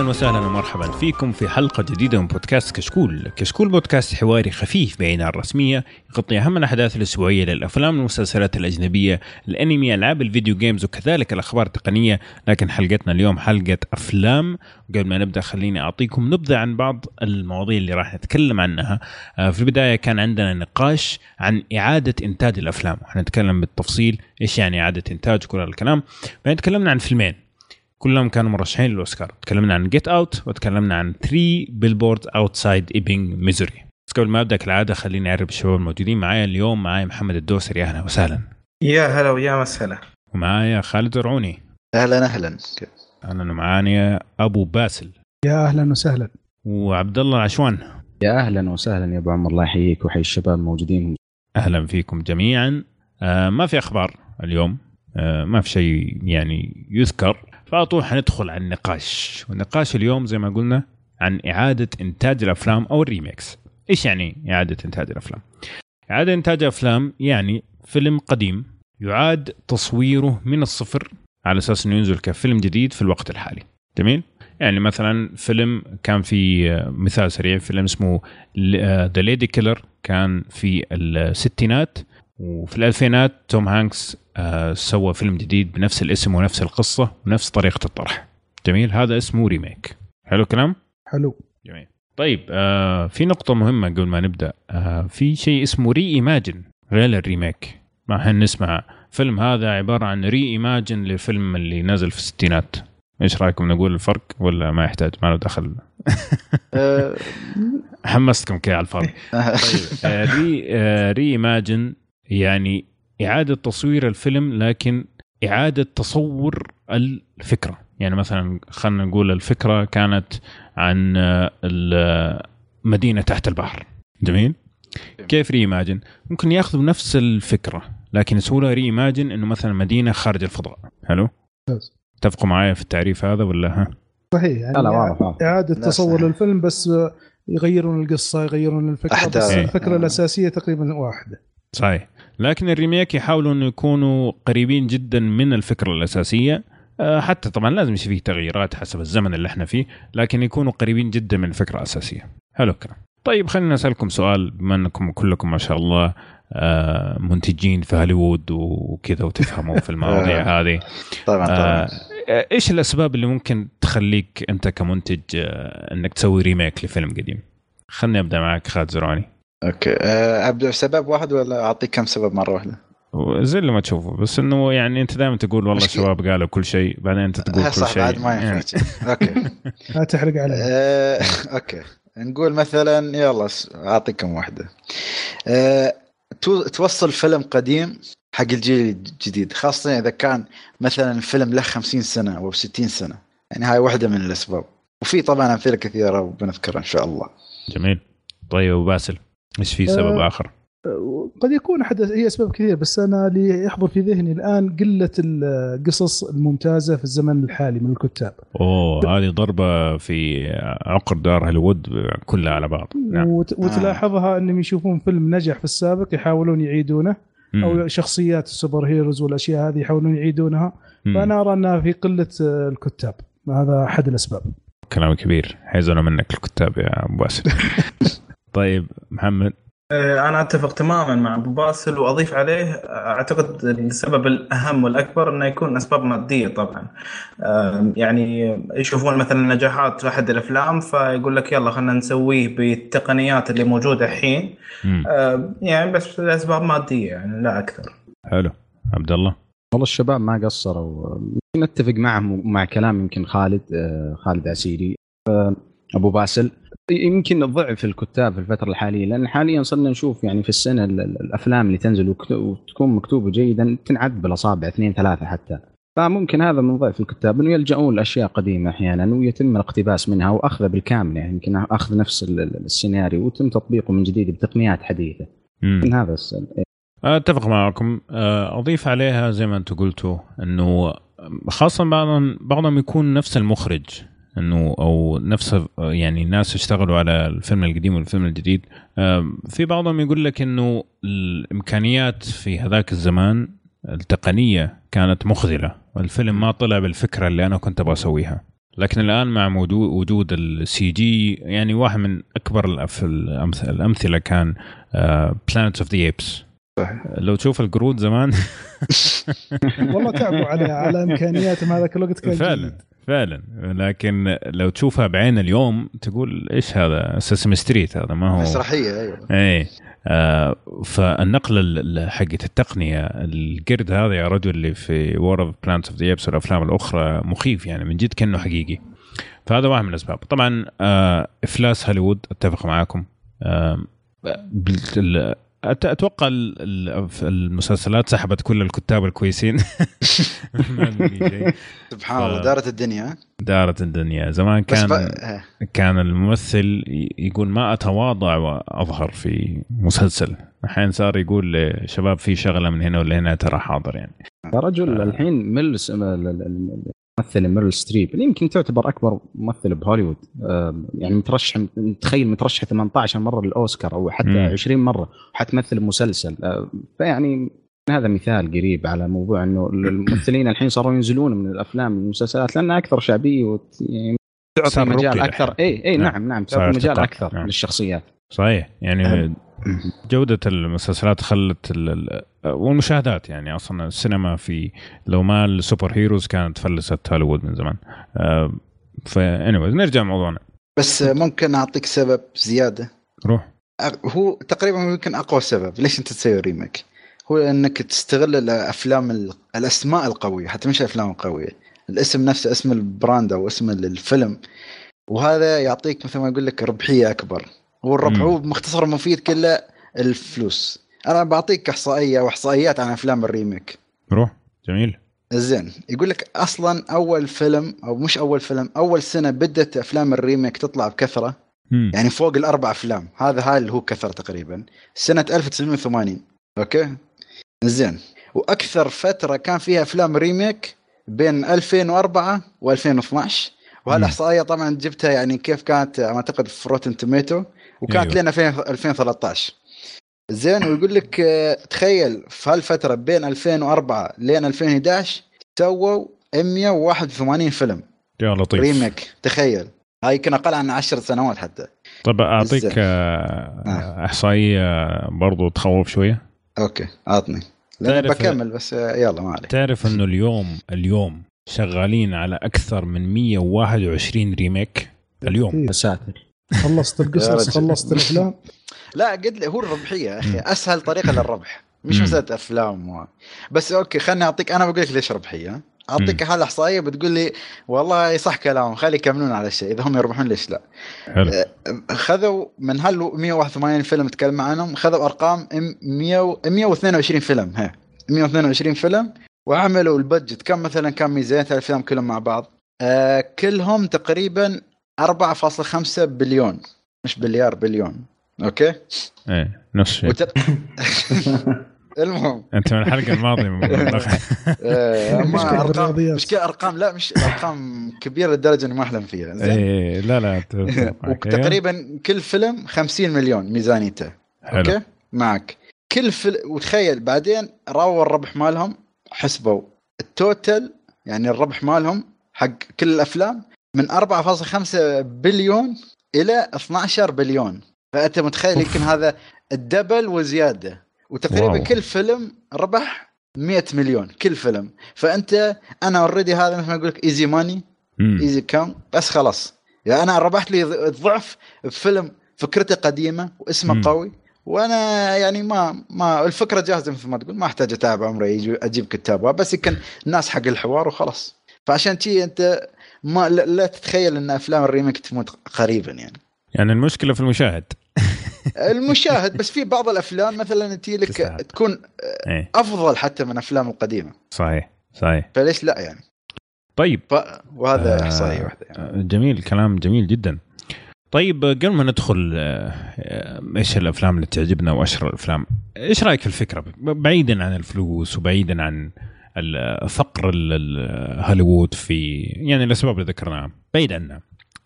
أهلا وسهلا ومرحبا فيكم في حلقة جديدة من بودكاست كشكول، كشكول بودكاست حواري خفيف بعيد عن الرسمية يغطي أهم الأحداث الأسبوعية للأفلام والمسلسلات الأجنبية، الأنمي، ألعاب الفيديو جيمز وكذلك الأخبار التقنية، لكن حلقتنا اليوم حلقة أفلام، قبل ما نبدأ خليني أعطيكم نبذة عن بعض المواضيع اللي راح نتكلم عنها، آه، في البداية كان عندنا نقاش عن إعادة إنتاج الأفلام، حنتكلم بالتفصيل إيش يعني إعادة إنتاج كل الكلام، بعدين تكلمنا عن فيلمين. كلهم كانوا مرشحين للأوسكار. تكلمنا عن Get Out وتكلمنا عن 3 Billboards Outside Ebbing Missouri بس قبل ما أبدأ كالعادة خليني أعرف الشباب الموجودين معايا اليوم معايا محمد الدوسري. أهلا وسهلا. يا هلا ويا مسهلا. ومعايا خالد الرعوني. أهلا أهلا. أهلا. ومعانا أبو باسل. يا أهلا وسهلا. وعبد الله العشوان يا أهلا وسهلا يا أبو عمر الله يحييك ويحيي الشباب الموجودين. أهلا فيكم جميعا. آه ما في أخبار اليوم. آه ما في شيء يعني يذكر. فعلى طول حندخل على النقاش. والنقاش اليوم زي ما قلنا عن إعادة إنتاج الأفلام أو الريميكس. إيش يعني إعادة إنتاج الأفلام؟ إعادة إنتاج أفلام يعني فيلم قديم يعاد تصويره من الصفر على أساس أنه ينزل كفيلم جديد في الوقت الحالي. جميل؟ يعني مثلا فيلم كان في مثال سريع فيلم اسمه The Ladykillers كان في الستينات. وفي الألفينات توم هانكس آه سوى فيلم جديد بنفس الاسم ونفس القصة ونفس طريقة الطرح. جميل هذا اسمه remake. حلو الكلام؟ حلو. جميل. طيب آه في نقطة مهمة قبل ما نبدأ. آه في شيء اسمه re-imagine غير ال remake. ما حنسمع فيلم هذا عبارة عن re-imagine لفيلم اللي نزل في الستينات. إيش رأيكم نقول الفرق ولا ما يحتاج؟ ما له دخل. أه، حمستكم كذا على الفاضي طيب آه re آه re-imagine يعني إعادة تصوير الفيلم لكن إعادة تصور الفكرة. يعني مثلا خلينا نقول الفكرة كانت عن المدينة تحت البحر. جميل؟ كيف re-imagine ممكن ياخذوا نفس الفكرة لكن يسووا لها re-imagine إنه مثلا مدينة خارج الفضاء. حلو؟ اتفقوا معي في التعريف هذا ولا ها؟ صحيح يعني لا إعادة تصور للفيلم بس يغيرون القصة يغيرون الفكرة أحداث. بس الفكرة الأساسية تقريبا واحدة. صحيح. لكن الريميك يحاولوا إنه يكونوا قريبين جدا من الفكرة الأساسية. آه، حتى طبعا لازم يصير فيه تغييرات حسب الزمن اللي إحنا فيه لكن يكونوا قريبين جدا من الفكرة الأساسية. حلو الكلام. طيب خلينا أسألكم سؤال بما إنكم كلكم ما شاء الله آه، منتجين في هوليوود وكذا وتفهموا في المواضيع هذه. طبعا طبعا. آه، إيش الأسباب اللي ممكن تخليك أنت كمنتج إنك تسوي remake لفيلم قديم؟ خلني أبدأ معك خالد الرعوني. okay. أه ابدا سبب واحد ولا أعطيك كم سبب مرة واحدة؟ زي اللي ما تشوفه. بس إنه يعني أنت دائما تقول والله الشباب قالوا كل شيء بعدين أنت تقول كل شيء. بعد ما يعني. أوكي. لا تحرق عليه أه okay. نقول مثلا يلا اعطيك كم واحدة. أه توصل فيلم قديم حق الجيل الجديد خاصة إذا كان مثلا فيلم له 50 سنة أو 60 سنة. يعني هاي واحدة من الأسباب. وفي طبعا أمثلة كثيرة وبنذكرها إن شاء الله. جميل. طيب وباسل إيش في سبب آه آخر؟ قد يكون احد هي أسباب كثير بس أنا اللي يحضر في ذهني الآن قلة القصص الممتازة في الزمن الحالي من الكتاب. أوه هذه ضربة في عقر دار هوليوود كلها على بعض. نعم. وت... وتلاحظها أنهم يشوفون فيلم نجح في السابق يحاولون يعيدونه مم. أو شخصيات ال superheroes والأشياء هذه يحاولون يعيدونها مم. فأنا أرى أنها في قلة الكتاب هذا أحد الأسباب. كلام كبير حيزنوا منك الكتاب يا أبو باسل. طيب محمد. آه، أنا أتفق تماما مع أبو باسل وأضيف عليه أعتقد السبب الأهم والأكبر إنه يكون أسباب مادية طبعا. يعني يشوفون مثلا نجاحات أحد الأفلام فيقول لك يلا خلينا نسويه بالتقنيات اللي موجودة الحين. يعني بس لاسباب مادية يعني لا أكثر. حلو. عبد الله. والله الشباب ما قصروا. نتفق معهم مع كلام يمكن خالد آه، خالد عسيري. أبو باسل. يمكن ضعف الكتاب في الفترة الحالية لأن حاليا صرنا نشوف يعني في السنة الأفلام اللي تنزل وتكون مكتوبة جيدا تنعد بالأصابع اثنين ثلاثة حتى. فممكن هذا من ضعف الكتاب إنه يلجؤون لأشياء قديمة أحيانا ويتم الاقتباس منها واخذها بالكامل يعني يمكن أخذ نفس السيناريو ويتم تطبيقه من جديد بتقنيات حديثة. من هذا السبب. أتفق معكم. أضيف عليها زي ما أنتم قلتوا إنه خاصة بعضهم بعضهم يكون نفس المخرج. إنه أو نفس يعني ناس اشتغلوا على الفيلم القديم والفيلم الجديد. في بعضهم يقول لك إنه الإمكانيات في هذاك الزمان التقنية كانت مخذله الفيلم ما طلع بالفكرة اللي أنا كنت أبغى أسويها. لكن الآن مع وجود ال CG يعني واحد من أكبر الأمثلة كان Planet of the Apes لو تشوف القرود زمان. والله تعبوا على على إمكانياتهم هذاك الوقت كان فعلا. فعلا. لكن لو تشوفها بعين اليوم تقول إيش هذا؟ Sesame Street هذا ما هو؟ مسرحية أيوه. إيه. آه فالنقله ال- ال- حقت التقنية القرد هذا يا رجل اللي في War of Planets of the Apes والأفلام الأخرى مخيف يعني من جد كأنه حقيقي. فهذا واحد من الأسباب. طبعا آه إفلاس هوليوود أتفق معاكم. آه أتوقع ال- ال- المسلسلات سحبت كل الكتاب الكويسين. سبحان الله دارت الدنيا دارت الدنيا زمان كان ب... كان الممثل يقول ما أتواضع وأظهر في مسلسل الحين صار يقول لشباب في شغلة من هنا ولا هنا ترى حاضر يعني يا رجل. الحين ميل الممثل ميريل ستريب اللي يمكن تعتبر أكبر ممثل بهوليوود يعني مترشح تخيل مترشح 18 مرة للأوسكار أو حتى مم. 20 مرة وحتمثل بمسلسل آه، فيعني هذا مثال قريب على موضوع إنه الممثلين الحين صاروا ينزلون من الأفلام من المسلسلات لانها أكثر شعبيه وت... يعني تعطي مجال أكثر. اي اي نعم. نعم نعم صار تعطي مجال ارتقاء. أكثر نعم. للشخصيات صحيح يعني جودة المسلسلات خلت ال- ال- والمشاهدات يعني أصلا السينما في لو ما ال superheroes كانت فلست هوليوود من زمان. آه، فا نرجع موضوعنا. بس ممكن أعطيك سبب زيادة. روح. هو تقريبا يمكن أقوى سبب. ليش أنت تسوي remake؟ هو إنك تستغل الأفلام ال- الأسماء القوية حتى مش الافلام القويه الاسم نفسه اسم ال brand أو اسم الفيلم. وهذا يعطيك مثل ما يقول لك ربحية أكبر. هو مختصر مفيد كله الفلوس. أنا بعطيك إحصائية وإحصائيات عن أفلام ال remake. روح. جميل. زين. يقول لك أصلا أول فيلم أو مش أول فيلم أول سنة بدت أفلام ال remake تطلع بكثرة. مم. يعني فوق الأربع أفلام. هذا هاي اللي هو كثر تقريبا. سنة 1980 أوكي؟ زين. وأكثر فترة كان فيها أفلام remake بين 2004 و2012 مم. وهالإحصائية طبعا جبتها يعني كيف كانت أعتقد في Rotten Tomatoes وكانت أيوة. لين 2000 2013 زين ويقول لك آه، تخيل في هالفترة بين 2004 لين 2011 سووا 181 فيلم. يا لطيف. remake. تخيل. هاي يمكن أقل عن 10 سنوات حتى. طب أعطيك. آه، آه. إحصائية برضو تخوف شوية. أوكي عطني لأن تعرف- بكمل بس يلا ما عليك. تعرف إنه اليوم اليوم شغالين على أكثر من 121 remake؟ اليوم. يا ساتر خلصت القصص. خلصت الأفلام. لا قد هو الربحية يا أخي. أسهل طريقة للربح. مش. مسألة أفلام و... بس أوكي خليني أعطيك أنا بقول لك ليش ربحية. أعطيك هالاحصائيه بتقول لي والله صح كلامهم خلي يكملون على الشيء إذا هم يربحون ليش لا. حلو. خذوا من هال 181 فيلم تكلم عنهم خذوا أرقام 100 122 فيلم ها. 122 فيلم وعملوا ال budget. كم مثلا كان ميزانية الأفلام كلهم مع بعض؟ آه كلهم تقريبا 4.5 بليون. مش بليار بليون. أوكي؟ إيه نفس الشيء وت... المهم. أنت من الحلقة الماضية من مشكلة ما ارقام. مشكله ارقام لا مش أرقام كبيرة لدرجة إني ما أحلم فيها. زين. إيه لا لا. إيه، وتقريبا كل فيلم 50 مليون ميزانيته. حلو. أوكي؟ معك. كل فيلم وتخيل بعدين راووا الربح مالهم حسبوا. ال total يعني الربح مالهم حق كل الأفلام من 4.5 بليون إلى 12 بليون فأنت متخيل. يمكن هذا ال double وزيادة وتقريبا wow. كل فيلم ربح 100 مليون كل فيلم فأنت أنا already هذا مثل ما أقول لك easy money. easy come بس خلاص يعني أنا ربحت لي ضعف بفيلم فكرته قديمة واسمه مم. قوي وأنا يعني ما ما الفكرة جاهزة مثل ما تقول ما أحتاج أتابع عمري أجيب كتابها بس يمكن الناس حق الحوار وخلاص فعشان تي أنت ما لا, لا تتخيل إن أفلام ال remake تموت قريبا يعني. يعني المشكلة في المشاهد. المشاهد بس في بعض الأفلام مثلا تي لك. تكون إيه. أفضل حتى من أفلام القديمة. صحيح صحيح. فليش لا يعني؟ طيب. ف... وهذا آه، احصائيه واحدة يعني. جميل كلام جميل جدا. طيب قبل ما ندخل آه، آه، إيش الأفلام اللي تعجبنا واشهر الأفلام؟ إيش رأيك في الفكرة؟ بعيدا عن الفلوس وبعيدا عن فقر ال- ال- هوليوود في يعني الأسباب اللي ذكرناها. بعيد عنها.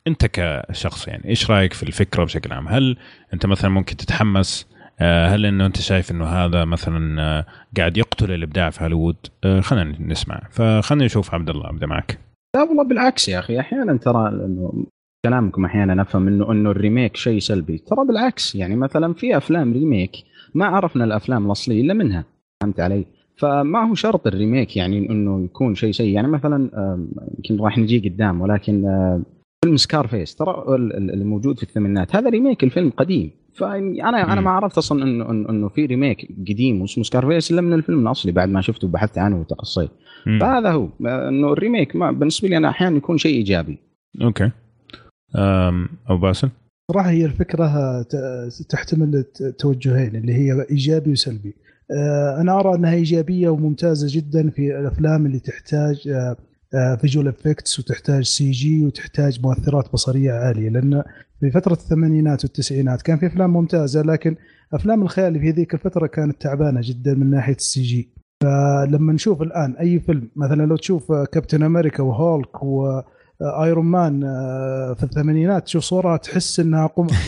أنت كشخص يعني إيش رأيك في الفكرة بشكل عام؟ هل أنت مثلا ممكن تتحمس؟ آه، هل إنه أنت شايف إنه هذا مثلا آه، قاعد يقتل الإبداع في هوليوود؟ آه، خلينا نسمع. فخلينا نشوف عبد الله أبدأ معك. لا والله بالعكس يا أخي. أحيانا ترى إنه كلامكم أحيانا أفهم انه إنه ال remake شيء سلبي. ترى بالعكس يعني مثلا في أفلام remake ما عرفنا الأفلام الأصلية إلا منها. فهمت علي؟ فما هو شرط ال remake يعني إنه يكون شيء سيء. يعني مثلا يمكن راح نجي قدام ولكن آه، فيلم Scarface ترى ال- ال- اللي موجود في الثمانينات هذا remake لفيلم قديم. فانا أنا مم. ما عرفت أصلا انه إنه في remake قديم واسمه Scarface إلا من الفيلم الأصلي بعد ما شفته وبحثت عنه وتقصيت. فهذا هو. آه، إنه ال remake ما بالنسبة لي أنا أحيانا يكون شيء إيجابي. أوكي. أبو باسل؟ صراحة هي الفكرة ت- تحتمل ت- توجهين اللي هي إيجابي وسلبي. آه، أنا أرى أنها إيجابية وممتازة جدا في الأفلام اللي تحتاج visual effects وتحتاج CG وتحتاج مؤثرات بصرية عالية لأن في فترة الثمانينات والتسعينات كان في أفلام ممتازة لكن أفلام الخيال في ذيك الفترة كانت تعبانة جدا من ناحية ال CG. فلما نشوف الآن أي فيلم مثلا لو تشوف كابتن أمريكا وهولك وايرون مان آه، في الثمانينات تشوف صورها تحس إنها قمة.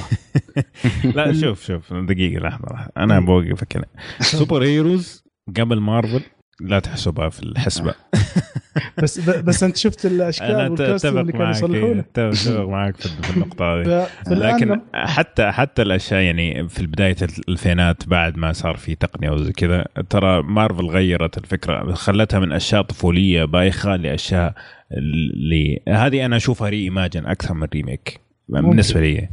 لا شوف شوف دقيقة لحظة أنا بوقفك هنا superheroes قبل مارفل لا تحسبها في الحسبة. بس بس أنت شفت الأشكال والكاستم اللي كانوا يصلحونه إيه، أتفق معك في النقطة هذه. لكن حتى حتى الأشياء يعني في بداية الألفينات بعد ما صار في تقنية وزي كذا ترى مارفل غيرت الفكرة خلتها من أشياء طفولية بايخة لأشياء اللي هذه أنا أشوفها ري ايماجن أكثر من ريميك. بالنسبة لي.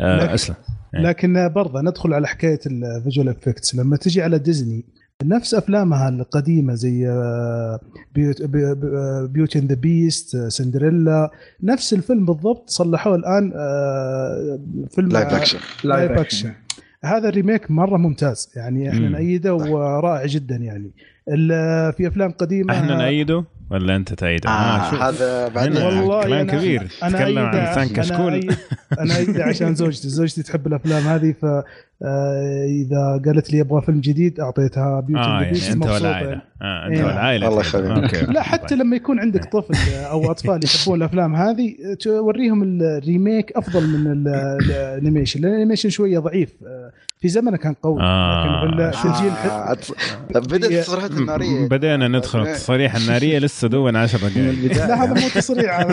آه لكن- أسلم. إيه. لكن برضه ندخل على حكاية ال visual effects لما تجي على ديزني نفس أفلامها القديمة زي Beauty and the Beast سندريلا نفس الفيلم بالضبط صلحوه الآن آه، فيلم live action live action هذا ال remake مرة ممتاز. يعني إحنا. نأيده ورائع جدا يعني. ال- في أفلام قديمة إحنا نأيده ولا أنت تأيده؟ آه شوف. هذا بعدين هنا والله كلام أنا- كبير أنا تتكلم عن انسان أنا كشكول أنا أيده عشان زوجتي زوجتي تحب الأفلام هذه ف آه، إذا قالت لي أبغى فيلم جديد أعطيتها Beauty آه the يعني أنت والعائلة يعني. آه أنت إيه. والعائلة الله. يخليك. لا حتى طيب. لما يكون عندك طفل أو أطفال يحبون الأفلام هذه توريهم ال remake أفضل من ال- ال animation لأن ال animation شوية ضعيف آه، في زمنه كان قوي آه. لكن في ال- في الجيل آه، طب بدأت التصريحات النارية بدينا ندخل التصريح النارية لسه دوبنا 10 دقائق لا هذا مو تصريح.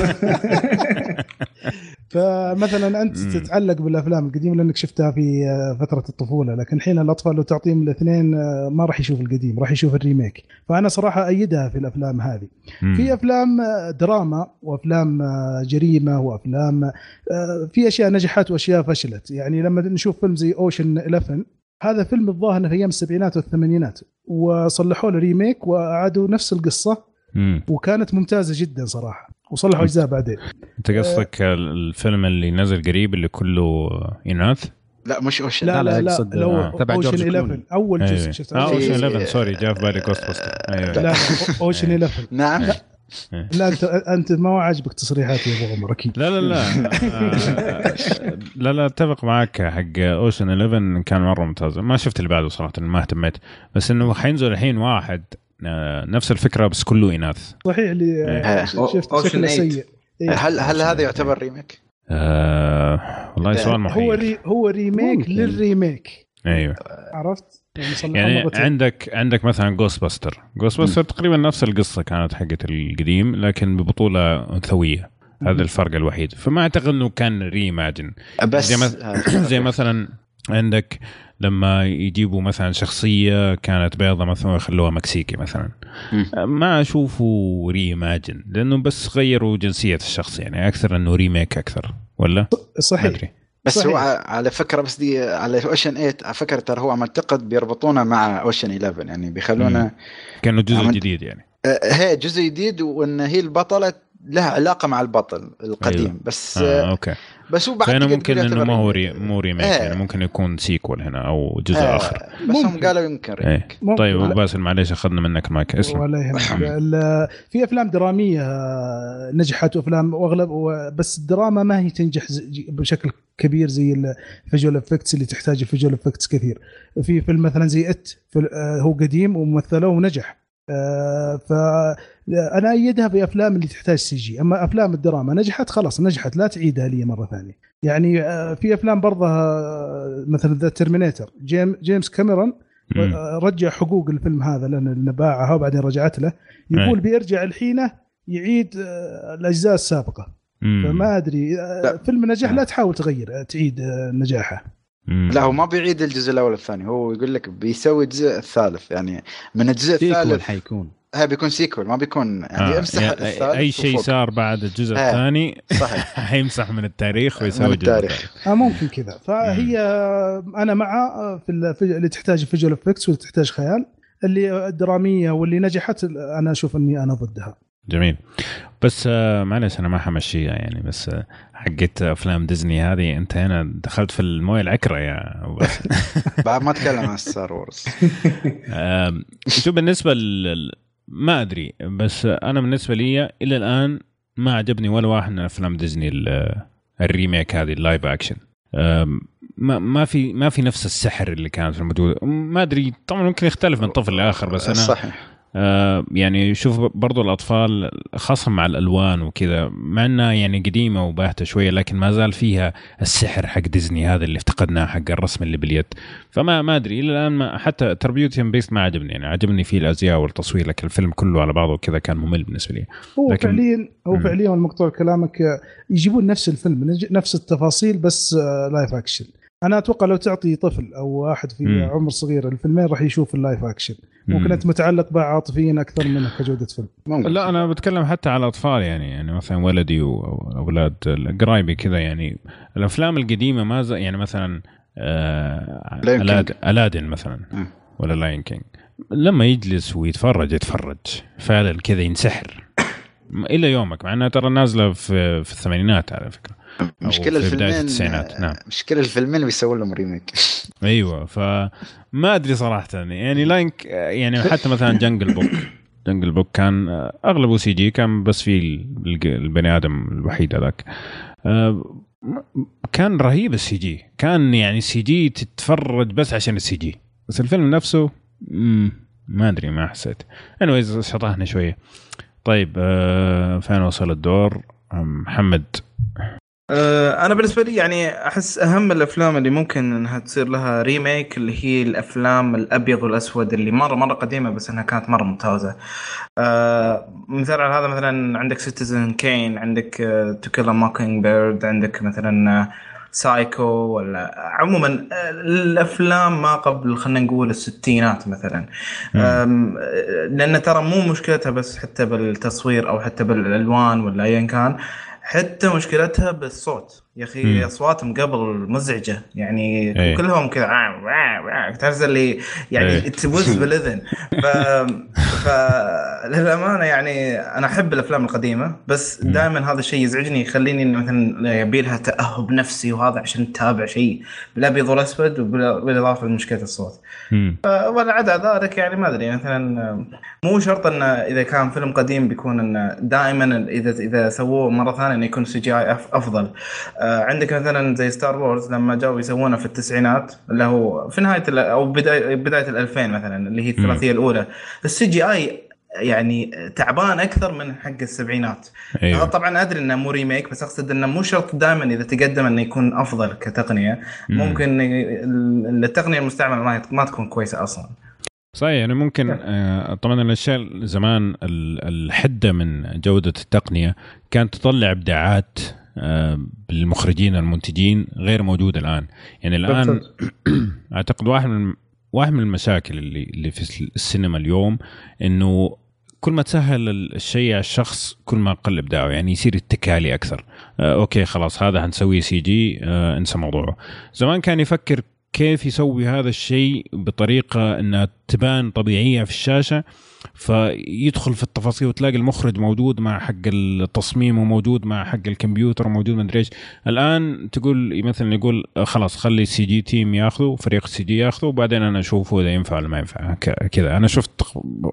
فمثلا أنت مم. تتعلق بالأفلام القديمة لأنك شفتها في فترة الطفولة لكن الحين الأطفال لو تعطيهم الاثنين آه، ما راح يشوف القديم راح يشوف ال remake. فأنا صراحة أيدها في الأفلام هذه. مم. في أفلام آه، دراما وأفلام آه، جريمة وأفلام آه، في أشياء نجحت وأشياء فشلت. يعني لما نشوف فيلم زي Ocean's 11 هذا فيلم الظاهر في أيام السبعينات والثمانينات وصلحوا له remake وأعادوا نفس القصة مم. وكانت ممتازة جدا صراحة. وصلحوا أجزاء بعدين. أنت قصدك الفيلم اللي نزل قريب اللي كله اناث؟ لا مش Ocean's لا لا، لا لا، لو آه، تبع Ocean's جورج 11 كلوني. أول جزء أيوة. شفت آه أول Ocean's جزء. 11 sorry جاء في بالي Ghostbusters أيوه لا لا Ocean's 11 نعم. لا أنت أنت ما عاجبك تصريحاتي يا أبو عمر أكيد. لا لا لا. آه، لا لا أتفق معك حق Ocean's 11 كان مرة ممتاز. ما شفت اللي بعده صراحة ما اهتميت. بس إنه حينزل الحين واحد آه، نفس الفكرة بس كله إناث صحيح اللي إيه. شفت Ocean شكله 8. سيء إيه. هل هل هذا يعتبر remake؟ آه والله سؤال هو محير re هو remake ممكن. لل remake أيوه عرفت؟ يعني يعني. عندك عندك مثلا Ghostbusters Ghostbusters تقريبا نفس القصة كانت حقت القديم لكن ببطولة انثويه هذا الفرق الوحيد فما أعتقد إنه كان reimagine بس زي مث- زي مثلا عندك لما يجيبوا مثلا شخصية كانت بيضة مثلا ويخلوها مكسيكي مثلا. ما أشوفه reimagine لأنه بس غيروا جنسية الشخص يعني أكثر إنه remake أكثر ولا؟ صحيح. بس صحيح. هو على فكرة بس دي على Ocean's 8 على فكرة ترى هو معتقد بيربطونه مع Ocean's 11 يعني بيخلونه كأنه جزء عملت- جديد يعني. آه، هي جزء جديد وإن هي البطلة لها علاقة مع البطل القديم أيوه. بس آه أوكي. بس هو بعد فهنا ممكن إنه ما هو re... مو remake إيه. يعني ممكن يكون sequel هنا أو جزء آه، آخر. بس هم. قالوا يمكن إيه. ريميك ممكن. طيب. أبو باسل معليش أخذنا منك المايك اسلم ولا يهمك. في أفلام درامية نجحت وأفلام واغلب بس الدراما ما هي تنجح بشكل كبير زي ال visual effects اللي تحتاج ال visual effects كثير. في فيلم مثلا زي It فيل- آه، هو قديم وممثله ونجح. فانا أيدها بأفلام اللي تحتاج CG أما أفلام الدراما نجحت خلاص نجحت لا تعيدها لي مرة ثانية يعني آه، في أفلام برضه آه، مثلا The Terminator جيم جيمس كاميرون مم. رجع حقوق الفيلم هذا لأن باعها وبعدين رجعت له يقول. بيرجع الحينه يعيد آه، الأجزاء السابقة. فما أدري آه،. فيلم نجح لا تحاول تغير آه، تعيد آه، نجاحه. لا هو ما بيعيد الجزء الأول والثاني هو يقول لك بيسوي الجزء الثالث يعني من الجزء sequel الثالث حيكون. هذا بيكون sequel ما بيكون يعني آه، امسح يعني الثالث اي شيء. صار بعد الجزء آه. الثاني صحيح. حيمسح من التاريخ من ويسوي جزء التاريخ. آه ممكن كذا. فهي أنا مع آه، في ال- في اللي تحتاج visual effects واللي تحتاج خيال اللي الدراميه واللي نجحت أنا أشوف إني أنا ضدها. جميل. بس آه، معلش أنا ما حمشيها يعني بس آه، حقت أفلام ديزني هذه. أنت هنا دخلت في الموية العكرة يا. بعد ما أتكلم عن Star Wars شو بالنسبة لل ما أدري بس أنا بالنسبة لي إلى الآن ما عجبني ولا واحد من أفلام ديزني ال- ال remake هذه ال live action. ما ما في ما في نفس السحر اللي كان في الموجود. ما أدري طبعا ممكن يختلف من طفل لآخر بس أنا صحيح. يعني شوف برضو الأطفال خاصة مع الألوان وكذا مع إنها يعني قديمة وباهتة شوية لكن ما زال فيها السحر حق ديزني هذا اللي افتقدناه حق الرسم اللي باليد. فما ما أدري إلى الآن ما حتى Beauty and the Beast ما عجبني يعني عجبني فيه الأزياء والتصوير لكن الفيلم كله على بعضه كذا كان ممل بالنسبة لي. هو لكن- فعليا هو. فعليا المقطوع كلامك آه، يجيبون نفس الفيلم نفس التفاصيل بس آه، live action أنا أتوقع لو تعطي طفل أو واحد في مم. عمر صغير الفيلمين راح يشوف ال live action ممكن مم. أنت متعلق بقى عاطفيا أكثر منه كجودة فيلم ممكن لا أنا بتكلم حتى على الأطفال يعني يعني مثلا ولدي واولاد قرايبي كذا يعني الأفلام القديمة ما ز... يعني مثلا آه. Alad... Aladdin مثلا مم. ولا Lion King لما يجلس ويتفرج يتفرج فعلا كذا ينسحر إلى يومك مع إنها ترى نازلة في في الثمانينات على فكرة. بداية الفيلمين التسعينات، نعم. مشكلة الفيلمين بيسووا لهم remake أيوه فما أدري صراحة يعني Lion K- يعني حتى مثلا Jungle Book Jungle Book كان اغلبه CG كان بس في البني آدم الوحيد هذاك. آه، كان رهيب ال CG كان يعني CG تتفرج بس عشان ال CG بس الفيلم نفسه ما أدري ما حسيت. anyways شطحنا شوية. طيب آه، فين وصل الدور آم، محمد آه، أنا بالنسبة لي يعني أحس أهم الأفلام اللي ممكن إنها تصير لها remake اللي هي الأفلام الأبيض والأسود اللي مره مرة قديمة بس إنها كانت مرة ممتازة. آه، مثال على هذا مثلا عندك Citizen Kane عندك To Kill a Mockingbird عندك مثلا سايكو ولا عموما الأفلام ما قبل خلينا نقول الستينات مثلا. لأن ترى مو مشكلتها بس حتى بالتصوير أو حتى بالألوان ولا ايا كان حتى مشكلتها بالصوت. يا. أخي أصواتهم قبل مزعجة يعني إيه. كلهم كذا تعرف اللي يعني إيه. تبز بالإذن ف... فللامانه يعني أنا أحب الأفلام القديمة بس. دائما هذا الشيء يزعجني يخليني مثلا يبي لها تأهب نفسي وهذا عشان تتابع شيء بالابيض والاسود وبال- بالإضافة لمشكلة الصوت. آه، ولا عدا ذلك يعني ما أدري مثلا آه، مو شرط انه إذا كان فيلم قديم بيكون انه دائما اذا إذا سووه مرة ثانية إنه يكون CGI أفضل آه، عندك مثلا زي Star Wars لما جاوا يسوونه في التسعينات اللي هو في نهاية أو بدايه بداية ال 2000 مثلا اللي هي الثلاثية الأولى. ال CGI يعني تعبان أكثر من حق السبعينات. أيوه. طبعا أدري إنه مو remake بس أقصد إنه مو شرط دائما إذا تقدم إنه يكون أفضل كتقنية. مم. ممكن ال- التقنية المستعملة ما تكون كويسة أصلا. صحيح يعني ممكن آه، طبعا الاشياء زمان ال- الحدة من جودة التقنية كانت تطلع إبداعات آه، بالمخرجين المنتجين غير موجوده الآن. يعني الآن. أعتقد واحد من واحد من المشاكل اللي اللي في السينما اليوم إنه كل ما تسهل الشيء على الشخص كل ما قل إبداعه يعني يصير اتكالي أكثر. آه okay خلاص هذا حنسويه CG آه انسى موضوعه. زمان كان يفكر كيف يسوي هذا الشيء بطريقة إنها تبان طبيعية في الشاشة فيدخل في التفاصيل وتلاقي المخرج موجود مع حق التصميم وموجود مع حق الكمبيوتر وموجود مدري إيش. الآن تقول مثلا يقول خلاص خلي ال CG team ياخذه فريق ال CG ياخذه وبعدين أنا أشوفه إذا ينفع ولا ما ينفع. كذا. أنا شفت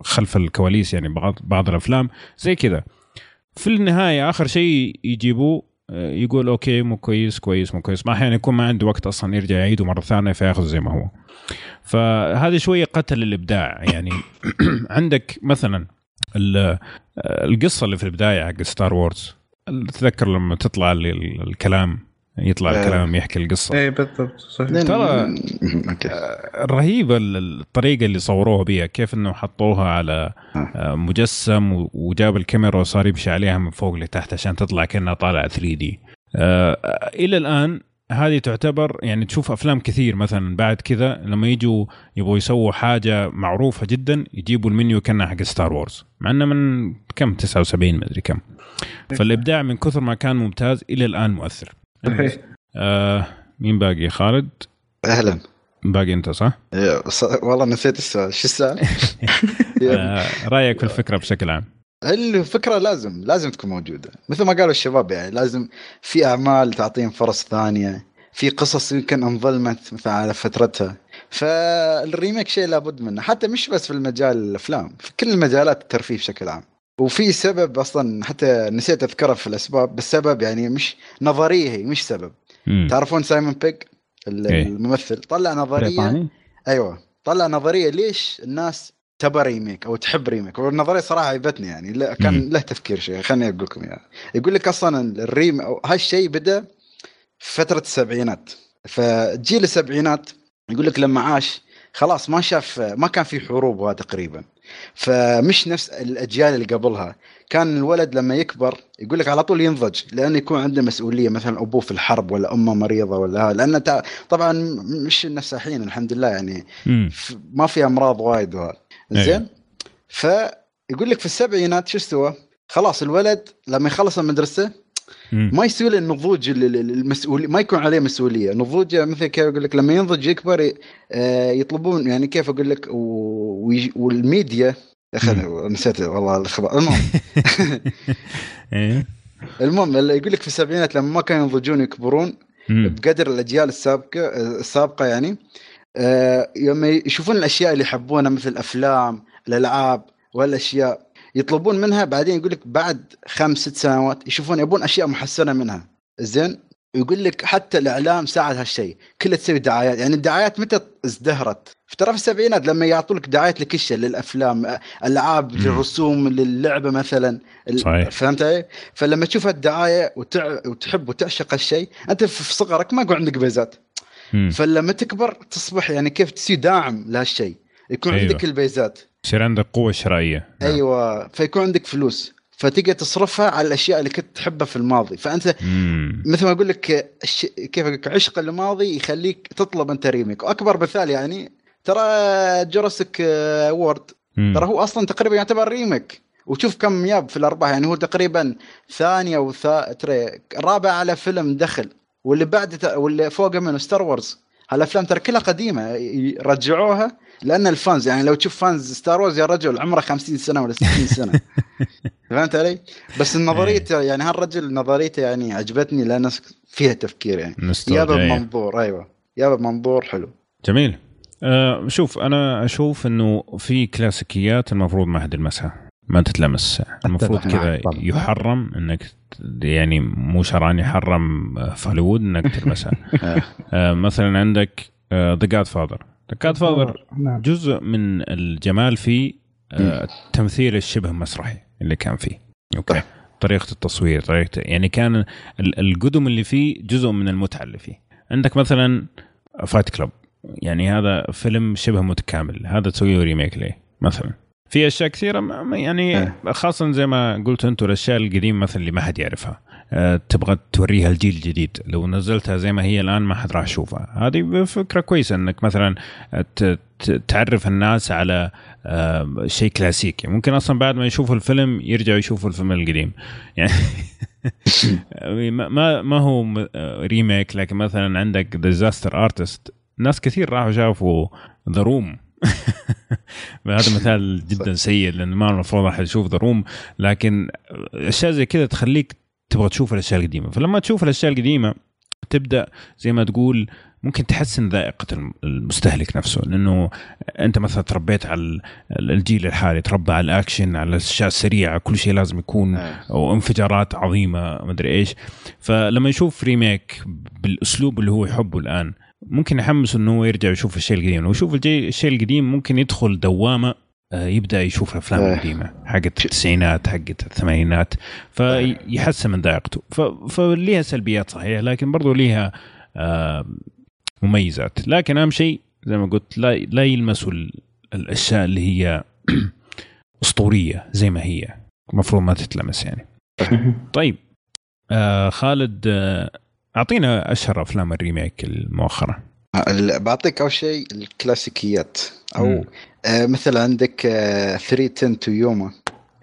خلف الكواليس يعني بعض بعض الأفلام زي كذا. في النهاية آخر شيء يجيبوه آه، يقول okay مو كويس كويس مو كويس ما أحيانا يكون ما عنده وقت أصلا يرجع يعيده مره ثانية فياخذه زي ما هو فهذا شوية قتل الابداع يعني عندك مثلا ال- القصة اللي في البدايه حق Star Wars تذكر لما تطلع ال- ال- الكلام يطلع آه. الكلام يحكي القصة. اي بالضبط صحيح. ترى okay. رهيبة ال- الطريقة اللي صوروها بيها كيف إنه حطوها على آه، مجسم و- وجاب الكاميرا وصار يمشي عليها من فوق لتحت عشان تطلع كأنها طالعة 3D. إلى الآن هذه تعتبر يعني تشوف أفلام كثير مثلا بعد كذا لما يجوا يبغوا يسووا حاجة معروفة جدا يجيبوا المنيو كأنها حق Star Wars مع إنه من كم؟ 79 مدري كم. فالإبداع من كثر ما كان ممتاز إلى الآن مؤثر. صحيح آه مين باقي؟ خالد؟ أهلا. باقي أنت صح؟ إيه، والله نسيت السؤال. شو السؤال؟ آه رأيك في الفكرة بشكل عام. الفكرة لازم لازم تكون موجودة. مثل ما قالوا الشباب يعني لازم في أعمال تعطيهم فرص ثانية. في قصص يمكن انظلمت مثلا على فترتها. فال remake شيء لابد منه. حتى مش بس في المجال الأفلام في كل المجالات الترفيه بشكل عام. وفي سبب أصلا حتى نسيت أذكره في الأسباب بس سبب يعني مش نظرية هي مش سبب. مم. تعرفون سايمون بيغ إيه. الممثل؟ طلع نظرية. بريطاني؟ أيوه. طلع نظرية ليش الناس تبى remake أو تحب ريميك؟ والنظرية صراحة عجبتني يعني لا كان مم. له تفكير شيء خليني أقول لكم اياه يقول لك أصلا الريم أو هالشيء بدأ في فترة السبعينات. فجيل السبعينات يقول لك لما عاش خلاص ما شاف ما كان في حروب وهذا تقريبا. فمش نفس الأجيال اللي قبلها كان الولد لما يكبر يقول لك على طول ينضج لأنه يكون عنده مسؤولية مثلا أبوه في الحرب ولا أمه مريضة ولا هذا لأن تع- طبعا مش الناس الحين الحمد لله يعني ما في أمراض وايد وهذا أيوة. زين فيقول لك في السبعينات شو استوى؟ خلاص الولد لما يخلص المدرسة. ما يسوي له النضوج ال- ال- المسؤوليه ما يكون عليه مسؤولية، نضوجه مثل كيف أقول لك لما ينضج يكبر آه، يطلبون يعني كيف أقول لك والميديا نسيت والله الخبر المهم. إيه. المهم اللي يقول لك في السبعينات لما ما كانوا ينضجون يكبرون. بقدر الأجيال السابقة السابقة يعني آه، لما يشوفون الأشياء اللي يحبونها مثل الافلام الألعاب والأشياء يطلبون منها بعدين يقول لك بعد خمس ست سنوات يشوفون يبون أشياء محسنة منها زين يقول لك حتى الإعلام ساعد هالشيء كلها تسوي دعايات يعني الدعايات متى ازدهرت في السبعينات لما يعطوا لك دعايات لكل شيء للأفلام ألعاب. للرسوم للعبة مثلا صحيح. فهمت علي؟ فلما تشوف الدعايه وتع... وتحب وتعشق الشيء أنت في صغرك ما يكون عندك بيزات. فلما تكبر تصبح يعني كيف تصير داعم لهالشيء يكون. أيوة. عندك البيزات يصير عندك قوة شرائية نعم. أيوه فيكون عندك فلوس فتقدر تصرفها على الأشياء اللي كنت تحبها في الماضي فأنت مم. مثل ما أقول لك. كيف أقول لك عشق الماضي يخليك تطلب أنت remake وأكبر مثال يعني ترى Jurassic World مم. ترى هو أصلا تقريبا يعتبر remake وشوف كم ياب في الأرباح يعني هو تقريبا ثاني أو ثا... ترى رابع على فيلم دخل واللي بعد. واللي فوقه منه Star Wars هالأفلام ترى كلها قديمة رجعوها لأن ال fans يعني لو تشوف fans Star Wars يا رجل عمره 50 سنة ولا 60 سنة. فهمت علي؟ بس نظريته يعني هالرجل نظريته يعني عجبتني لأن فيها تفكير يعني. يابا نوستالجيا. بمنظور أيوه. يابا بمنظور حلو. جميل. آه شوف أنا أشوف إنه في كلاسيكيات المفروض ما حد يلمسها. ما تتلمس. المفروض كذا. يحرم إنك يعني مو شرعا يحرم آه، في هوليوود إنك تلمسها. آه. مثلا عندك The Godfather The Godfather جزء من الجمال فيه آه، التمثيل الشبه مسرحي اللي كان فيه. أوكي. طريقة التصوير طريقة يعني كان ال- القدم اللي فيه جزء من المتعة اللي فيه. عندك مثلا Fight Club يعني هذا فيلم شبه متكامل. هذا تسوي له remake ليه؟ مثلا. في أشياء كثيرة يعني إيه. خاصة زي ما قلت أنتم الأشياء القديمة مثلا اللي ما حد يعرفها أه تبغى توريها الجيل الجديد لو نزلتها زي ما هي الآن ما حد راح يشوفها. هذه فكرة كويسة إنك مثلا تعرف الناس على آه، شيء كلاسيكي. ممكن أصلا بعد ما يشوفوا الفيلم يرجعوا يشوفوا الفيلم القديم. يعني ما ما هو م- آه، remake لكن مثلا عندك Disaster Artist ناس كثير راحوا شافوا The Room هذا مثال جدا سيء لأن ما المفروض أحد يشوف The Room لكن أشياء زي كذا تخليك تبغى تشوف الأشياء القديمة. فلما تشوف الأشياء القديمة تبدأ زي ما تقول ممكن تحسن ذائقة الم- المستهلك نفسه لأنه أنت مثلا تربيت على ال- الجيل الحالي تربى على الأكشن على الأشياء السريعة كل شيء لازم يكون أو انفجارات عظيمة مدري إيش. فلما يشوف remake بالأسلوب اللي هو يحبه الآن ممكن يحمس إنه هو يرجع يشوف الشيء القديم. لو يشوف الشيء القديم ممكن يدخل دوامة آه، يبدأ يشوف الافلام إيه. القديمه حقت التسعينات حقت الثمانينات. فيحسن من ذائقته. فليها سلبيات صحيح لكن برضو ليها مميزات. لكن أهم شيء زي ما قلت لا لا يلمسوا ال- الأشياء اللي هي أسطورية زي ما هي. المفروض ما تتلمس يعني. طيب آه خالد آه أعطينا أشهر أفلام ال remake المؤخرة ال- بعطيك أول شيء الكلاسيكيات أو مم. آه مثل عندك آه 3:10 to Yuma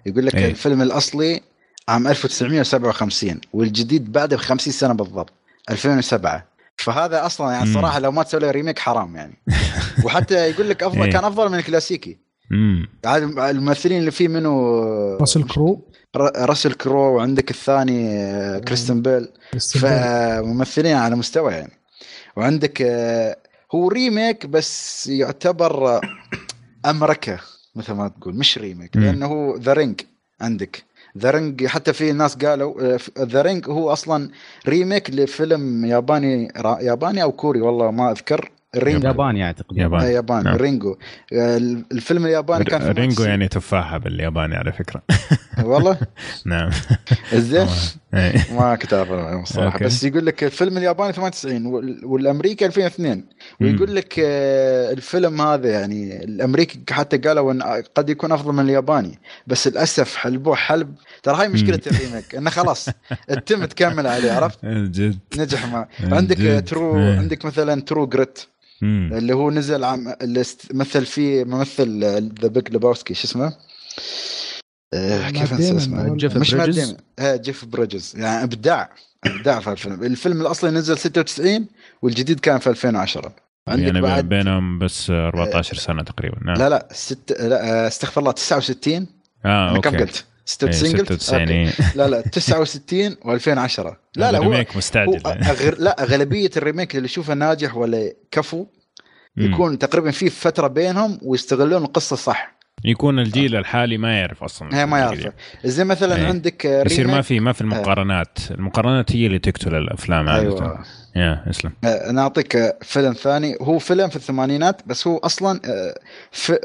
يقول لك إيه. الفيلم الأصلي عام 1957 والجديد بعده ب 50 سنة بالضبط 2007 فهذا أصلا يعني. صراحة لو ما تسوي له remake حرام يعني وحتى يقول لك أفضل إيه. كان أفضل من الكلاسيكي امم عاد الممثلين اللي فيه منه راسل كرو. ر- راسل كرو وعندك الثاني آه، كريستيان بيل. فممثلين على مستوى يعني. وعندك آه، هو remake بس يعتبر آه، امركه مثل ما تقول مش remake. مم. لأنه هو The Ring عندك. The Ring حتى في ناس قالوا The Ring هو أصلا remake لفيلم ياباني را- ياباني أو كوري والله ما أذكر. رينجو. ياباني أعتقد. ياباني. آه، ياباني. نعم. رينجو. آه، الفيلم الياباني كان في رينجو. يعني تفاحة بالياباني على فكرة. والله؟ نعم. زين. ما كتاب الصراحه أوكي. بس يقول لك الفيلم الياباني 98 وال- والأمريكي 2002 ويقول لك آه، الفيلم هذا يعني الأمريكي حتى قالوا إن قد يكون أفضل من الياباني. بس للأسف حلبوه حلب. ترى هاي مشكلة ال remake إنه خلاص التم تكمل عليه عرفت؟ جد. نجح ما. جد. عندك True إيه. عندك مثلا True Grit مم. اللي هو نزل عام اللي است- مثل فيه ممثل The Big Lebowski شو اسمه؟ آه، كيف أنسى اسمه؟ جيف مش مات بريدجز؟ آه جيف بريدجز يعني إبداع إبداع في الفيلم الفيلم الأصلي نزل 96 والجديد كان في 2010 عندك يعني بعد بينهم بس 14 سنة تقريبا نعم لا لا ست لا آه، استغفر الله 69 آه أنا كم أوكي قلت؟ 96 قلت؟ 96 أوكي. إيه. لا لا 69 و2010 لا لا هو remake هو مستعجل أغر... لا أغلبية ال remake اللي يشوفه ناجح ولا كفو مم. يكون تقريبا في فترة بينهم ويستغلون القصة صح يكون الجيل الحالي ما يعرف أصلا هي ما يعرفه زي مثلا إيه. عندك آه، يصير ما في ما في المقارنات. المقارنات هي اللي تقتل الأفلام عادة. أيوه. يا اسلم آه، أنا أعطيك آه، فيلم ثاني. هو فيلم في الثمانينات بس هو أصلا آه، في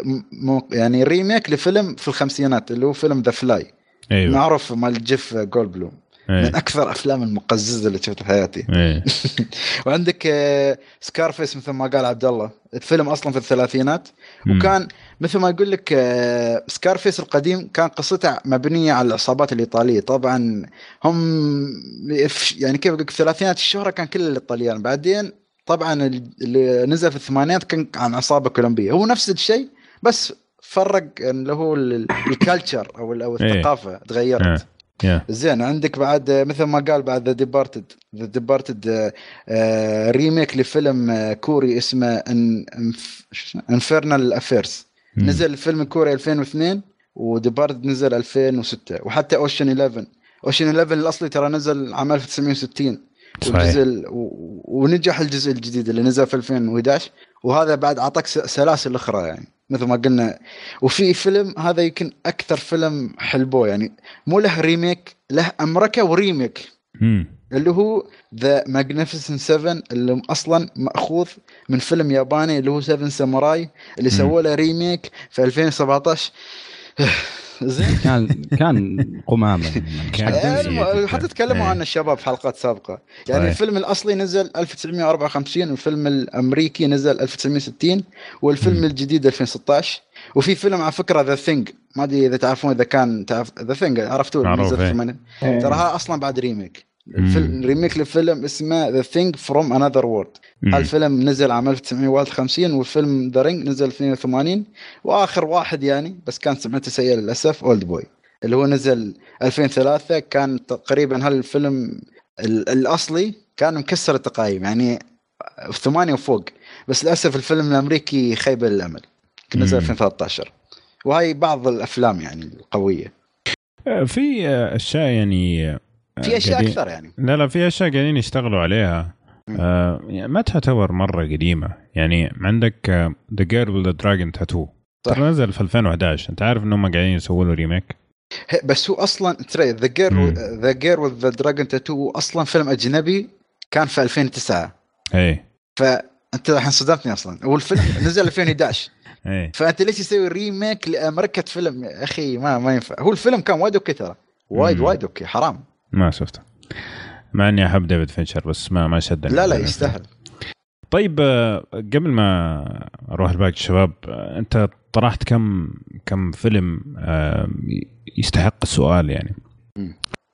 يعني remake لفيلم في الخمسينات اللي هو فيلم The Fly أيوه. معروف مال جيف جولدبلوم إيه. من أكثر الافلام المقززة اللي شفتها في حياتي إيه. وعندك Scarface مثل ما قال عبد الله الفيلم أصلا في الثلاثينات. وكان مثل ما يقول لك آه، Scarface القديم كان قصته مبنية على العصابات الإيطالية طبعا هم يعني كيف أقول لك في الثلاثينات الشهرة كان كل الإيطاليان بعدين طبعا اللي نزل في الثمانينات كان عن عصابة كولومبية هو نفس الشيء بس فرق اللي هو ال- ال culture أو أو إيه. الثقافة تغيرت يا زين عندك بعد مثل ما قال بعد The Departed The Departed remake لفيلم آه، كوري اسمه Infernal Affairs مم. نزل الفيلم الكوري 2002 و Departed نزل 2006 وحتى Ocean's 11 Ocean's 11 الأصلي ترى نزل عام 1960 صحيح. والجزء ال- و- ونجح الجزء الجديد اللي نزل في 2011 وهذا بعد أعطاك سلاسل أخرى يعني. مثل ما قلنا وفي فيلم هذا يمكن أكثر فيلم حلبوه يعني مو له remake له امركه و remake مم. اللي هو The Magnificent 7 اللي أصلا مأخوذ من فيلم ياباني اللي هو 7 Samurai اللي. سووا له remake في 2017 زين كان كان قمامة يعني. حتى تكلموا إيه. عنه الشباب في حلقات سابقة يعني صحيح. الفيلم الأصلي نزل 1954 والفيلم الأمريكي نزل 1960 والفيلم. الجديد 2016 وفي فيلم على فكرة The Thing ما أدري إذا تعرفون إذا كان تعرف The Thing عرفتوه نزل إيه. إيه. ترى ها أصلا بعد remake. الفيلم remake لفيلم اسمه The Thing from Another World. الفيلم نزل عام 1951 والفيلم The Thing نزل 82 وآخر واحد يعني بس كان سمعته سيئه للأسف Oldboy اللي هو نزل 2003 كان تقريبا هالفيلم ال- الأصلي كان مكسر التقايم يعني ثمانية وفوق. بس للأسف الفيلم الأمريكي خيبه للامل نزل مم. 2013 وهي بعض الأفلام يعني القوية. في أشياء يعني في أشياء قاعدين- أكثر يعني. لا لا في أشياء قاعدين يشتغلوا عليها. آه يعني ما تعتبر مرة قديمة. يعني عندك The Girl with Dragon Tattoo. ترى نزل في 2011 أنت عارف انهم قاعدين يسووا له remake؟ بس هو أصلا ترى The Girl مم. The Girl with Dragon Tattoo أصلا فيلم أجنبي كان في 2009 إيه فأنت الحين صدمتني أصلا. هو الفيلم نزل 2011 إيه. فأنت ليش تسوي remake لأمريكا فيلم؟ يا أخي ما ما ينفع. هو الفيلم كان وايد أوكي ترى. وايد. وايد أوكي حرام. ما شفته. مع إني أحب ديفيد فينشر بس ما ما شدني. لا لا يستاهل. طيب آه، قبل ما أروح لباقي الشباب آه، أنت طرحت كم كم فيلم آه، يستحق السؤال يعني.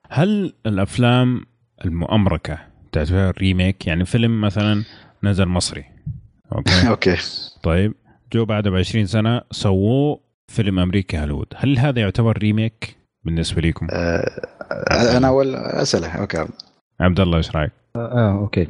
هل الأفلام المؤمركه تعتبر remake يعني فيلم مثلا نزل مصري. أوكي؟ أوكي. طيب جوا بعد ب 20 سنة سووه فيلم أمريكي هوليوود. هل هذا يعتبر remake بالنسبة لكم آه أنا أول أسأله. أوكي. عبد الله إيش رأيك؟ آه أوكي.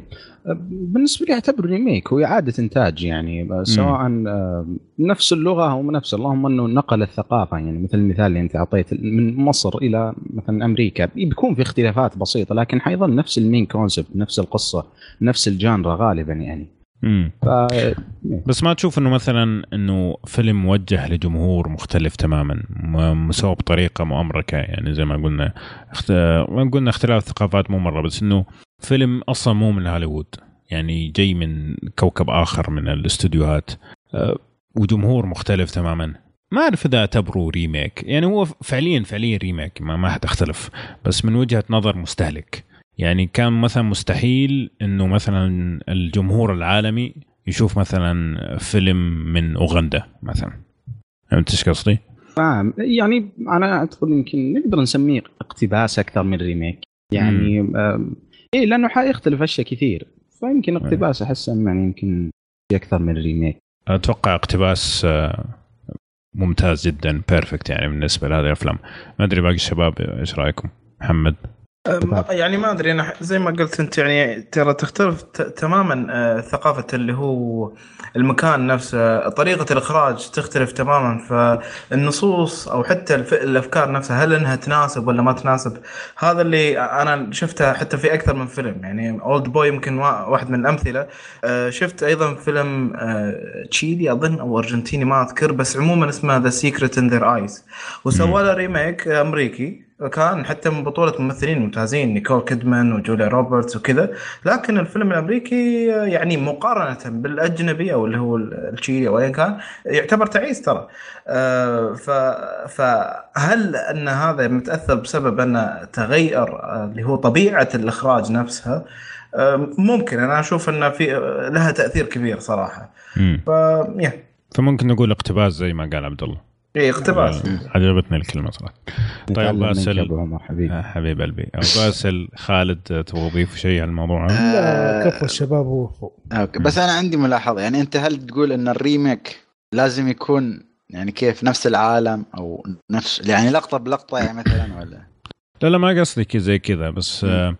آه، بالنسبة لي اعتبره remake. هو اعاده انتاج يعني آه، سواء آه، نفس اللغة أو نفس. اللهم أنه نقل الثقافة. يعني مثل المثال اللي أنت أعطيت من مصر إلى مثلا أمريكا. بيكون في اختلافات بسيطة لكن حيظل نفس ال main concept نفس القصة نفس ال genre غالبا يعني. ف بس ما تشوف إنه مثلا إنه فيلم موجه لجمهور مختلف تماما مسوى بطريقة مؤامركة يعني زي ما قلنا اخت... ما قلنا اختلاف ثقافات مو مرة بس إنه فيلم أصلا مو من هوليوود يعني جاي من كوكب آخر من الاستوديوهات أه، وجمهور مختلف تماما. ما أعرف إذا أعتبره remake يعني هو فعليا فعليا remake ما, ما حتختلف بس من وجهة نظر مستهلك. يعني كان مثلا مستحيل إنه مثلا الجمهور العالمي يشوف مثلا فيلم من أوغندا مثلا. فهمت إيش قصدي؟ فاهم. يعني أنا أعتقد يمكن نقدر نسميه اقتباس أكثر من ريميك. يعني إيه لأنه حيختلف أشياء كثير. فيمكن اقتباس أحس يعني يمكن أكثر من ريميك. أتوقع اقتباس آه، ممتاز جدا. perfect يعني بالنسبة لهذه الأفلام. ما أدري باقي الشباب إيش رأيكم؟ محمد؟ يعني ما أدري أنا زي ما قلت أنت يعني ترى تختلف تماما آه، ثقافة اللي هو المكان نفسه طريقة الإخراج تختلف تماما. فالنصوص أو حتى الأفكار نفسها هل إنها تناسب ولا ما تناسب؟ هذا اللي أنا شفتها حتى في أكثر من فيلم. يعني Old Boy يمكن وا- واحد من الأمثلة. آه، شفت أيضا فيلم آه، تشيلي أظن أو أرجنتيني ما أذكر بس عموما اسمه The Secret in Their Eyes وسوى له remake أمريكي. كان حتى من بطولة ممثلين ممتازين نيكول كيدمان وجوليا روبرتس وكذا. لكن الفيلم الأمريكي يعني مقارنة بالأجنبي أو اللي هو التشيلي أو ايا كان يعتبر تعيس ترى. آه، ف فهل أن هذا متأثر بسبب أن تغير آه، اللي هو طبيعة الإخراج نفسها؟ آه، ممكن. أنا أشوف أن في لها تأثير كبير صراحة. ف فممكن نقول اقتباس زي ما قال عبد الله. إيه، اقتباس. آه، عجبتني الكلمة صراحة. طيب باسل حبيبي. آه، حبيب قلبي. باسل خالد تبغى تضيف شيء على الموضوع؟ هذا؟ لا آه، كفو الشباب ووفوا أوكي. بس أنا عندي ملاحظة. يعني أنت هل تقول إن ال remake لازم يكون يعني كيف نفس العالم أو نفس يعني لقطة بلقطة يعني مثلا ولا؟ لا لا ما قصدي كذا زي كذا. بس آه،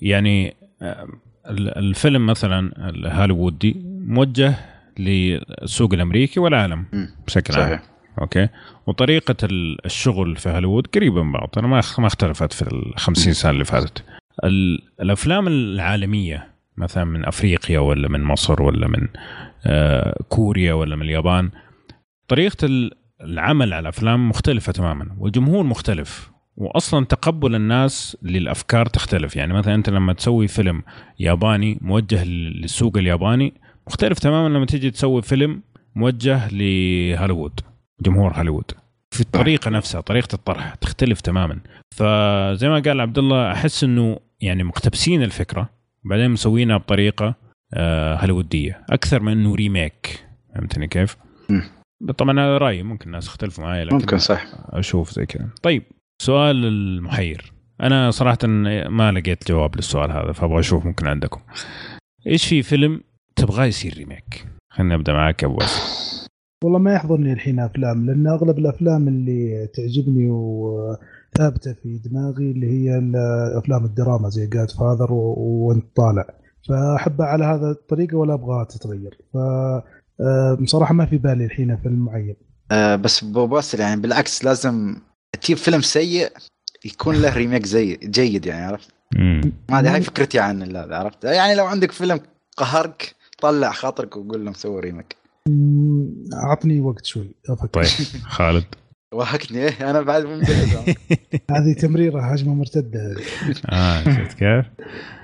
يعني آه، ال- الفيلم مثلا الهوليوودي موجه للسوق الأمريكي والعالم. بشكل عام. صحيح أوكي؟ وطريقة ال- الشغل في هوليوود قريبة من بعض. أنا ما ما اختلفت في ال 50 سنة اللي فاتت. ال- الأفلام العالمية مثلا من أفريقيا ولا من مصر ولا من آه، كوريا ولا من اليابان طريقة ال- العمل على الأفلام مختلفة تماما والجمهور مختلف واصلا تقبل الناس للأفكار تختلف. يعني مثلا أنت لما تسوي فيلم ياباني موجه لل- للسوق الياباني مختلف تماما لما تيجي تسوي فيلم موجه لهوليوود. جمهور هوليوود. في الطريقة نفسها طريقة الطرح تختلف تماما. فزي ما قال عبد الله أحس إنه يعني مقتبسين الفكرة بعدين مسوينها بطريقة آه هوليوودية. أكثر من إنه ريميك فهمتني كيف؟ طبعا هذا رأيي ممكن الناس يختلفوا معي لكن ممكن صح. أشوف زي كذا. طيب سؤال المحير. أنا صراحة ما لقيت جواب للسؤال هذا فأبغى أشوف ممكن عندكم. إيش في فيلم تبغاه يصير ريميك خلينا نبدا معك أبو واسع والله ما يحضرني الحين أفلام لأن أغلب الأفلام اللي تعجبني وثابتة في دماغي اللي هي افلام الدراما زي جاد فاذر وأنت طالع. فاحبها على هذا الطريقة ولا أبغاها تتغير. ف بصراحه ما في بالي الحين فيلم معين. آه بس ابو باسل يعني بالعكس لازم تجيب فيلم سيء يكون له remake زي جيد يعني عرفت. ما أدري هاي فكرتي عن هذا عرفت؟ يعني لو عندك فيلم قهرك طلع خاطرك وقول لهم سووا remake اعطني وقت شوي. أفكر. طيب خالد. وهكني. إيه أنا بعد ممتاز هذه تمريرة هجمة مرتدة. آه شفت كيف؟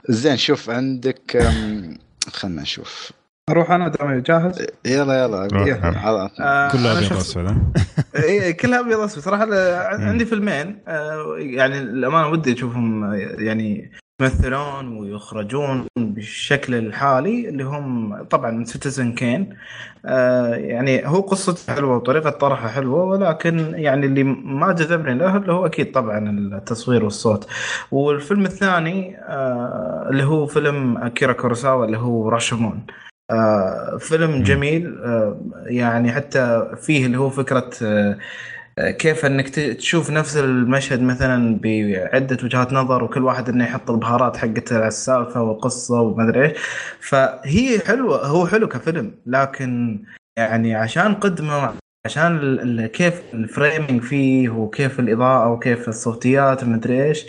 زين شوف عندك خلنا نشوف. أروح أنا دام جاهز؟ يلا يلا. آه، كلها أبيض اسود ها؟ اي كلها أبيض اسود صراحة عندي فيلمين. آه، يعني الأمانة ودي أشوفهم آه، يعني يمثلون ويخرجون بالشكل الحالي اللي هم طبعا Citizen Kane آه، يعني هو قصته حلوة وطريقة طرحه حلوة ولكن يعني اللي ما جذبني له اللي هو أكيد طبعا التصوير والصوت. والفيلم الثاني آه، اللي هو فيلم أكيرا كوروساوا اللي هو راشومون. آه، فيلم جميل. آه، يعني حتى فيه اللي هو فكرة آه، كيف إنك تشوف نفس المشهد مثلا بعدة وجهات نظر وكل واحد إنه يحط البهارات حقته على السالفة والقصة وما أدري إيش. فهي حلوة هو حلو كفيلم لكن يعني عشان قدمه عشان ال- ال- كيف ال framing فيه وكيف الإضاءة وكيف الصوتيات وما ادري إيش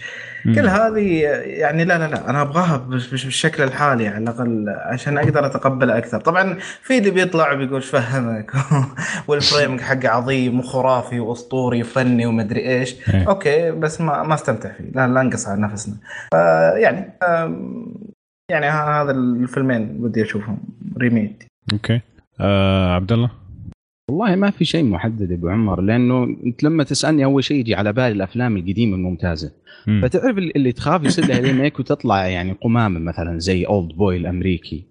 كل هذه يعني لا لا لا أنا أبغاها بالشكل الحالي على الأقل عشان أقدر اتقبلها أكثر. طبعا في اللي بيطلع وبيقول إيش فهمك؟ وال framing حقه عظيم وخرافي وأسطوري وفني وما ادري إيش. إيه. أوكي بس ما ما استمتع فيه. لا لا نقص على نفسنا. يعني يعني هذا الفيلمين ودي أشوفهم. remade أوكي. آه عبد الله؟ والله ما في شيء محدد أبو عمر لأنه أنت لما تسألني أول شيء يجي على بالي الأفلام القديمة الممتازة. مم. فتعرف اللي تخاف يصير لها remake وتطلع يعني قمامة مثلا زي Old Boy الأمريكي.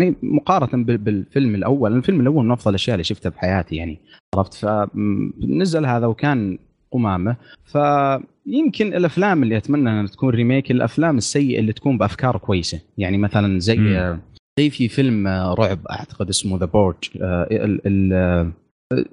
يعني مقارنة بال- بالفيلم الأول الفيلم الأول من أفضل الأشياء اللي شفتها بحياتي يعني عرفت؟ فنزل هذا وكان قمامة. فيمكن الأفلام اللي أتمنى إنها تكون remake الأفلام السيئة اللي تكون بأفكار كويسة. يعني مثلا زي مم. زي في فيلم آه، رعب أعتقد اسمه The Purge ال ال آه،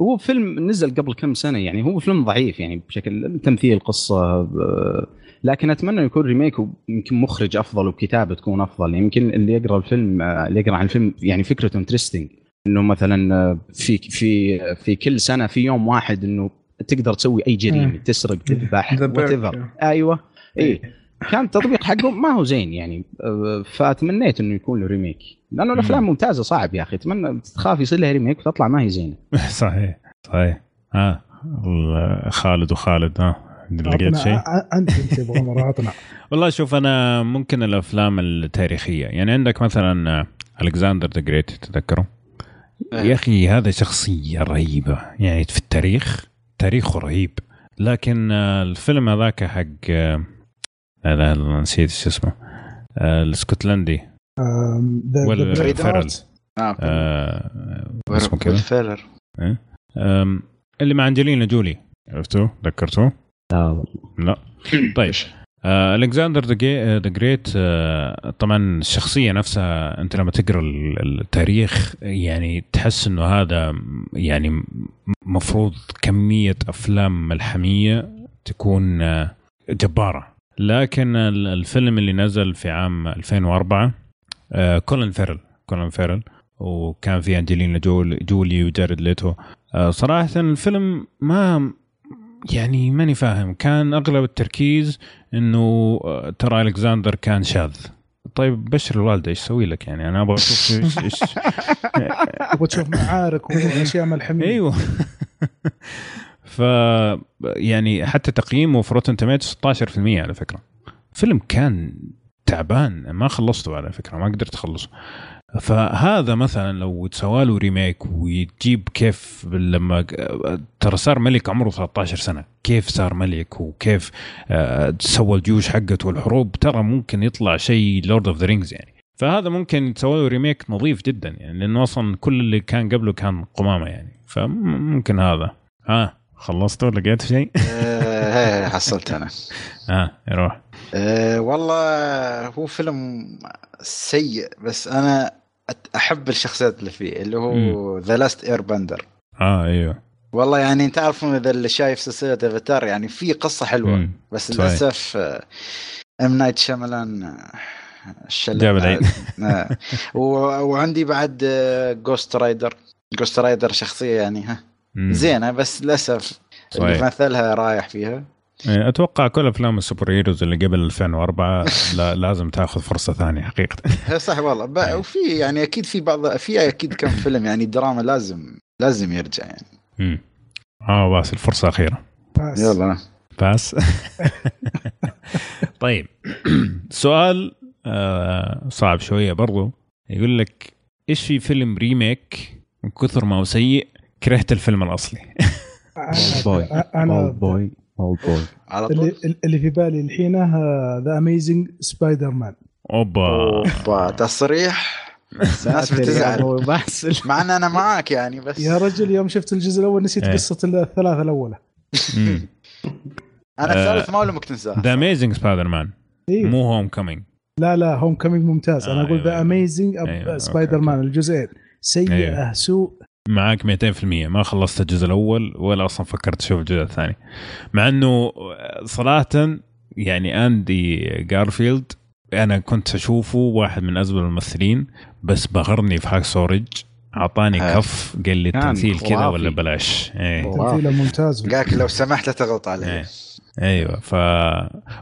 هو فيلم نزل قبل كم سنة يعني هو فيلم ضعيف يعني بشكل تمثيل قصة آه، لكن أتمنى يكون remake ويمكن مخرج أفضل وكتابة تكون أفضل. يمكن اللي يقرأ الفيلم آه، اللي يقرأ عن الفيلم يعني فكرته interesting إنه مثلا آه، في في في كل سنة في يوم واحد إنه تقدر تسوي أي جريمة. تسرق تذبح. أيوه. إيه كان التطبيق حقه ما هو زين يعني. فتمنيت إنه يكون له remake لأنه الأفلام ممتازة صعب يا أخي. اتمنى تخاف يصير لها remake وتطلع ما هي زينة. صحيح صحيح. ها آه خالد وخالد ها لقيت شيء؟ أنت انت ابو عمر عطنا. والله شوف أنا ممكن الأفلام التاريخية. يعني عندك مثلا Alexander the Great تتذكره يا أخي هذا شخصية رهيبة. يعني في التاريخ تاريخه رهيب. لكن آه، الفيلم هذاك حق آه، لا لا لا، نسيت شو اسمه. آه، الاسكتلندي. ولا فيرل. آه. آه، اسمه كذا. وال فيرل آم، اللي مع أنجلينا جولي. عرفتوه؟ ذكرتوه؟ لا والله لا. طيب. Alexander the Great طبعا الشخصية نفسها أنت لما تقرأ ال- التاريخ يعني تحس إنه هذا يعني م- مفروض كمية أفلام ملحمية تكون جبارة. لكن ال- الفيلم اللي نزل في عام 2004 آه، كولين فيرل كولين فيرل وكان في أنجلينا جول جولي وجاريد ليتو. آه، صراحة الفيلم ما يعني ماني فاهم. كان أغلب التركيز إنه آه، ترى الكسندر كان شاذ. طيب بشرى الوالدة إيش أسوي لك يعني؟ أنا أبغى أشوف إيش إيش تبغى تشوف معارك وأشياء ملحميه أيوه. ف يعني حتى تقييمه في Rotten Tomato 16% على فكرة. فيلم كان تعبان ما خلصته على فكرة ما قدرت أخلصه. فهذا مثلا لو تسوى له remake ويجيب كيف لما ترى صار ملك عمره 13 سنة. كيف صار ملك وكيف آه، سوى الجيوش حقته والحروب. ترى ممكن يطلع شيء Lord of the Rings يعني. فهذا ممكن يتسوى له remake نظيف جدا يعني لأنه أصلا كل اللي كان قبله كان قمامة يعني. فممكن هذا. ها. خلصتوا لقيت شيء؟ آه، حصلت أنا ها يروح أه والله هو فيلم سيء بس أنا أحب الشخصيات اللي فيه اللي هو The Last Airbender آه أيوه والله يعني أنت تعرفون إذا اللي شايف سلسلة افاتار يعني في قصة حلوة مم. بس. للأسف آه، إم نايت شيامالان آه، الشلل جاب العيد. آه. وعندي بعد Ghost Rider Ghost Rider شخصية يعني ها. زينه بس للأسف اللي. مثلها رايح فيها. إيه، أتوقع كل أفلام السوبر هيروز اللي قبل 2004 لا لازم تأخذ فرصة ثانية حقيقة. هي صح والله. ب- وفي يعني أكيد في بعض في أكيد كم فيلم يعني دراما لازم لازم يرجع يعني. مم. آه بس الفرصة أخيرة. بس. يلا. بس طيب. سؤال آه صعب شوية برضو. يقول لك إيش في فيلم ريميك من كثر ما هو سيء كرهت الفيلم الأصلي. Oldboy أنا Oldboy على طول. اللي, اللي في بالي الحين The Amazing Spider-Man أوبا. أوبا. تصريح؟ الناس بتزعل. مع إن أنا معاك يعني بس. يا رجل يوم شفت الجزء الأول نسيت إيه. قصة الثلاثة الأولى. أنا آه، الثالث ما لمك تنساه. The Amazing Spider-Man إيه؟ مو Homecoming لا لا Homecoming ممتاز. أنا آه، أقول The. Amazing Spider Man الجزئين. سيئة أيوة. سوء. معاك 200% ما خلصت الجزء الأول ولا أصلا فكرت أشوف الجزء الثاني مع إنه صراحة يعني أندرو جارفيلد أنا كنت أشوفه واحد من ازبل الممثلين بس بغرني في Hacksaw Ridge أعطاني آه. كف قال لي التمثيل كذا. ولا بلاش إيه. تمثيله ممتاز قالك لو سمحت لا تغلط إيه. أيوه ف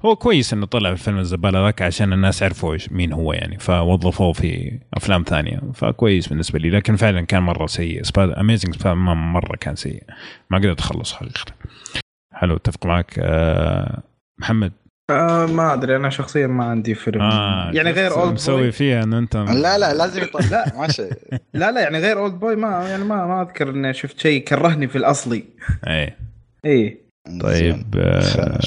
هو كويس إنه طلع في فيلم الزبالة ذاك عشان الناس عرفوا إيش- مين هو يعني فوظفوه في أفلام ثانية فكويس بالنسبة لي. لكن فعلا كان مرة سيء. Amazing Man مرة كان سيء. ما قدرت اخلص حقيقة. حلو أتفق معك. آه محمد؟ آه ما أدري. أنا شخصيا ما عندي فيلم. آه يعني غير Old مسوي boy فيها انه انت لا لا لازم يطلع. لا ماشي. لا لا يعني غير Oldboy ما يعني ما ما أذكر إني شفت شيء كرهني في الأصلي. إيه. إيه. طيب آه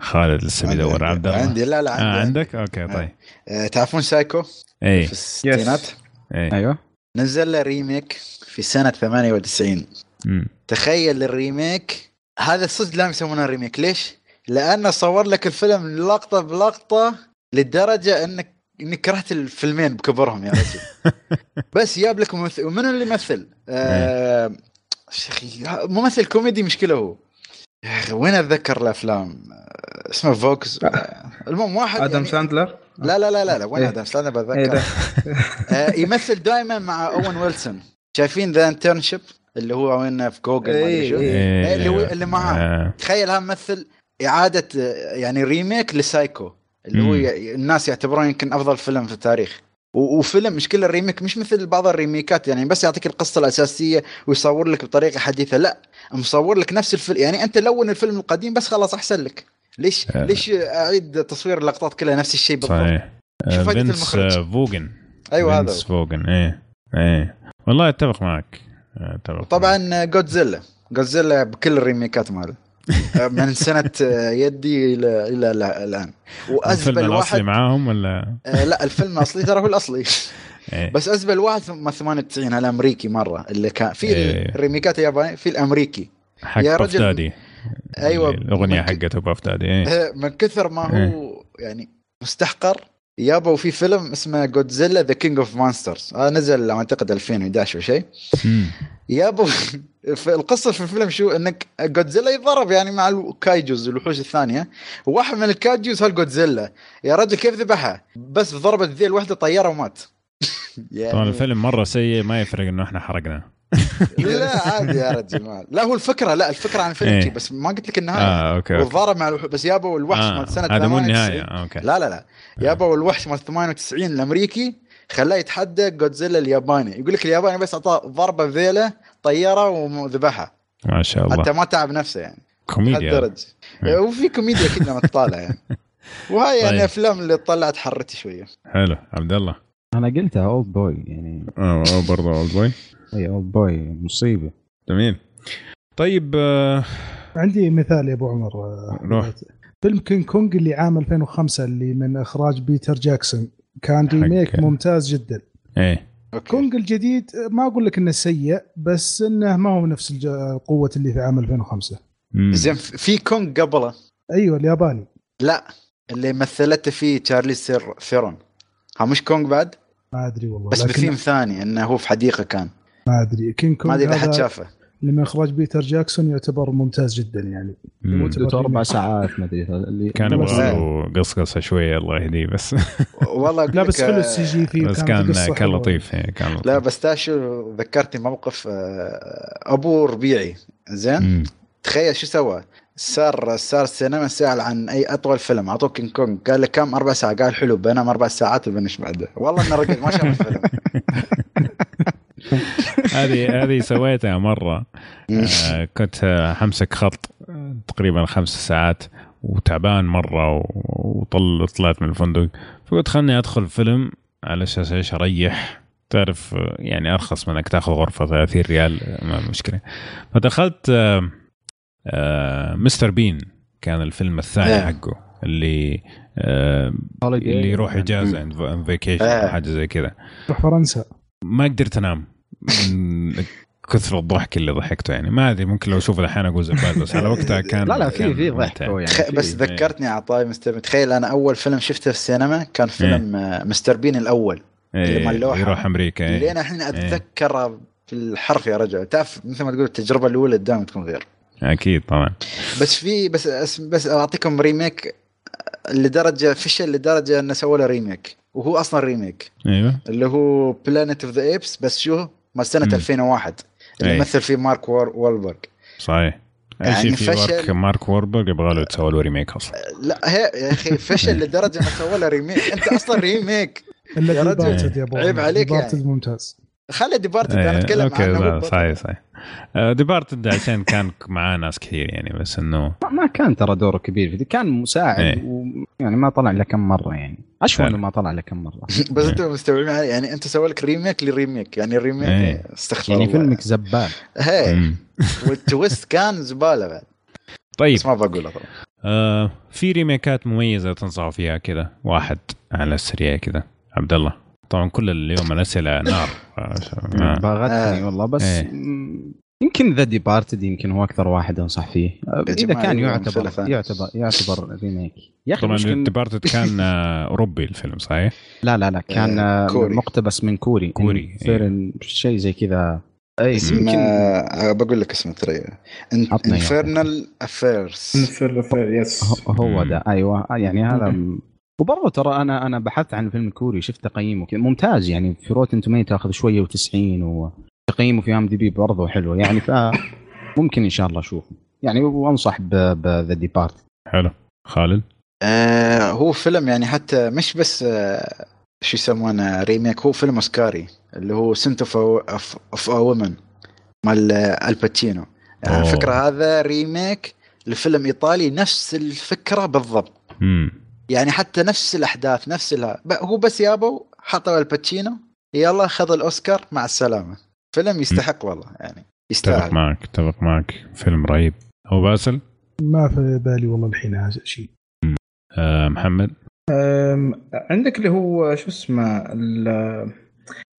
خالد لسه بيدور. عبد الله؟ عندي. لا لا آه عندي. عندك؟ okay طيب. آه، تعرفون سايكو؟ إيه. في الستينات؟ إيه. أيوه. نزل له remake في سنة 98 مم. تخيل ال remake. هذا صدق لازم يسمونه remake. ليش؟ لأنه صور لك الفيلم لقطة بلقطة للدرجه انك إنك كرهت الفيلمين بكبرهم يا رجل. بس جاب لك ممثل. ومن اللي يمثل؟ آه شيخي ممثل كوميدي مشكلة هو. يا أخي وين أتذكر الأفلام؟ آه، اسمه فوكس آه، المهم واحد آدم يعني ساندلر لا لا لا لا, لا وين إيه. آدم استنى إيه بتذكر. آه، يمثل دائما مع أوين ويلسون شايفين The Internship اللي هو وين في جوجل ما أدري شو إيه، إيه، اللي هو. اللي معاه آه. تخيل هم مثل إعادة آه، يعني remake ل Psycho اللي هو. ي- الناس يعتبرون يمكن أفضل فيلم في التاريخ وفيلم مشكلة ال remake مش مثل بعض ال remakeات يعني بس يعطيك القصة الأساسية ويصور لك بطريقة حديثة لا مصور لك نفس الفيلم. يعني أنت لون الفيلم القديم بس خلاص أحسن لك. ليش آه. ليش أعيد تصوير اللقطات كلها نفس الشيء بالضبط؟ صحيح. شو آه، فينس المخرج؟ آه، فوغن أيوة هذا فينس فوغن إيه إيه. والله أتفق معك. آه، اتفق. طبعا Godzilla Godzilla بكل ال remakeات ماله. من سنة جدي إلى إلى إلى الآن. الفيلم الأصلي واحد. معاهم ولا؟ آه، لا الفيلم الأصلي ترى هو الأصلي. إيه. بس أزبل واحد ثم 98 الأمريكي مرة. اللي كان في إيه. ال remakeات اليابانية في الأمريكي. حق يا رجل- دادي. أيوة، الأغنية حقته باف دادي إيه. آه، من كثر ما هو يعني مستحقر يابا وفي فيلم اسمه Godzilla The King of Monsters هذا نزل أعتقد 2011 وشيء مم. يابا في القصة في الفيلم شو؟ إنك جودزيلا يتضرب يعني مع ال kaijus الوحوش الثانية. وواحد من ال kaijus هال Godzilla يا رجل كيف ذبحها؟ بس ضربة ذيل وحدة طيارة ومات. يعني طبعا الفيلم مرة سيء ما يفرق إنه إحنا حرقنا. لا عادي يا رجل. لا هو الفكرة لا الفكرة عن الفيلم. شي، بس ما قلت لك النهاية. آه okay والضرب مع الوحوش بس يابا والوحش آه. مال سنة هذا مو 98. النهايه آه، okay. لا لا لا. يابا والوحش مال 98 الأمريكي خلاه يتحدى جودزيلا الياباني. يقول لك الياباني بس أعطاه ضربة بذيله طيارة وذبحها ما شاء الله. حتى ما تعب نفسه يعني. كوميديا. إيه. وفي كوميديا أكيد لما تطالع يعني. وهاي يعني طيب. أفلام اللي طلعت حرتي شوية. حلو عبد الله. أنا قلتها Oldboy يعني آه برضه Oldboy؟ إي Oldboy مصيبة. جميل. طيب آه، عندي مثال يا أبو عمر آه، روح. فيلم King Kong اللي عام 2005 اللي من إخراج بيتر جاكسون. كان remake ممتاز جدا. إيه. okay. Kong الجديد ما أقول لك إنه سيء بس إنه ما هو نفس القوه اللي في عام 2005 مم. زين في كونج قبله. أيوه الياباني. لا اللي مثلته فيه تشارلي سير ثيرون ها مش كونج بعد؟ ما أدري والله بس لكن بثيم ثاني إنه هو في حديقة كان. ما أدري كينج ما كونج أدري إذا حد شافه. اللي من إخراج بيتر جاكسون يعتبر ممتاز جدا يعني. مدته أربع ساعات ما أدري اللي كان يبغى له قصقصة شوية الله يهديه بس. والله لا بس حلو السي جي فيه بس كان كان. لطيف إيه، كان لطيف. لا بس تاشو ذكرتني موقف آه، ابو ربيعي زين. تخيل شو سوى؟ صار صار السينما سأل عن أي أطول فيلم. اعطوه كينج كونج قال له كم؟ أربع ساعات. قال حلو بنام أربع ساعات وبنش بعده. والله إنه رجل ما شاف الفيلم. هذه هذه سويتها مرة. آه، كنت آه، حمسك خط آه، تقريبا خمس ساعات وتعبان مرة وطل طلعت من الفندق. فقلت خلني أدخل فيلم على أساس إيش؟ أريح. تعرف آه، يعني أرخص من إنك تأخذ غرفة 30 ريال آه، ما مشكلة. فدخلت آه، آه، Mr. Bean كان الفيلم الثاني إيه. حقه اللي آه، اللي يروح إجازة on vacation إيه. حاجة زي كذا. روح فرنسا. ما قدرت أنام من كثر الضحك اللي ضحكته يعني. ما أدري ممكن لو اشوفه الحين أقول زبال بس على وقتها كان لا لا في في ضحك يعني. تخ... بس في- ذكرتني عطاي Mr. Bean. تخيل أنا أول فيلم شفته في السينما كان فيلم آه، Mr. Bean الأول اللي إيه، مال اللوحة. يروح أمريكا إيه. اللي أنا الحين أتذكره بالحرف يا رجل. تعرف مثل ما تقول التجربة الأولى دائما تكون غير. أكيد طبعا بس في بس بس- أعطيكم remake لدرجة فشل لدرجة إنه سووا له remake وهو أصلا remake أيوه اللي هو Planet of the Apes بس شو مال سنة مم. 2001 اللي أي. يمثل فيه مارك وال وولبرغ صحيح أي يعني شيء في فشل. مارك مارك وولبرغ يبغى له تسوي له remake أصلا لا هي يا أخي فشل لدرجة إنه سووا له remake أنت أصلا remake يا رجل. عيب. عليك يعني. ممتاز خلي Departed إيه، أنا أتكلم okay عنه لا صحيح صحيح. آه، Departed عشان كان معاه ناس كثير يعني بس إنه ما- كان ترى دوره كبير في ديبارتد كان مساعد إيه. ويعني ما طلع له كم مرة يعني. اشوى. إنه ما طلع له كم مرة. بس أنتم مستوعبين؟ يعني أنت سووا لك remake لل remake يعني ال remake إيه. استغفر يعني فيلمك زبال. هي. مم. وال twist كان زبالة بعد. طيب. بس ما بقولها طبعا. آه في remakeات مميزة تنصحوا فيها كذا واحد على السريع كذا عبد الله. طبعا كل اليوم الاسئله نار آه. باغتني آه. والله بس إيه. يمكن The Departed يمكن هو أكثر واحد أنصح فيه إذا كان يعتبر. يعتبر يعتبر remake يا أخي طبعا Departed كان آه، أوروبي الفيلم صحيح؟ لا لا لا كان آه، آه، كوري. مقتبس من كوري كوري، فيرن شيء زي كذا اي يمكن آه، بقول لك اسمه ترى. Infernal Affairs fair fair yes هو-. ده أيوه يعني هذا وبرضه ترى أنا أنا بحثت عن الفيلم الكوري شفت تقييمه كذا ممتاز يعني في Rotten Tomatoes شوية و90 وتقييمه في IMDb برضه حلو يعني فممكن إن شاء الله أشوفه. يعني وأنصح ب The Departed حلو. خالد؟ آه هو فيلم يعني حتى مش بس آه شو يسمونه remake هو فيلم أوسكاري اللي هو Scent of of a Woman مال آه، الباتشينو يعني أوه. الفكرة هذا remake لفيلم إيطالي نفس الفكرة بالضبط. امم يعني حتى نفس الأحداث نفس الها ب- هو بس يابوا حطوا الباتشينو يلا خذ الأوسكار مع السلامة. فيلم يستحق والله يعني اتفق يستاهل معك اتفق معك. فيلم رهيب. ابو باسل؟ ما في بالي والله الحين هذا شيء آه محمد؟ أم، عندك اللي هو شو اسمه ال-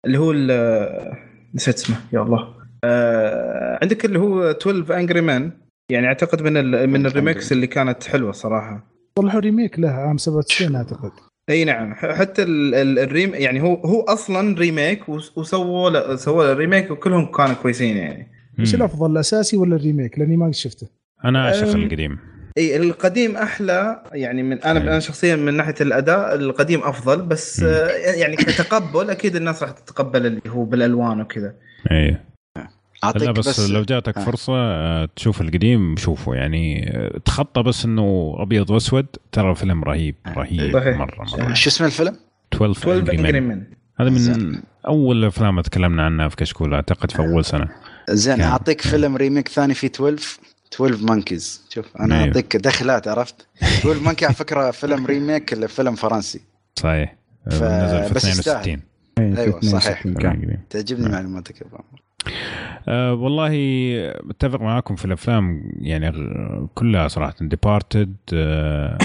اللي هو ال- نسيت اسمه يا الله. أه، عندك اللي هو 12 Angry Men يعني أعتقد من ال- من 12 ال remakes اللي كانت حلوة صراحة. طلعوا remake له عام 97 أعتقد. أي نعم حتى ال- ال- ال rem يعني هو هو أصلا remake وس- وسووا له سووا له remake وكلهم كانوا كويسين يعني. إيش. الافضل الاساسي ولا ال remake؟ لأني ما شفته. أنا أعشق أم، القديم. أي القديم أحلى يعني من أنا. أنا شخصيا من ناحية الأداء القديم أفضل بس يعني كتقبل أكيد الناس راح تتقبل اللي هو بالألوان وكذا. إيه أعطيك لا بس, بس, لو جاتك آه. فرصة آه، تشوف القديم شوفه يعني آه، تخطى بس إنه أبيض وأسود ترى فيلم رهيب رهيب صحيح. مرة مرة شو اسم الفيلم؟ 12 12 Angry Men. انجري مان هذا من زين. أول الافلام تكلمنا عنها في كشكول أعتقد في أول سنة زين. أعطيك فيلم remake ثاني في 12 12 Monkeys شوف أنا أيوه. أعطيك دخلات عرفت 12 Monkeys على فكرة فيلم remake لفيلم فرنسي صحيح آه، ف- نزل في بس 62 إيه، أيوة، في صحيح. 62 فيلم كان قديم. تعجبني نعم. معلوماتك يا أبو عمر. أه والله متفق معاكم في الأفلام يعني كلها صراحة. Departed أه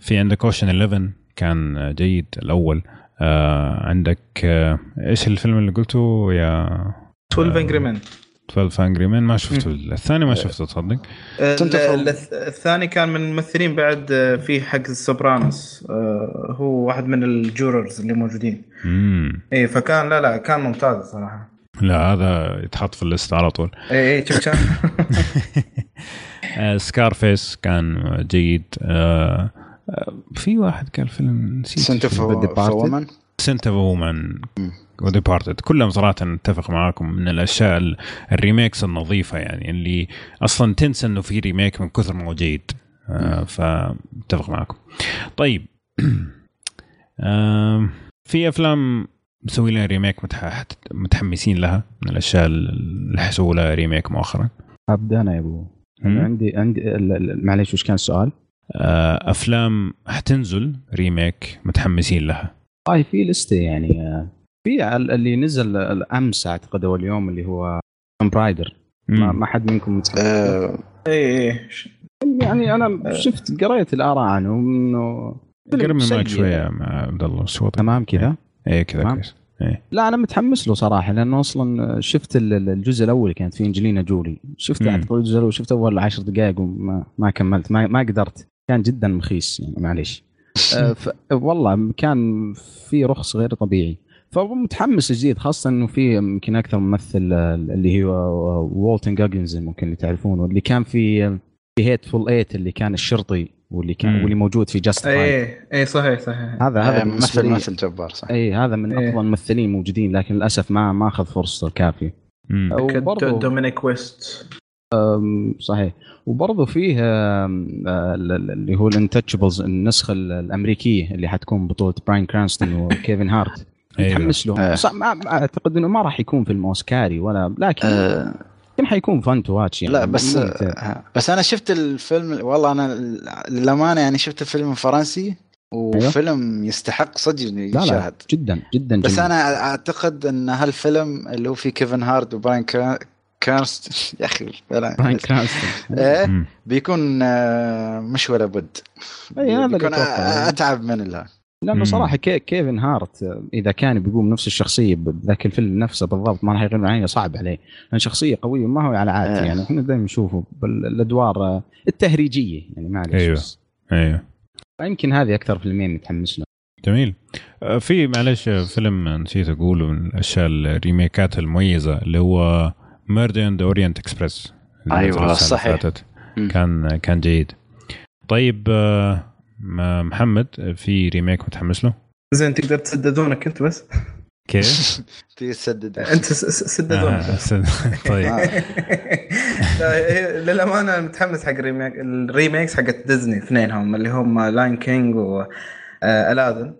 في عندك Ocean's 11 كان جيد الأول. أه عندك أه إيش الفيلم اللي قلته يا 12 Angry Men 12 Angry Men ما شفته الثاني ما شفته تصدق؟ الثاني كان من الممثلين بعد آه، في حق السوبرانوس هو واحد من ال jurors اللي موجودين. امم اي فكان لا لا كان ممتاز صراحة. لا هذا يتحط في ال list على طول. اي اي شوف Scarface كان جيد. آه، في واحد كان فيلم نسيت Scent. of. Woman Scent of Woman. و Departed كلهم صراحة أتفق معاكم من الأشياء ال- ال remakes النظيفة يعني اللي أصلا تنسى إنه في remake من كثر ما هو جيد. آه فأتفق معاكم. طيب. آه في أفلام مسوي لها remake متح... متحمسين لها من الأشياء اللي حيسوا لها remake مؤخرا. ابدا أنا يا أبو. عندي عندي ال- ال- معليش وش كان السؤال؟ آه أفلام حتنزل remake متحمسين لها. والله في لستة يعني آه، في ال- اللي نزل الأمس أعتقد أو اليوم اللي هو Tomb Raider ما, ما حد منكم متحمس؟ آه، اي اي يعني أنا شفت قريت الآراء عنه إنه قرب من شوية مع عبد الله الصوت تمام كذا؟ إيه كذا. كويس. إيه. لا أنا متحمس له صراحة لأنه أصلا شفت ال- ال- الجزء الأول كانت فيه أنجلينا جولي. شفت. أعتقد الجزء الأول شفت أول عشر دقائق وما ما كملت. ما, ما قدرت. كان جدا مخيس يعني معليش. آه، ف... والله كان في رخص غير طبيعي. فمتحمس جديد خاصة إنه في يمكن أكثر ممثل آه، اللي هو وولتن جاجنز ممكن اللي تعرفونه اللي كان في في Hateful Eight اللي كان الشرطي. واللي كان. واللي موجود في Justified اي صحيح صحيح هذا هذا آه، بالنسبة مثل لي- مثل جبار صح اي هذا من إيه. أفضل الممثلين موجودين لكن للأسف ما ما أخذ فرصته الكافيه. وبرضه دومينيك ويست صحيح وبرضه فيه ال- اللي هو ال Intouchables النسخة ال- الأمريكية اللي حتكون بطولة براين كرانستون وكيفن هارت. متحمس له. صح ما ما أعتقد إنه ما راح يكون فيلم اوسكاري ولا لكن آه، يمكن حيكون fun to watch يعني لا بس ممتع. آه، بس أنا شفت الفيلم والله أنا للأمانة يعني شفت الفيلم الفرنسي وفيلم يستحق صدق إنه لا لا جدا جدا بس جميل. أنا أعتقد إن هالفيلم اللي هو فيه كيفن هارت وبراين كا- كارست يا أخي براين إيه مم. بيكون آه، مش ولا بد أي هذا بيكون. آه، أتعب من ال لأنه. صراحة كي كيفن هارت آه، إذا كان بيقوم نفس الشخصية بذاك الفيلم نفسه بالضبط ما راح يغير عليه صعب عليه لأن شخصية قوية ما هو على عادته آه. يعني إحنا دائما نشوفه بالأدوار آه، التهريجية يعني معلش. بس. أيوه فيمكن هذه أكثر فيلمين متحمس له جميل آه، في معلش فيلم نسيت أقوله من الاشياء ال remake ات المميزة اللي هو Murder on the Orient Express أيوة، صحيح. كان كان جيد طيب آه، محمد في remake متحمس له؟ زين تقدر تسددونك أنت بس؟ كيف؟ تسدد. أنت سددونك آه، سد- طيب. آه. للأمانة أنا متحمس حق ال remake ال remakes حقت ديزني اثنينهم اللي هم Lion King و Aladdin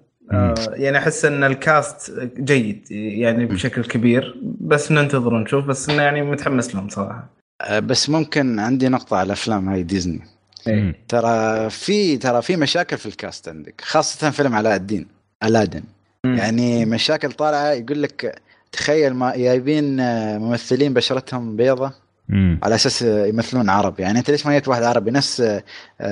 يعني أحس إن ال cast جيد يعني بشكل كبير بس ننتظر ونشوف بس إنه يعني متحمس لهم صراحة. آه، بس ممكن عندي نقطة على أفلام هاي ديزني. مم. ترى في ترى في مشاكل في الكاست عندك خاصة فيلم علاء الدين ألادن مم. يعني مشاكل طالعة يقول لك تخيل ما جايبين ممثلين بشرتهم بيضة مم. على أساس يمثلون عرب يعني أنت ليش ما جبت واحد عربي نفس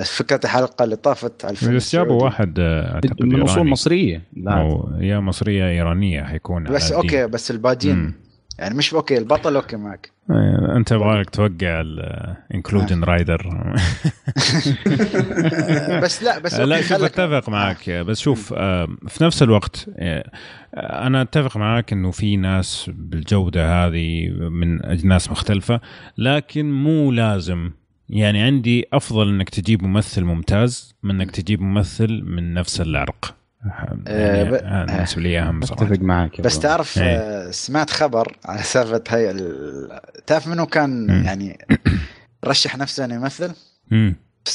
فكرة الحلقة اللي طافت على الفيلم بس جابوا. واحد آه، أعتقد من أصول. مصرية لا أو يا مصرية إيرانية حيكون بس. okay بس الباجين مم. يعني مش okay البطل okay معك. آه، انت يبغالك توقع ال inclusion rider بس لا بس لا شوف اتفق معك. بس شوف آه، في نفس الوقت آه، أنا أتفق معك إنه في ناس بالجودة هذه من اجناس مختلفة لكن مو لازم. يعني عندي أفضل إنك تجيب ممثل ممتاز من إنك تجيب ممثل من نفس العرق. آه، يعني بالنسبة لي اهم صراحة أتفق معك بس. تعرف إيه. آه، سمعت خبر على سالفة هاي ال- تعرف منو كان مم. يعني رشح نفسه إنه يمثل مم.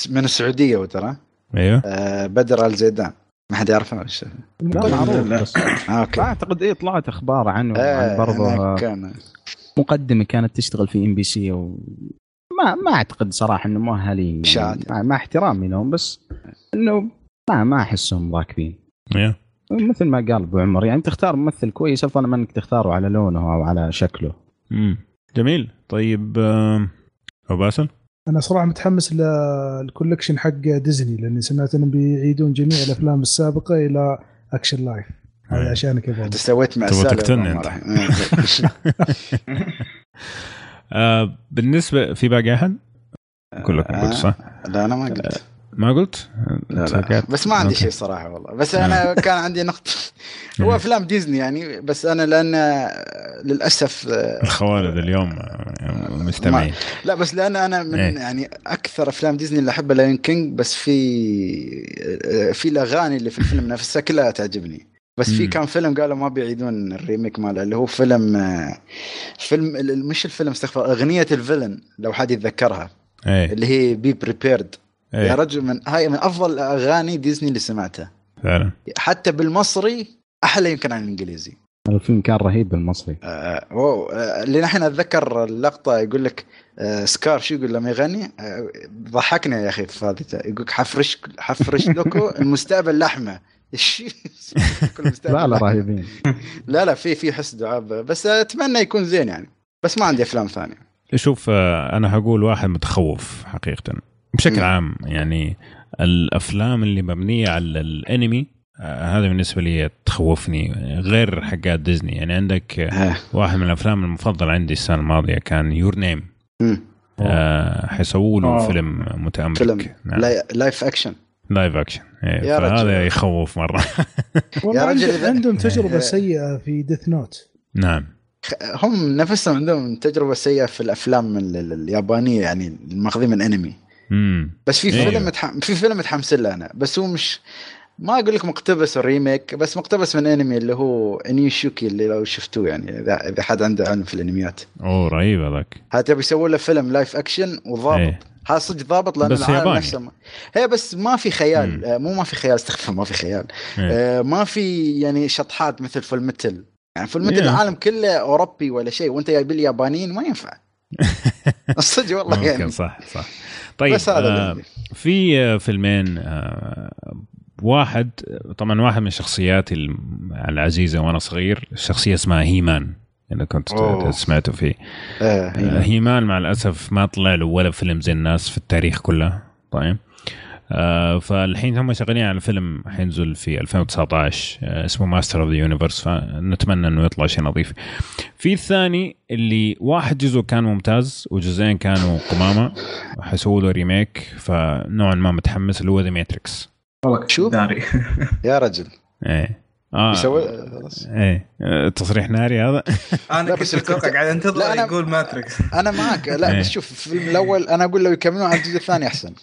من السعودية وترى أيوه آه، بدر الزيدان ما حد يعرفه وش لا معروف لا. بس آه، okay ما أعتقد إيه طلعت أخبار عنه آه، عن برضه كان مقدمة كانت تشتغل في إم بي سي و ما ما أعتقد صراحة إنه مؤهلين. يعني مع, مع احترامي لهم بس إنه ما ما أحسهم راكبين إيه. مثل ما قال أبو عمر يعني تختار ممثل كويس أفضل من إنك تختاره على لونه أو على شكله مم. جميل طيب آه، أبو باسل أنا صراحة متحمس لل collection حق ديزني لأني سمعت إنهم بيعيدون جميع الأفلام السابقة إلى action live هذه أي. عشانك يا أنت سويت مع تبغى تقتلني. راح. آه بالنسبة في باقي أحد؟ كلكم قلت صح؟ لا أنا ما قلت ما قلت؟ لا لا بس ما عندي. شيء صراحة والله بس أنا كان عندي نقطة هو مم. أفلام ديزني يعني بس أنا لأن للأسف آه، الخوالد اليوم آه، مستمعين لا بس لأن أنا من إيه. يعني أكثر أفلام ديزني اللي أحبها Lion King بس في في الأغاني اللي في الفيلم نفسها كلها تعجبني بس في. كان فيلم قالوا ما بيعيدون ال remake ماله اللي هو فيلم آه، فيلم ال- مش الفيلم استغفر أغنية ال villain لو حد يتذكرها إيه اللي هي Be Prepared يا إيه. رجل من هاي من أفضل أغاني ديزني اللي سمعتها. فعلا. حتى بالمصري أحلى يمكن عن الإنجليزي. الفيلم كان رهيب بالمصري. آه wow آه اللي نحن اتذكر اللقطة يقول لك آه سكار شو يقول لما يغني؟ آه ضحكنا يا أخي في هذه يقول لك حفرش حفرش لكم المستقبل لحمة؟ كل لا مستقبل. لا رهيبين. لا لا في في حس دعاب بس أتمنى يكون زين يعني. بس ما عندي أفلام ثانية. شوف آه، أنا هقول واحد متخوف حقيقه. بشكل. عام يعني الأفلام اللي مبنية على الأنمي آه، هذا بالنسبة لي تخوفني غير حقات ديزني يعني عندك. واحد من الأفلام المفضلة عندي السنة الماضية كان يور نيم. آه حيسووا له. فيلم متامرك فيلم نعم. li- live action live action يا. فهذا يخوف مرة والله يا رجل عندهم, إيه. تجربة سيئة في Death Note نعم هم نفسهم عندهم تجربة سيئة في الأفلام ال- ال- اليابانية يعني الماخذين من أنمي بس في أيوه. فيلم متح... في فيلم متحمس له أنا بس هو مش ما أقول لك مقتبس ال remake بس مقتبس من أنمي اللي هو Inuyashiki اللي لو شفتوه يعني اذا إذا حد عنده علم في الأنميات أوه رهيب هذاك هذا تبي يسوون له فيلم live action وضابط إيه. هذا صدق ضابط لأن بس العالم. نفسه ما... هي بس ما في خيال مم. آه، مو ما في خيال استغفر ما في خيال إيه. آه، ما في يعني شطحات مثل فيلم متل يعني فيلم متل إيه. العالم كله أوروبي ولا شيء وأنت جايب لي يابانيين ما ينفع صدق والله يعني صح صح طيب بس هذا آه. في آه، فيلمين آه واحد طبعا واحد من شخصياتي العزيزة وأنا صغير شخصية اسمها هيمان إذا كنت أوه. سمعتوا فيه آه، آه، هي. هيمان مع الأسف ما طلع له ولا فيلم زي الناس في التاريخ كله طيب فالحين هم شغالين على فيلم حينزل في 2019 آه اسمه Master of the Universe فنتمنى إنه يطلع شيء نظيف. في الثاني اللي واحد جزء كان ممتاز وجزئين كانوا قمامة حيسووا له remake فنوعا ما متحمس اللي هو The Matrix. والله شوف. داري يا رجل إيه آه يسوي خلاص. إيه آه، تصريح ناري هذا أنا كنت بس أتوقع قاعد أنتظر أنا- يقول Matrix أنا معك لا إيه. بس شوف الفيلم الأول أنا أقول لو يكملون على الجزء الثاني أحسن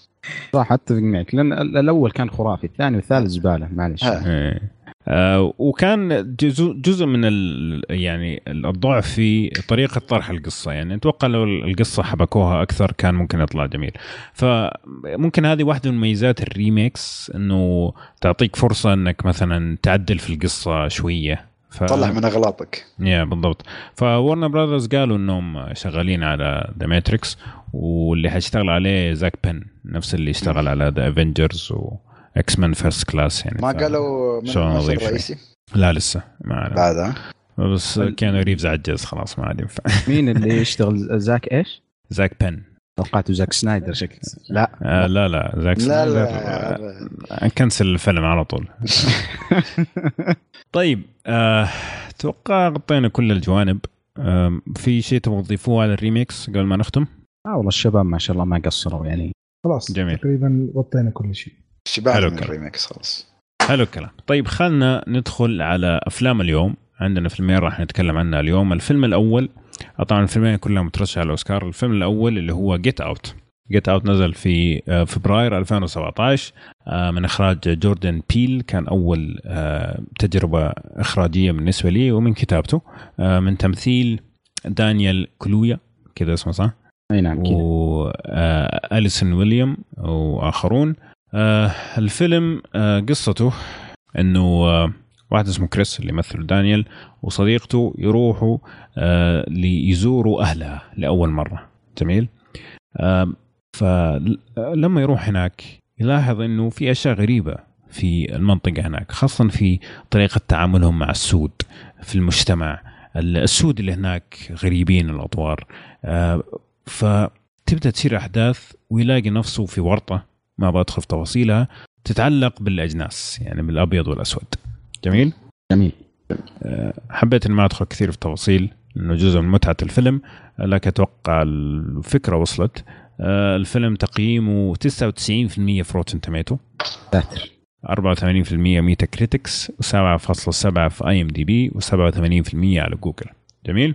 صح اتفق معك لأن ال- الأول كان خرافي الثاني والثالث زبالة معلش ها. إيه. آه وكان جزء جزء من ال يعني الضعف في طريقة طرح القصة. يعني أتوقع لو القصة حبكوها أكثر كان ممكن يطلع جميل. فممكن هذه واحدة من مميزات ال remakes إنه تعطيك فرصة إنك مثلا تعدل في القصة شوية. ف... طلع من أغلاطك. يا بالضبط. وورنر براذرز قالوا إنهم شغالين على the Matrix واللي حيشتغل عليه زاك بن نفس اللي اشتغل على the Avengers و X-Men First Class يعني. ما ف- قالوا من شوي. الرئيسي؟ لا لسه ما. بعد بس كيانو ريفز عجز خلاص ما عاد ينفع. مين اللي يشتغل؟ زاك إيش؟ زاك بن. توقعته زاك سنايدر شكل لا. آه لا لا. زاك لا سنايدر لا آه، cancel الفيلم على طول. طيب آه، أتوقع غطينا كل الجوانب. آم، في شيء تبغى تضيفوه على ال remakes قبل ما نختم؟ آه والله الشباب ما شاء الله ما قصروا يعني. خلاص جميل. تقريبا غطينا كل شيء. شبعنا حلو من. ال remakes خلاص. حلو الكلام. طيب خلنا ندخل على أفلام اليوم. عندنا فيلمين راح نتكلم عنها اليوم. الفيلم الأول طبعا الفيلمين كلهم مترشح على الأوسكار. الفيلم الأول اللي هو Get Out Get Out نزل في آه، فبراير 2017 آه، من إخراج جوردن بيل. كان أول آه، تجربة إخراجية بالنسبة لي ومن كتابته. من تمثيل دانيال كالويا. كذا اسمه صح؟ أي نعم كذا. واليسون ويليامز وآخرون. الفيلم قصته إنه واحد اسمه كريس اللي يمثل دانيال وصديقته يروحوا آه، ليزوروا أهلها لأول مرة. جميل؟ آه، فلما يروح هناك يلاحظ إنه في أشياء غريبة في المنطقة هناك خاصة في طريقة تعاملهم مع السود في المجتمع. السود اللي هناك غريبين الأطوار. آه، فتبدأ تصير أحداث ويلاقي نفسه في ورطة ما بدخل في تفاصيلها تتعلق بالأجناس يعني بالأبيض والأسود. جميل؟ جميل. حبيت ان ما أدخل كثير في التفاصيل لأنه جزء من متعة الفيلم لكن أتوقع الفكرة وصلت. آه، الفيلم تقييمه 99% في Rotten Tomatoes. ساتر. 84% Metacritic و7.7 في IMDb و87% على جوجل. جميل.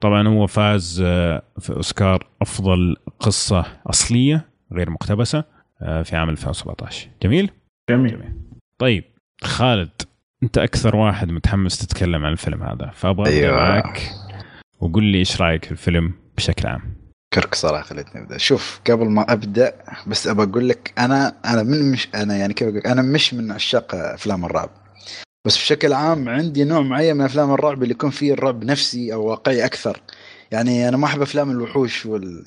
طبعا هو فاز آه، في أوسكار أفضل قصة أصلية غير مقتبسة آه، في عام 2017 جميل؟ جميل. طيب خالد. انت أكثر واحد متحمس تتكلم عن الفيلم هذا فأبغى أبدأ أيوة. معك وقول لي إيش رأيك في الفيلم بشكل عام كرك صراحة خليتني أبدأ شوف قبل ما أبدأ بس ابى أقول لك أنا أنا من مش أنا يعني كيف أقول؟ أنا مش من عشاق أفلام الرعب بس بشكل عام عندي نوع معين من أفلام الرعب اللي يكون فيه الرعب نفسي أو واقعي أكثر يعني أنا ما أحب أفلام الوحوش وال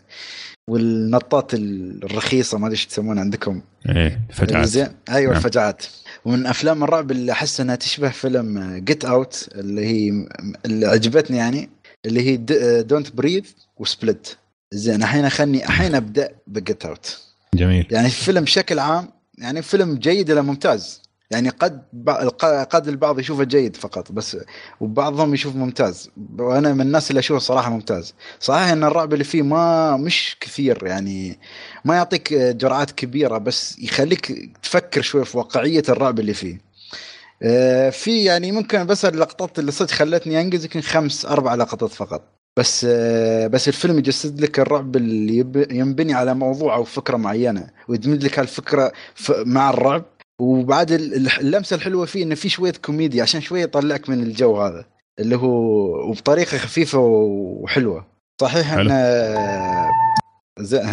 والنطات الرخيصة ما أدري إيش تسمونها عندكم إيه فجأة زين أيوه نعم. الفجعات ومن أفلام الرعب اللي أحس إنها تشبه فيلم Get Out اللي هي اللي عجبتني يعني اللي هي Don't Breathe و Split زين الحين خلني الحين أبدأ ب Get Out جميل. يعني الفيلم بشكل عام يعني فيلم جيد إلى ممتاز. يعني قد قد البعض يشوفه جيد فقط بس وبعضهم يشوف ممتاز. وأنا من الناس اللي أشوفه صراحة ممتاز. صحيح إن الرعب اللي فيه ما مش كثير يعني ما يعطيك جرعات كبيرة بس يخليك تفكر شوي في واقعية الرعب اللي فيه. آه، في يعني ممكن بس اللقطات اللي صدق خلتني أنجز يمكن خمس أربع لقطات فقط. بس آه، بس الفيلم يجسد لك الرعب اللي ينبني على موضوع أو فكرة معينة ويدمج لك هالفكرة مع الرعب. وبعد اللمسة الحلوة فيه إنه في شوية كوميديا عشان شوية يطلعك من الجو هذا اللي هو وبطريقة خفيفة وحلوة. صحيح إن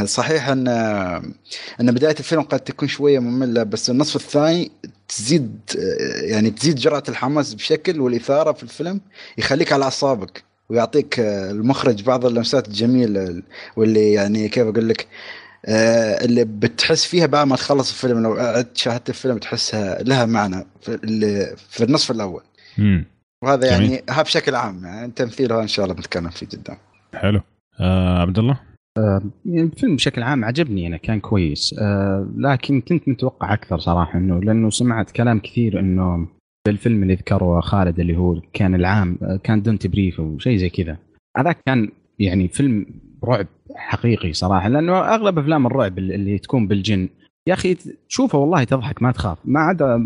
صحيح إن إن بداية الفيلم قد تكون شوية مملة بس النصف الثاني تزيد يعني تزيد جرعة الحماس بشكل والإثارة في الفيلم يخليك على أعصابك ويعطيك المخرج بعض اللمسات الجميلة واللي يعني كيف أقول لك اللي بتحس فيها بعد ما تخلص الفيلم لو قعدت شاهدت الفيلم تحسها لها معنى في, في النصف الأول. مم. وهذا يعني ها بشكل عام يعني تمثيلها إن شاء الله بنتكلم فيه جدا. حلو. آه عبد الله؟ آه يعني الفيلم بشكل عام عجبني أنا كان كويس. آه لكن كنت متوقع أكثر صراحة إنه لأنه سمعت كلام كثير إنه الفيلم اللي ذكره خالد اللي هو كان العام آه، كان Don't Breathe أو شيء زي كذا. هذاك كان يعني فيلم رعب حقيقي صراحة لأنه أغلب أفلام الرعب اللي تكون بالجن يا أخي تشوفه والله تضحك ما تخاف. ما عدا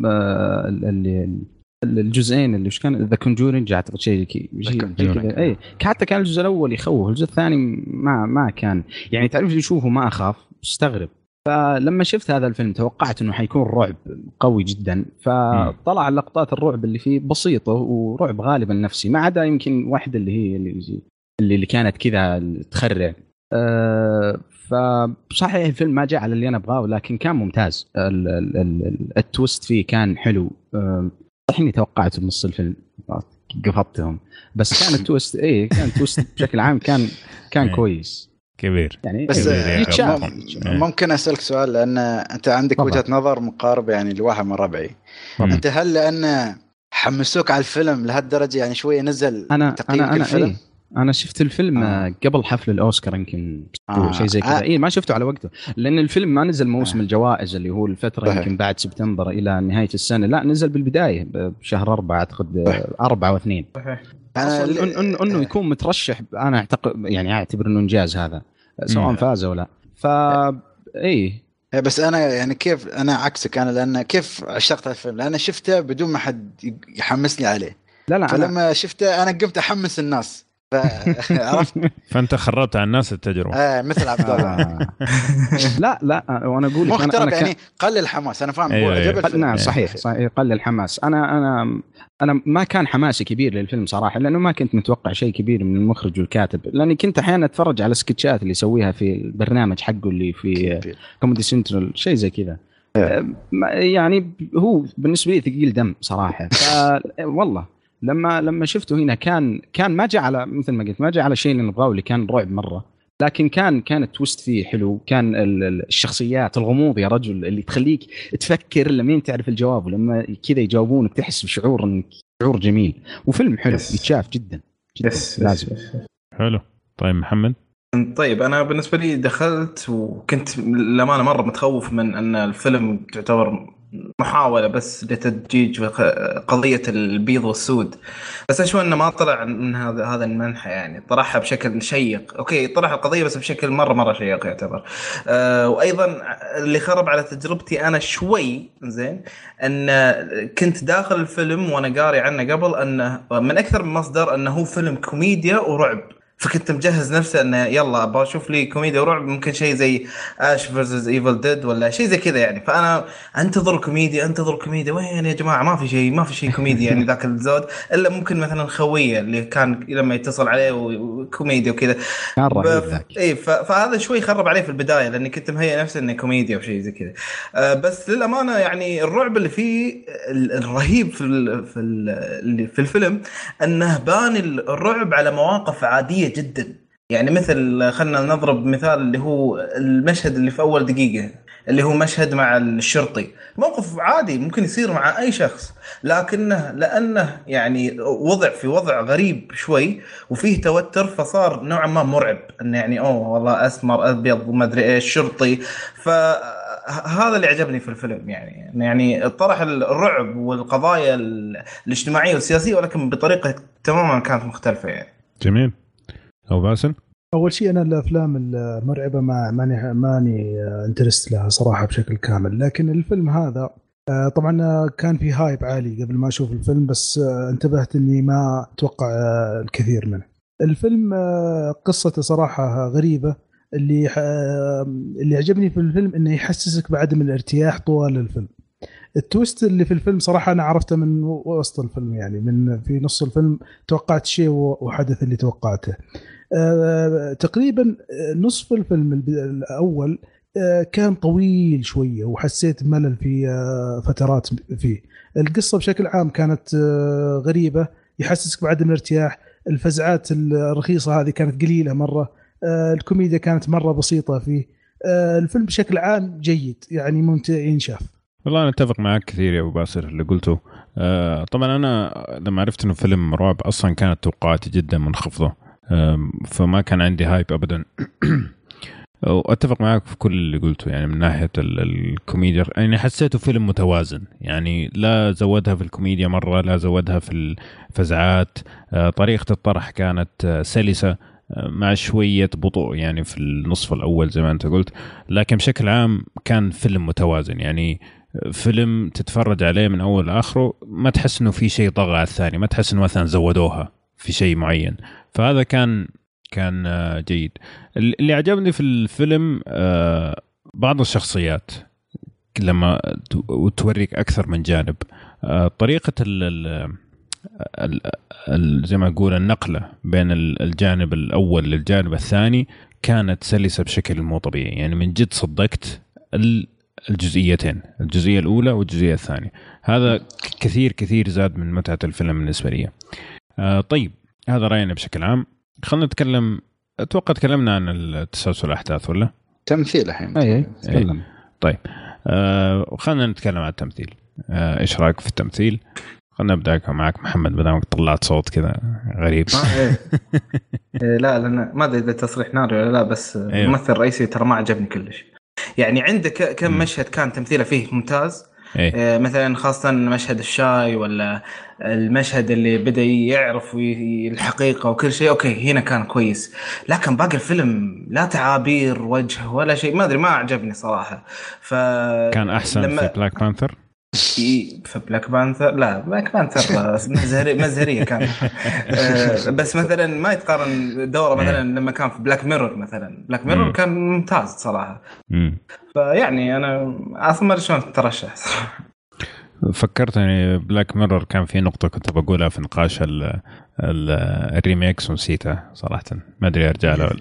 اللي الجزئين اللي وش كان؟ The Conjuring أعتقد شيء كذا اي حتى كان الجزء الأول يخوف الجزء الثاني ما ما كان. يعني تعرف يشوفه ما أخاف استغرب فلما شفت هذا الفيلم توقعت إنه حيكون رعب قوي جدا. فطلع لقطات الرعب اللي فيه بسيطة ورعب غالبا نفسي ما عدا يمكن واحدة اللي هي اللي اللي كانت كذا تخرع. أه فصحيح الفيلم ما جاء على اللي أنا أبغاه ولكن كان ممتاز. ال ال ال ال twist فيه كان حلو. أه صح إني توقعت بنص الفيلم قفطتهم بس كان ال twist اي كان ال twist بشكل عام كان كان إيه. كويس. كبير. يعني بس يتشاف ممكن. أسألك سؤال لأن أنت عندك وجهة نظر مقاربة يعني لواحد من ربعي. أنت هل لأن حمسوك على الفيلم لهالدرجة؟ يعني شوية نزل أنا تقييمك أنا, أنا الفيلم؟ إيه؟ أنا شفت الفيلم آه. قبل حفل الأوسكار يمكن آه. شيء زي كذا. آه. اي ما شفته على وقته لأن الفيلم ما نزل موسم آه. الجوائز اللي هو الفترة يمكن بعد سبتمبر إلى نهاية السنة. لا نزل بالبداية بشهر أربعة أعتقد أربعة واثنين. صحيح. إنه انه يكون مترشح أنا اعتقد يعني أعتبر إنه إنجاز هذا سواء فاز أو لا. ف اي بس أنا يعني كيف أنا عكسك أنا لأن كيف عشقت الفيلم؟ لأن شفته بدون ما حد يحمسني عليه. لا لا فلما أنا... شفته أنا قمت أحمس الناس. عرفت؟ فأنت خربت على الناس التجربة. إيه مثل عبد الله. آه. لا لا وأنا أقول لك مختلف أنا يعني قلل الحماس أنا فاهم. أيوة أيوة. نعم صحيح صحيح قلل الحماس. أنا أنا أنا ما كان حماسي كبير للفيلم صراحة لأنه ما كنت متوقع شيء كبير من المخرج والكاتب. لأني كنت أحيانا أتفرج على sketchات اللي يسويها في البرنامج حقه اللي في Comedy Central شيء زي كذا. إيه. يعني هو بالنسبة لي ثقيل دم صراحة. والله. لما لما شفته هنا كان كان ما جاء على مثل ما قلت ما جاء على شيء اللي نبغاه اللي كان رعب مرة لكن كان كان ال twist فيه حلو كان الشخصيات الغموض يا رجل اللي تخليك تفكر لمين تعرف الجواب ولما كذا يجاوبونك تحس بشعور إنك شعور جميل وفيلم حلو yes. يتشاف جدا, جدا. yes. لازم يس. حلو طيب محمد طيب أنا بالنسبة لي دخلت وكنت للأمانة مرة متخوف من أن الفيلم تعتبر محاولة بس لتدجيج قضية البيض والسود. بس أشوف أنه ما طلع من هذا هذا المنحى يعني. طرحها بشكل شيق. okay طرح القضية بس بشكل مرة مرة شيق يعتبر. أه وأيضا اللي خرب على تجربتي أنا شوي زين أن كنت داخل الفيلم وأنا قاري عنه قبل أنه من أكثر من مصدر أنه هو فيلم كوميديا ورعب. فكنت مجهز نفسي أنه يلا أبغى أشوف لي كوميديا ورعب ممكن شيء زي Ash vs Evil Dead ولا شيء زي كذا يعني. فأنا أنتظر كوميديا أنتظر كوميديا. وين يا جماعة؟ ما في شيء ما في شيء كوميديا يعني ذاك الزود. إلا ممكن مثلا خويه اللي كان لما يتصل عليه وكوميديا وكذا. كان رهيب اي فهذا شوي خرب عليه في البداية لأني كنت مهيئ نفسي انه كوميديا أو شيء زي كذا. أه بس للأمانة يعني الرعب اللي فيه الرهيب في في, في الفيلم أنه بان الرعب على مواقف عادية جدا. يعني مثل خلينا نضرب مثال اللي هو المشهد اللي في أول دقيقة اللي هو مشهد مع الشرطي. موقف عادي ممكن يصير مع أي شخص لكنه لأنه يعني وضع في وضع غريب شوي وفيه توتر فصار نوعا ما مرعب. إنه يعني أوه والله أسمر أبيض وما أدري إيش شرطي. فهذا اللي عجبني في الفيلم يعني. يعني طرح الرعب والقضايا الاجتماعية والسياسية ولكن بطريقة تماما كانت مختلفة يعني. جميل. أو باسل؟ أول شيء أنا الأفلام المرعبة ما ماني ماني interested لها صراحة بشكل كامل. لكن الفيلم هذا آه، طبعا كان في hype عالي قبل ما أشوف الفيلم بس آه، انتبهت إني ما أتوقع آه، الكثير منه. الفيلم قصته صراحة غريبة. اللي اللي عجبني في الفيلم إنه يحسسك بعدم الارتياح طوال الفيلم. التويست اللي في الفيلم صراحة أنا عرفته من وسط الفيلم يعني من في نص الفيلم توقعت شيء وحدث اللي توقعته. آه، تقريبا نصف الفيلم الأول آه، كان طويل شوية وحسيت ملل في آه، فترات فيه. القصة بشكل عام كانت غريبة يحسسك بعدم الارتياح. الفزعات الرخيصة هذه كانت قليلة مرة الكوميديا كانت مرة بسيطة فيه. الفيلم بشكل عام جيد يعني ممتع ينشاف. والله أنا أتفق معك كثير يا أبو باسل اللي قلته. طبعا أنا لما عرفت إنه فيلم رعب أصلا كانت توقعاتي جدا منخفضة. فما كان عندي hype ابدا. وأتفق معك في كل اللي قلته يعني من ناحية الكوميديا. يعني حسيته فيلم متوازن يعني لا زودها في الكوميديا مرة لا زودها في الفزعات. آه، طريقة الطرح كانت آه، سلسة آه، مع شوية بطء يعني في النصف الأول زي ما أنت قلت. لكن بشكل عام كان فيلم متوازن يعني فيلم تتفرج عليه من أول لآخره ما تحس إنه في شيء طغى على الثاني ما تحس إنه مثلا زودوها. في شيء معين. فهذا كان كان آه، جيد. اللي عجبني في الفيلم آه، بعض الشخصيات لما توريك أكثر من جانب. آه، طريقة ال زي ما أقول النقلة بين الجانب الأول للجانب الثاني كانت سلسة بشكل مو طبيعي. يعني من جد صدقت الجزئيتين الجزئية الأولى والجزئية الثانية. هذا كثير كثير زاد من متعة الفيلم بالنسبة لي. طيب هذا رأينا بشكل عام. خلينا نتكلم أتوقع تكلمنا عن التسلسل الأحداث ولا؟ تمثيل الحين. أي تكلم. طيب آه خلينا نتكلم عن التمثيل. آه إيش رأيك في التمثيل؟ خلينا نبدأ معك محمد ما دامك طلعت صوت كذا غريب. إيه. إيه لا لأن ما أدري إذا تصريح ناري ولا لا بس أيوه. الممثل الرئيسي ترى ما عجبني كلش. يعني عندك كم مشهد كان تمثيله فيه ممتاز؟ إيه؟ آه، مثلا خاصة مشهد الشاي ولا المشهد اللي بدأ يعرف الحقيقة وكل شيء أوكي هنا كان كويس. لكن باقي الفيلم لا تعابير وجه ولا شيء ما أدري ما عجبني صراحة. ف كان أحسن لما... في Black Panther في Black Panther لا Black Panther مزهري مزهرية كان. آه، بس مثلا ما يتقارن دوره مثلا إيه. لما كان في Black Mirror مثلا. Black Mirror كان ممتاز صراحة. فيعني أنا أصلا ما أدري شلون ترشح. فكرت يعني Black Mirror كان في نقطة كنت بقولها في نقاش ال الـ remakes ونسيتها صراحة. ما أدري أرجع له ولا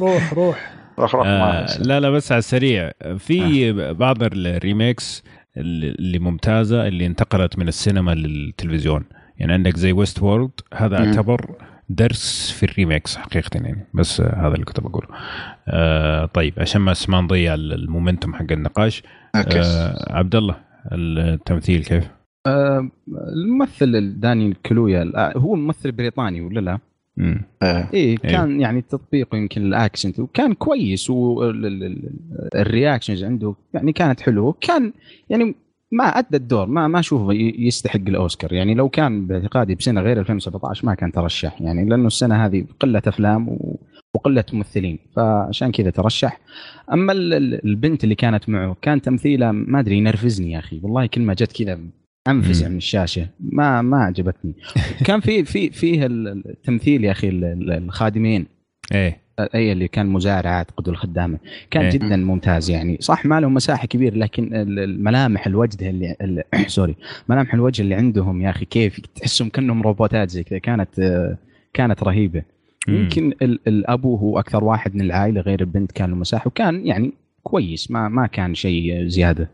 روح روح. روح روح آه لا لا بس على السريع. في آه. بعض الـ remakes اللي ممتازة اللي انتقلت من السينما للتلفزيون. يعني عندك زي Westworld هذا اعتبر درس في الـ remakes حقيقه يعني. بس هذا اللي كنت بقوله. آه طيب عشان ما ما نضيع الـ momentum حق النقاش. آه عبد الله التمثيل كيف؟ آه الممثل داني كالويا هو ممثل بريطاني ولا لا؟ امم إيه إيه. كان يعني تطبيقه يمكن الـ accent وكان كويس والـ reactions عنده يعني كانت حلوة كان يعني ما أدى الدور ما ما أشوفه يستحق الأوسكار. يعني لو كان باعتقادي بسنة غير 2017 ما كان ترشح يعني لأنه السنة هذه قلة أفلام وقلة ممثلين فعشان كذا ترشح. أما البنت اللي كانت معه كان تمثيلها ما أدري ينرفزني يا أخي والله كل ما جت كذا انفزع من الشاشة. ما ما عجبتني. كان في في فيه التمثيل يا أخي الخادمين. إيه. أي اللي كان مزارع اعتقد الخدامة. كان إيه؟ جدا ممتاز يعني. صح ما لهم مساحة كبيرة لكن الملامح الوجه اللي سوري ملامح الوجه اللي عندهم يا أخي كيف تحسهم كأنهم روبوتات زي كذا. كانت كانت رهيبة. يمكن الابو هو أكثر واحد من العائلة غير البنت كان له مساحة وكان يعني كويس ما ما كان شيء زيادة.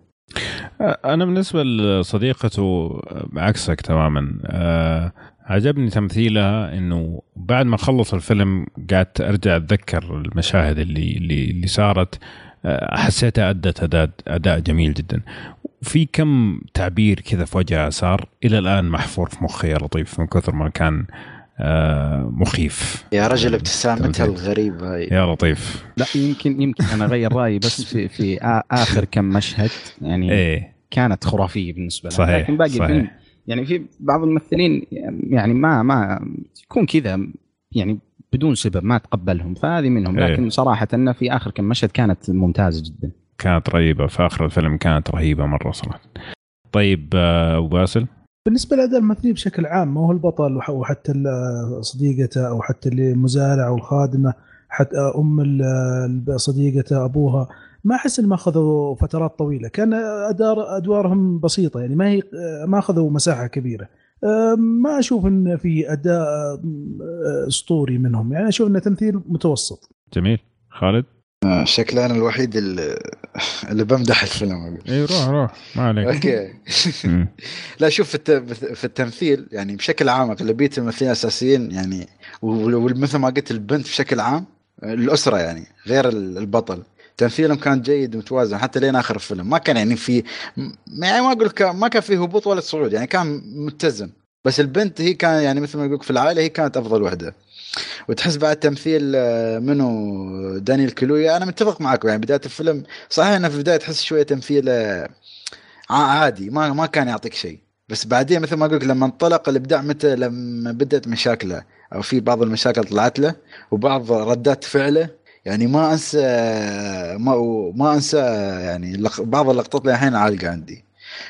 أنا بالنسبة لصديقته عكسك تماما. أه عجبني تمثيلها إنه بعد ما خلص الفيلم قعدت أرجع أتذكر المشاهد اللي اللي, اللي صارت. آه، حسيتها أدت أداء أداء جميل جدا. في كم تعبير كذا وجهها صار إلى الآن محفور في مخي يا لطيف من كثر ما كان آه، مخيف. يا رجل ابتسامتها الغريبه هاي. يا لطيف. لا يمكن يمكن أنا أغير رأيي بس في في آخر كم مشهد يعني إيه. كانت خرافية بالنسبة لها صحيح، لكن باقي صحيح. الفيلم يعني في بعض الممثلين يعني ما ما يكون كذا يعني بدون سبب ما تقبلهم فهذه منهم. إيه. لكن صراحة إنه في آخر كم مشهد كانت ممتازة جدا. كانت رهيبة. في آخر الفيلم كانت رهيبة مرة صراحة. طيب آه، أبو باسل. بالنسبة لأداء الممثلين بشكل عام ما هو البطل وح- وحتى صديقته أو حتى المزارع أو الخادمه حتى أم صديقته أبوها ما أحس ان ما أخذوا فترات طويلة. كان أدار أدوارهم بسيطة يعني ما هي ما أخذوا مساحة كبيرة. ما أشوف إن في أداء أسطوري منهم. يعني أشوف إنه تمثيل متوسط. جميل. خالد؟ شكلي أنا الوحيد اللي, اللي بمدح الفيلم. اي روح روح. ما عليك. أوكي. لا شوف في الت- في التمثيل يعني بشكل عام أغلبية الممثلين الأساسيين يعني ومثل ما قلت البنت بشكل عام الأسرة يعني غير ال- البطل. تمثيلهم كان جيد ومتوازن حتى لين آخر الفيلم. ما كان يعني في يعني ما أقول ما كان فيه هبوط ولا صعود يعني كان متزن. بس البنت هي كان يعني مثل ما يقول في العائلة هي كانت أفضل وحدة. وتحس بعد تمثيل آه، منو دانيال كلويا أنا متفق معك يعني بداية الفيلم صحيح إنه في البداية تحس شوية تمثيل آه، عادي ما ما كان يعطيك شيء. بس بعدين مثل ما قلت لما انطلق الإبداع متى لما بدأت مشاكله أو في بعض المشاكل طلعت له وبعض ردات فعله يعني ما أنسى ما ما أنسى يعني بعض اللقطات للحين عالقه عندي.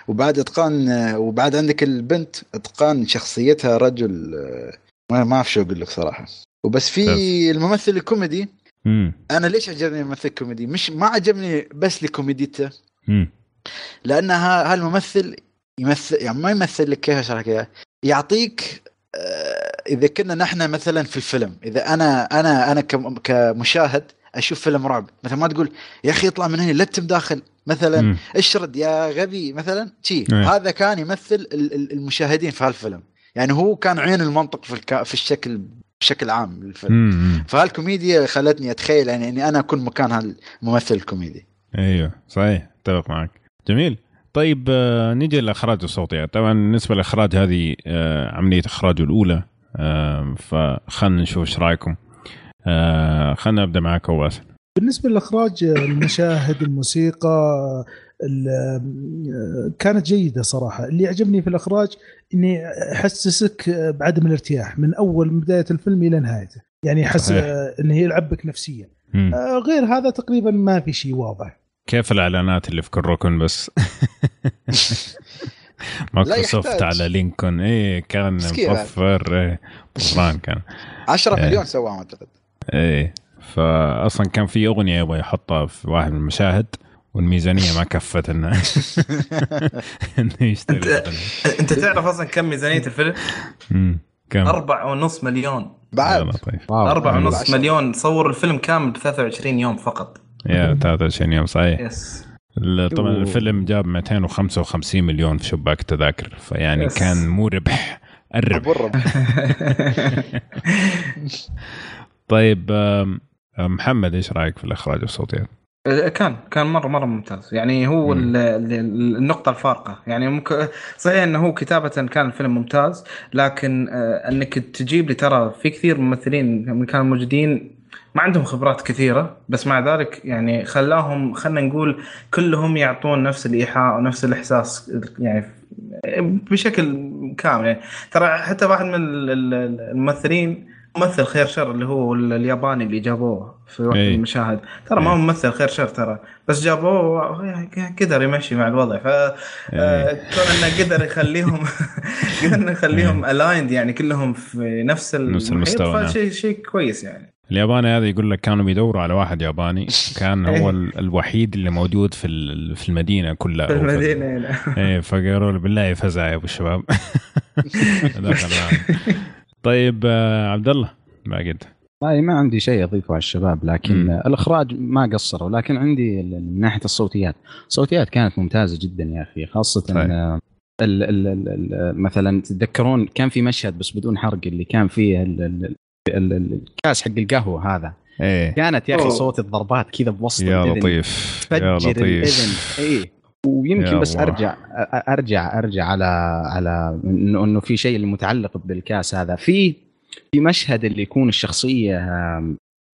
وبعد إتقان وبعد عندك البنت إتقان شخصيتها رجل ما ما أعرف شو أقول لك صراحة وبس في. الممثل الكوميدي مم. أنا ليش عجبني الممثل الكوميدي مش ما عجبني بس لكوميديته. لأن ها- هالممثل يمثل يعني ما يمثل لك كيف أشرح؟ يعطيك آه، إذا كنا نحن مثلا في الفيلم إذا أنا أنا أنا كم- كمشاهد أشوف فيلم رعب مثلا ما تقول يا أخي اطلع من هنا لا تم داخل مثلا مم. اشرد يا غبي مثلا شي إيه. هذا كان يمثل ال- ال- المشاهدين في هالفيلم يعني هو كان عين المنطق في الك... في الشكل بشكل عام للفيلم. فهالكوميديا خلتني أتخيل يعني إني أنا أكون مكان هالممثل الكوميدي. أيوه صحيح أتفق معك. جميل. طيب آه، نيجي للإخراج الصوتي. طبعا بالنسبة للاخراج هذه آه، عملية اخراجه الأولى فخلنا نشوف إيش رأيكم. آه، خلنا نبدأ معك باسل. بالنسبة للإخراج المشاهد الموسيقى ال- كانت جيدة صراحة اللي عجبني في الإخراج إني أحسسك بعدم الارتياح من أول من بداية الفيلم إلى نهايته يعني يحس صحيح. إنه يلعبك نفسيا مم. آه، غير هذا تقريبا ما في شيء واضح كيف الإعلانات اللي في كل ركن بس مايكروسوفت. على لينكولن إيه كان. مفر إيه، طفران كان 10 إيه. مليون سواهم أعتقد إيه فاصلا كان في أغنية يبغى يحطها في واحد من المشاهد والميزانية ما كفت انه إنه يشتري انت. أنت تعرف أصلا كم ميزانية الفيلم؟ كم أربعة ونص مليون بعد wow أربعة ونص عشرة. مليون صور الفيلم كامل ب 23 يوم فقط يا 23 يوم صحيح yes طبعا. الفيلم جاب 255 مليون في شباك التذاكر فيعني yes. كان مو ربح الربح طيب محمد إيش رأيك في الإخراج الصوتي؟ كان كان مرة مرة ممتاز. يعني هو مم. ال- ال- النقطة الفارقة. يعني ممكن صحيح إنه هو كتابة كان الفيلم ممتاز لكن آه، إنك تجيب لي ترى في كثير ممثلين من كانوا موجودين ما عندهم خبرات كثيرة بس مع ذلك يعني خلاهم خلينا نقول كلهم يعطون نفس الإيحاء ونفس الإحساس يعني بشكل كامل. يعني ترى حتى واحد من ال- ال- الممثلين ممثل خير شر اللي هو ال- الياباني اللي جابوه في واحد إيه. من المشاهد. ترى ما هو ممثل خير شر ترى. بس جابوه قدر يمشي مع الوضع. ف آه، كون إنه قدر يخليهم قدر يخليهم الايند يعني كلهم في نفس نفس المستوى، نعم. فشيء شيء كويس يعني. الياباني هذا يقول لك كانوا بيدوروا على واحد ياباني. كان هو إيه. ال- الوحيد اللي موجود في في المدينة كلها. في المدينة إيه. فقالوا له بالله فزع يا أبو الشباب. طيب آه، عبد الله باقي والله ما عندي شيء أضيفه على الشباب لكن مم. مم. الإخراج ما قصروا لكن عندي من ناحية الصوتيات الصوتيات كانت ممتازة جدا يا أخي خاصة صحيح. آه، ال ال ال ال مثلا تتذكرون كان في مشهد بس بدون حرق اللي كان فيه ال ال ال ال الكاس حق القهوة هذا إيه كانت يا أخي. صوت الضربات كذا بوسط يا. لطيف يا لطيف الإذن اي ويمكن بس الله. أرجع أرجع أرجع على على إنه إنه في شيء اللي متعلق بالكاس هذا. في في مشهد اللي يكون الشخصية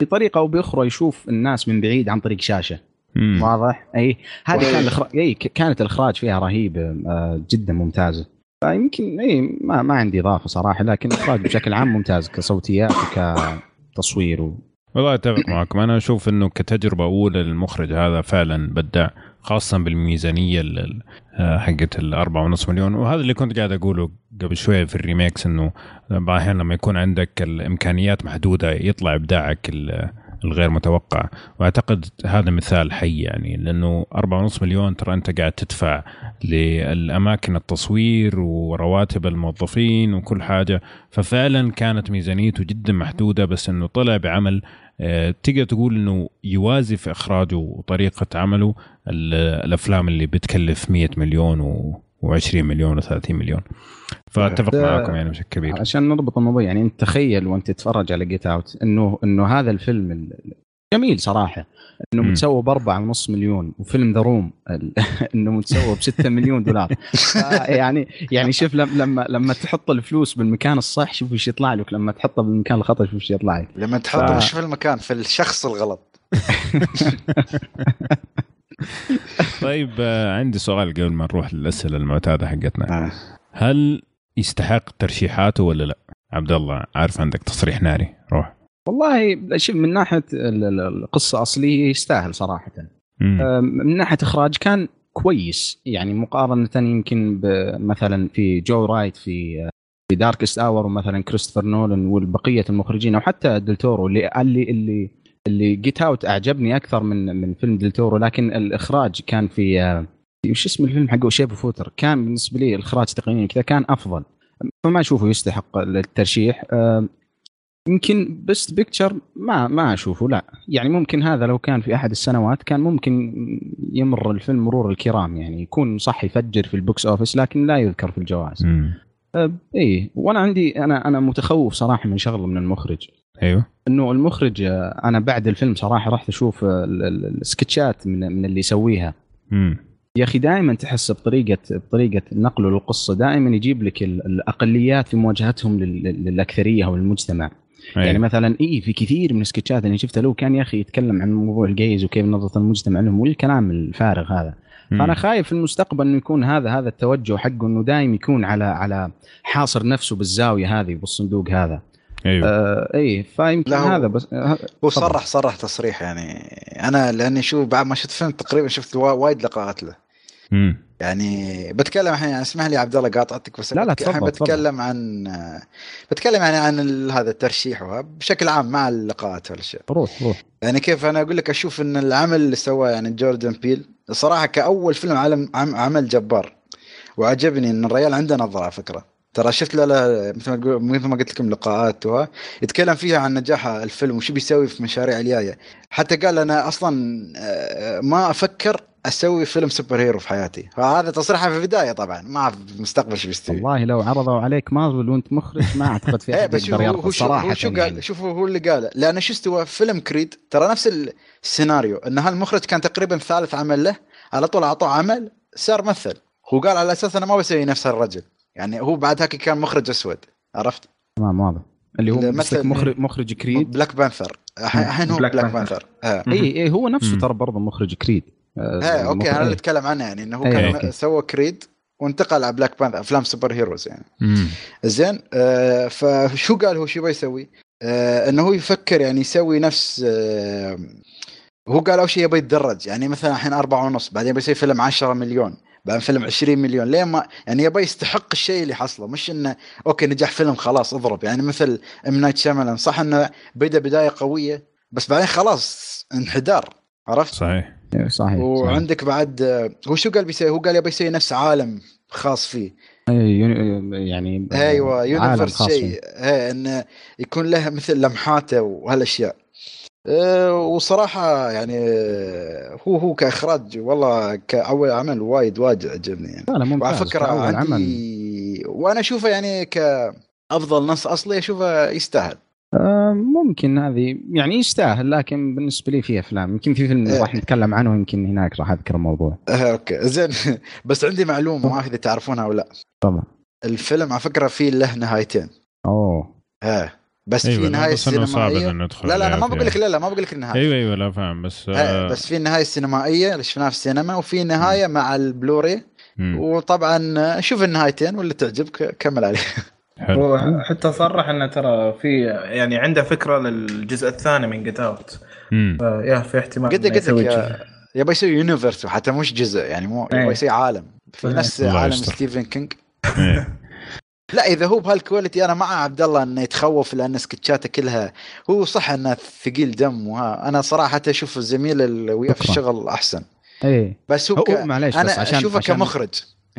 بطريقة أو بأخرى يشوف الناس من بعيد عن طريق شاشة. مم. واضح؟ أي هذه كان الإخراج أي كانت الإخراج فيها رهيب آه، جدا ممتازة. فيمكن أي ما, ما عندي إضافة صراحة لكن الإخراج بشكل عام ممتاز كصوتيات وكتصوير و... والله أتفق معكم أنا أشوف إنه كتجربة أولى للمخرج هذا فعلا بدع. خاصه بالميزانية ال- ال- آه، حقت الأربعة ونص مليون. وهذا اللي كنت قاعد أقوله قبل شوية في الريميكس إنه بعض الأحيان لما يكون عندك الإمكانيات محدودة يطلع إبداعك ال- الغير متوقع. وأعتقد هذا مثال حي يعني لأنه أربعة ونص مليون ترى أنت قاعد تدفع للأماكن التصوير ورواتب الموظفين وكل حاجة. ففعلا كانت ميزانيته جدا محدودة بس إنه طلع بعمل تقدر تقول إنه يوازي في إخراجه وطريقة عمله ال- الأفلام اللي بتكلف 100 مليون و و20 مليون و30 مليون. فأتفق ده- معاكم يعني بشكل كبير. عشان نربط الموضوع يعني أنت تخيل وأنت تتفرج على Get Out انه إنه هذا الفيلم ال- جميل صراحة. إنه. متسوى بأربعة ونص مليون وفيلم The Room إنه متسوى ب 6 مليون دولار. يعني يعني شوف لما لما لما تحط الفلوس بالمكان الصح شوف إيش يطلع لك. لما تحطها بالمكان الخطأ شوف إيش يطلع لك. لما تحطه ف- مش في المكان في الشخص الغلط. طيب آه، عندي سؤال قبل ما نروح للأسئلة المعتادة حقتنا. هل يستحق ترشيحاته ولا لا؟ عبد الله عارف عندك تصريح ناري؟ روح. والله شوف من ناحية ال- ال- القصة الاصليه يستاهل صراحة. مم. أم، من ناحية إخراج كان كويس. يعني مقارنة يمكن مثلا في جو رايت في في Darkest Hour ومثلا كريستوفر نولان والبقية المخرجين أو حتى دلتورو اللي اللي اللي اللي Get Out أعجبني أكثر من من فيلم دلتورو لكن الإخراج كان في آه، وش اسم الفيلم حقه؟ Shape of Water كان بالنسبة لي الاخراج تقنيا كذا كان أفضل. فما أشوفه يستحق الترشيح. آه، يمكن best picture ما ما أشوفه لا. يعني ممكن هذا لو كان في أحد السنوات كان ممكن يمر الفيلم مرور الكرام يعني يكون صح يفجر في الـ box office لكن لا يذكر في الجوائز. أه إيه. وأنا عندي أنا أنا متخوف صراحة من شغله من المخرج. أيوه. إنه المخرج آه، أنا بعد الفيلم صراحة رحت أشوف ال- الـ sketchات من من اللي يسويها. يا أخي دائما تحس بطريقة بطريقة نقله للقصه دائما يجيب لك ال- الأقليات في مواجهتهم لل- للأكثرية أو المجتمع. أيوة. يعني مثلا إي في كثير من الـ sketchات اللي شفتها له كان يا أخي يتكلم عن موضوع الـ gays وكيف نظرة المجتمع لهم والكلام الفارغ هذا مم. فأنا خايف في المستقبل إنه يكون هذا هذا التوجه حقه إنه دائم يكون على على حاصر نفسه بالزاوية هذه بالصندوق هذا أيوه آه إي فيمكن هذا بس آه هو. صرح صرح تصريح يعني أنا لأني شوف بعد ما شفت فيلم تقريبا شفت وا- وايد لقاءات له مم. يعني بتكلم الحين يعني اسمح لي عبد الله قاطعتك بس لا، لا، تفضل،. بتكلم عن بتكلم يعني عن ال- هذا الترشيح بشكل عام مع اللقاءات والأشياء. روح روح. يعني كيف أنا أقول لك أشوف إن العمل اللي سواه يعني جوردن بيل صراحة كأول فيلم عمل عم- عمل جبار وعجبني إن الرجال عنده نظرة على فكرة. ترى شفت له مثل ما مثل ما قلت لكم لقاءات وها يتكلم فيها عن نجاح الفيلم وش بيسوي في مشاريع الجاية. حتى قال أنا أصلا آه، ما أفكر أسوي فيلم superhero في حياتي. فهذا تصريحه في البداية طبعا. ما أعرف في المستقبل شو بيستوي والله لو عرضوا عليك مارفل وأنت مخرج ما أعتقد في إيه أحد شوف يقدر هو يرفض صراحة هو شو يعني. قال شوفوا هو اللي قاله. لأن شو استوى؟ فيلم كريد. ترى نفس السيناريو. ان هالمخرج كان تقريبا ثالث عمل له. على طول أعطوه عمل صار مثل هو قال على أساس أنا ما بسوي نفس الرجل يعني هو بعد هاك كان مخرج أسود. عرفت؟ تمام واضح. اللي هو مثل- مخرج مخرج Creed؟ Black Panther. الحين هو Black Panther. Panther. آه. اي اي هو نفسه. ترى برضه مخرج Creed. آه، إيه okay أنا اللي. أتكلم عنه يعني إنه هو إيه، كان. سوى Creed وانتقل على Black Panther أفلام superheroes يعني. زين آه فشو قال هو شو يبغى يسوي؟ آه إنه هو يفكر يعني يسوي نفس آه هو قال أول شيء يبغى يتدرج يعني مثلا الحين أربعة ونص بعدين يبغى يسوي فيلم 10 مليون بعدين فيلم 20 مليون ليه ما يعني يبغى يستحق الشيء اللي حصله مش إنه okay نجح فيلم خلاص اضرب يعني مثل ام نايت شاملان صح إنه بدأ بداية قوية بس بعدين خلاص انحدار عرفت؟ صحيح إيه، صحيح صحيح. وعندك بعد آه، هو شو قال بيسوي؟ هو قال يبغى يسوي نفس عالم خاص فيه. إيه، يوني- يعني أيوه يونيفرس شيء. انه يكون له مثل لمحاته وهالأشياء. وصراحة يعني هو هو كإخراج والله كأول عمل وايد وايد عجبني يعني. لا لا وعلى ممتاز فكرة كأول عمل. عندي وأنا أشوفه يعني كافضل نص أصلي أشوفه يستاهل. ممكن هذه يعني يستاهل لكن بالنسبة لي في أفلام يمكن في فيلم. راح نتكلم عنه يمكن هناك راح أذكر الموضوع. آه، okay. زين. بس عندي معلومة ما أعرف إذا تعرفونها أو لا. طبعا الفيلم على فكرة فيه له نهايتين. أوه. آه. بس أيوه في نهاية بس إنه صعب سينمائيه إنه ندخل لا لا أنا ما عليها بقول لك. لا لا ما بقول لك النهايه أيوه أيوه لا فاهم. بس آه، آه. بس في النهايه السينمائيه اللي شفناها في السينما وفي نهاية مع البلوري. مم. وطبعا آه، شوف النهايتين واللي تعجبك كمل عليه. حلو هو حتى صرح إنه ترى في يعني عنده فكرة للجزء الثاني من Get Out. فيا في احتمال قد. يا- يبغى يسوي universe حتى مش جزء يعني مو إيه. يبغى يسوي عالم في إيه. نفس عالم يستر. ستيفن كينج إيه. لا إذا هو بهال quality أنا مع عبد الله إنه يتخوف لأن سكتشاته كلها هو صح إنه ثقيل دم وها أنا صراحة حتى أشوف الزميل اللي وياه في. الشغل أحسن إيه بس هو, هو- ك... معليش بس أنا عشان- أشوفه عشان- كمخرج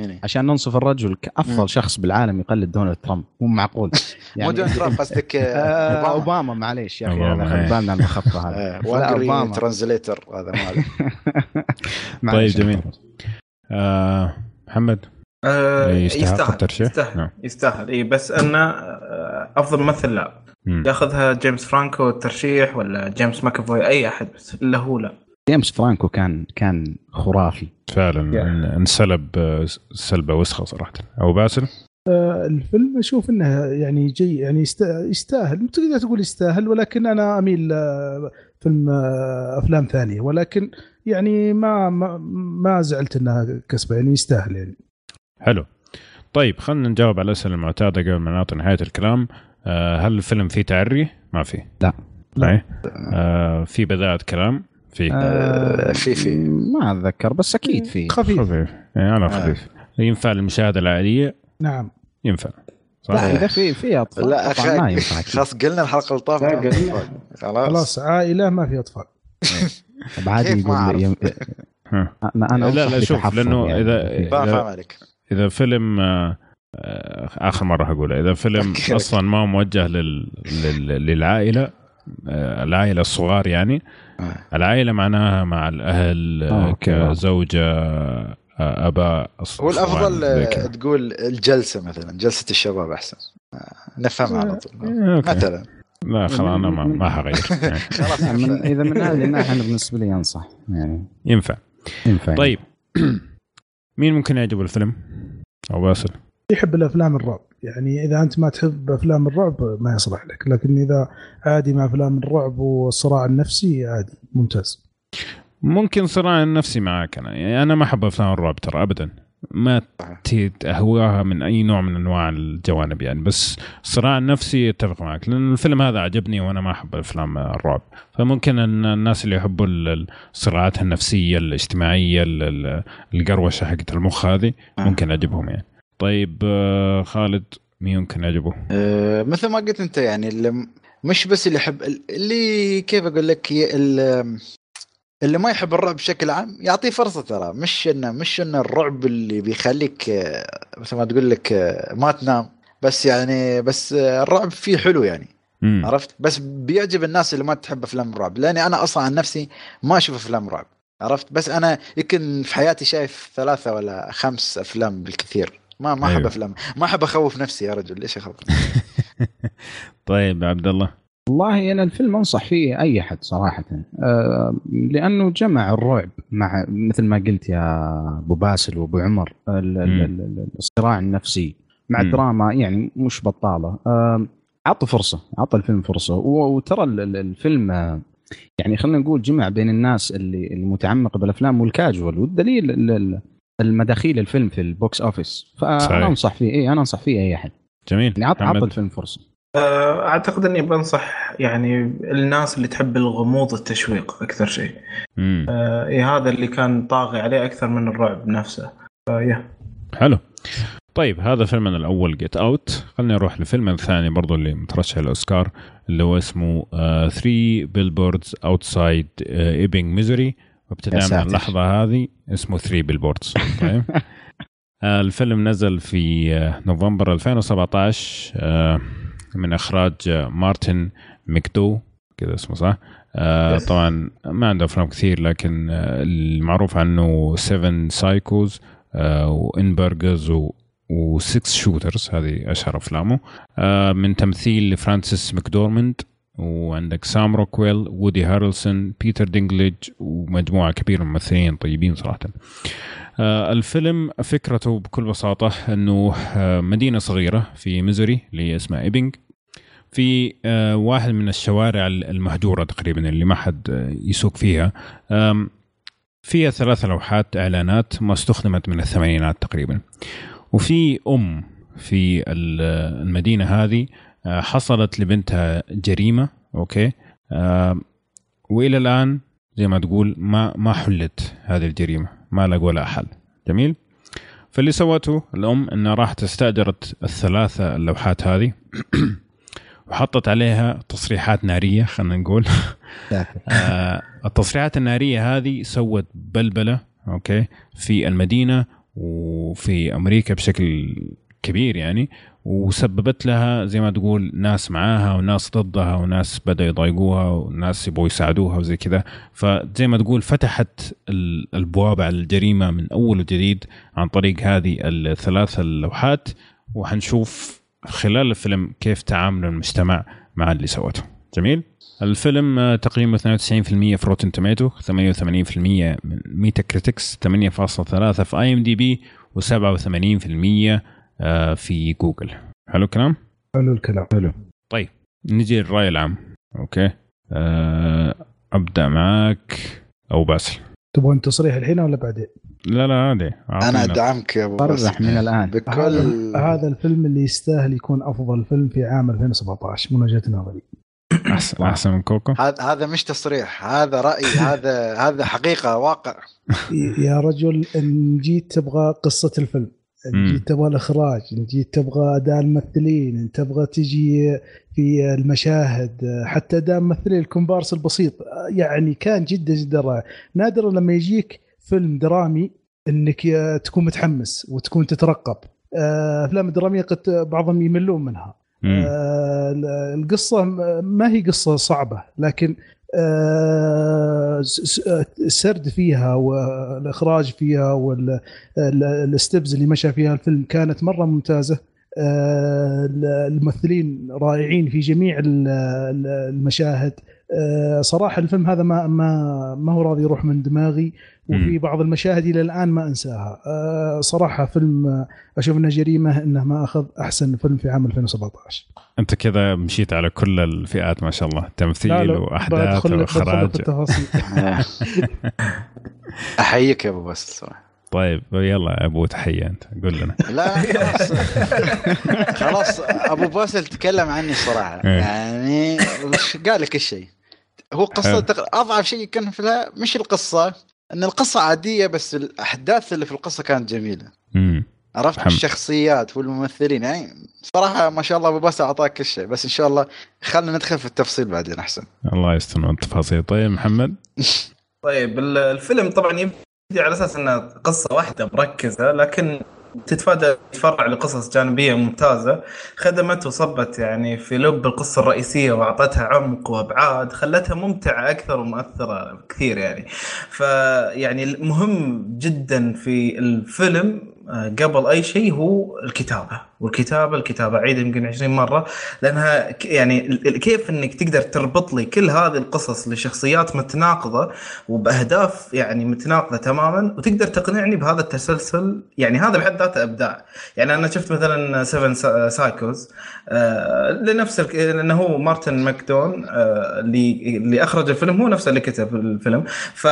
يعني عشان ننصف الرجل كأفضل مم. شخص بالعالم يقلد دونالد ترامب مو معقول مو دونالد ترامب قصدك آه، اوباما أوباما معليش يا أخي أوباما، هذا إيه. خذ بالنا من الخطه هذه آه، لا، و anger أوباما. translator هذا ماله طيب. جميل آه محمد آه يستحق يستاهل الترشيح؟ يستاهل نعم. يستاهل اي بس أنه أفضل ممثل لا. ياخذها جيمس فرانكو الترشيح ولا جيمس ماكافوي أي أحد بس الا هو لا جيمس فرانكو كان كان خرافي. فعلا. إن- انسلب آه، سلبة وسخة صراحة. أو باسل؟ آه، الفيلم أشوف إنه يعني جي يعني يست- يستاهل. تقدر تقول يستاهل ولكن أنا أميل فيلم آه، أفلام ثانية. ولكن يعني ما ما, ما زعلت إنها كسبة. يعني يستاهل يعني. حلو. طيب خلينا نجاوب على الأسئلة المعتادة قبل ما نعطي نهاية الكلام. هل الفيلم فيه تعري؟ ما فيه. لا. لا. آه في بذاءة كلام. في آه، في- في. ما أتذكر بس أكيد في خفيف خفيف يعني على آه. خفيف ينفع للمشاهده العائلية نعم ينفع صح؟ لا إذا في في أطفال لا طبعاً ما أخي ينفع. خلاص قلنا الحلقة اللي طافت لا، قلنا. خلاص خلاص عائلة ما في أطفال عادي يقول؟ يم-. أنا أنا لا، لا، شوف، لأنه يعني. فاهم عليك إذا فيلم آه آه آخر مرة هقولها إذا فيلم. أصلا ما هو موجه لل... لل... للعائلة آه العائلة الصغار يعني آه. العائلة معناها مع الأهل آه،. كزوجة آه اباء هو الافضل آه،. تقول الجلسة مثلا جلسة الشباب أحسن. آه، نفهمها على طول. آه، okay. مثلا. لا خلاص أنا ما, ما حغير يعني. إذا من هذه الناحيه أنا بالنسبة لي أنصح يعني. ينفع. ينفع. طيب. مين ممكن يعجبه الفيلم؟ أبو باسل. يحب الأفلام الرعب. يعني إذا أنت ما تحب أفلام الرعب ما يصلح لك. لكن إذا عادي مع أفلام الرعب والصراع النفسي عادي ممتاز. ممكن صراع نفسي معاك أنا. يعني أنا ما أحب أفلام الرعب ترى ابدا. ما ت- اهواها من أي نوع من أنواع الجوانب يعني. بس الصراع النفسي أتفق معك. لأن الفيلم هذا عجبني وأنا ما أحب أفلام الرعب. فممكن أن الناس اللي يحبوا ال- الصراعات النفسية الاجتماعية ال- ال- القروشة حقت المخ هذه آه. ممكن يعجبهم يعني. طيب آه، خالد مين يمكن يعجبه؟ آه، مثل ما قلت أنت يعني اللي مش بس اللي يحب اللي كيف أقول لك اللي, اللي ما يحب الرعب بشكل عام يعطيه فرصة ترى. مش انه مش إنه الرعب اللي بيخليك آه، مثل ما تقول لك آه، ما تنام. بس يعني بس الرعب فيه حلو يعني. مم. عرفت؟ بس بيعجب الناس اللي ما تحب أفلام الرعب. لأني أنا أصلا عن نفسي ما أشوف أفلام رعب. عرفت؟ بس أنا يمكن في حياتي شايف ثلاثة ولا خمس أفلام بالكثير. ما ما أحب أيوة. أفلام. ما أحب أخوف نفسي يا رجل. ليش اخوف طيب عبد الله. والله أنا الفيلم أنصح فيه أي احد صراحة. آه، لأنه جمع الرعب مع مثل ما قلت يا أبو باسل وأبو عمر ال- ال- مم. ال- الصراع النفسي مع مم. الدراما يعني مش بطالة. آه، عطوا فرصة عطى الفيلم فرصة. وترى ال- ال- الفيلم آه، يعني خلينا نقول جمع بين الناس اللي المتعمقه بالأفلام والكاجوال والدليل ال- ال- المداخيل الفيلم في ال box office. صحيح. فأنا أنصح فيه اي أنا أنصح فيه أي أحد. جميل. يعني محمد. الفيلم فرصة. آه، أعتقد إني بنصح يعني الناس اللي تحب الغموض التشويق أكثر شيء. آه، إيه هذا اللي كان طاغي عليه أكثر من الرعب نفسه. فيا. حلو. طيب هذا فيلمنا الأول Get Out خلينا نروح للفيلم الثاني برضو اللي مترشح للأوسكار اللي هو اسمه 3 Billboards Outside Ebbing Missouri وابتداء من. اللحظة هذه اسمه 3 Billboards طيب الفيلم نزل في آه، نوفمبر 2017 آه، من إخراج آه، مارتن ميكدو كذا اسمه صح؟ طبعا ما عنده أفلام كثير لكن المعروف عنه 7 سايكوز و In Bruges و Six Shooters هذه أشهر أفلامه. من تمثيل فرانسيس ماكدورمند وعندك سام روكويل وودي هارلسون بيتر دينجليج ومجموعة كبيرة من الممثلين طيبين صراحة. آه، الفيلم فكرته بكل بساطة إنه آه، مدينة صغيرة في ميزوري اللي اسمها ايبنج في آه، واحد من الشوارع المهجورة تقريبا اللي ما حد يسوق فيها. فيها ثلاث لوحات إعلانات ما استخدمت من الثمانينات تقريبا. وفي أم في ال- المدينة هذه حصلت لبنتها جريمة أوكي؟ آم، وإلى الآن زي ما تقول ما ما حلت هذه الجريمة ما لقوا لها حل. جميل؟ فاللي سوته الأم إنها راحت استأجرت الثلاثة اللوحات هذه وحطت عليها تصريحات نارية خلينا نقول. آه، التصريحات النارية هذه سوت بلبلة أوكي؟ في المدينة وفي أمريكا بشكل كبير يعني وسببت لها زي ما تقول ناس معاها وناس ضدها وناس بدأوا يضايقوها وناس يبغوا يساعدوها وزي كذا. فزي ما تقول فتحت ال- الابواب على الجريمة من أول وجديد عن طريق هذه الثلاث اللوحات. وحنشوف خلال الفيلم كيف تعامل المجتمع مع اللي سوته. جميل؟ الفيلم تقييمه 92% في Rotten Tomato 88% من Metacritics 8.3 في IMDb و87% آه، في جوجل حلو الكلام؟ حلو الكلام. حلو. نجي للرأي العام. okay. أه أبدأ معك. أبو باسل. تبغون تصريح الحين ولا بعدين؟ لا لا عادي. أنا. أدعمك يا أبو صرح. من الآن. بكل هذا هذا الفيلم اللي يستاهل يكون أفضل فيلم في عام 2017 من وجهة نظري. احسن أحسن من كوكو. هذا هذا مش تصريح هذا رأي هذا هذا حقيقة واقع. يا رجل إن جيت تبغى قصة الفيلم. إن. جيت تبغى الإخراج إن جيت تبغى أداء الممثلين إن تبغى تجي في المشاهد حتى أداء ممثلين الكومبارس البسيط يعني كان جدا جدا رائع نادرا لما يجيك فيلم درامي إنك تكون متحمس وتكون تترقب آه، أفلام الدراميه قد بعضهم يملون منها مم. آه، القصة ما هي قصة صعبة لكن السرد فيها والإخراج فيها والستبز اللي مشى فيها الفيلم كانت مرة ممتازة. آه، الممثلين رائعين في جميع ال- ال- المشاهد. آه، صراحة الفيلم هذا ما ما ما هو راضي يروح من دماغي وفي. بعض المشاهد إلى الآن ما أنساها. آه، صراحة فيلم آه، أشوف إنه جريمة إنه ما أخذ أحسن فيلم في عام 2017 أنت كذا مشيت على كل الفئات ما شاء الله تمثيل وأحداث وإخراج. في التفاصيل. أحييك يا أبو باسل صراحة. طيب يلا أبو تحية أنت قول لنا. لا خلاص. خلاص أبو باسل تكلم عني صراحة. إيه. يعني قال لك الشيء. هو قصة. تق... أضعف شيء كان في لها مش القصة إن القصة عادية بس الأحداث اللي في القصة كانت جميلة مم. عرفت محمد. الشخصيات والممثلين يعني صراحة ما شاء الله أبو باسل أعطاك كل شيء بس إن شاء الله خلينا ندخل في التفصيل بعدين أحسن الله يستر التفاصيل طيب محمد طيب ال- الفيلم طبعا يبدي على أساس إنها قصة واحدة مركزة لكن تتفادى تفرع لقصص جانبية ممتازة خدمت وصبت يعني في لب القصة الرئيسية وأعطتها عمق وأبعاد خلتها ممتعة أكثر ومؤثرة كثير يعني. فيعني المهم جدا في الفيلم قبل أي شيء هو الكتابة. والكتابة الكتابة أعيد يمكن 20 مرة لأنها يعني كيف إنك تقدر تربط لي كل هذه القصص لشخصيات متناقضة وبأهداف يعني متناقضة تماما وتقدر تقنعني بهذا التسلسل. يعني هذا بحد ذاته إبداع. يعني أنا شفت مثلا 7 سايكوز آه لنفس. لأنه هو مارتن ماكدون آه اللي اللي أخرج الفيلم هو نفسه اللي كتب الفيلم. ف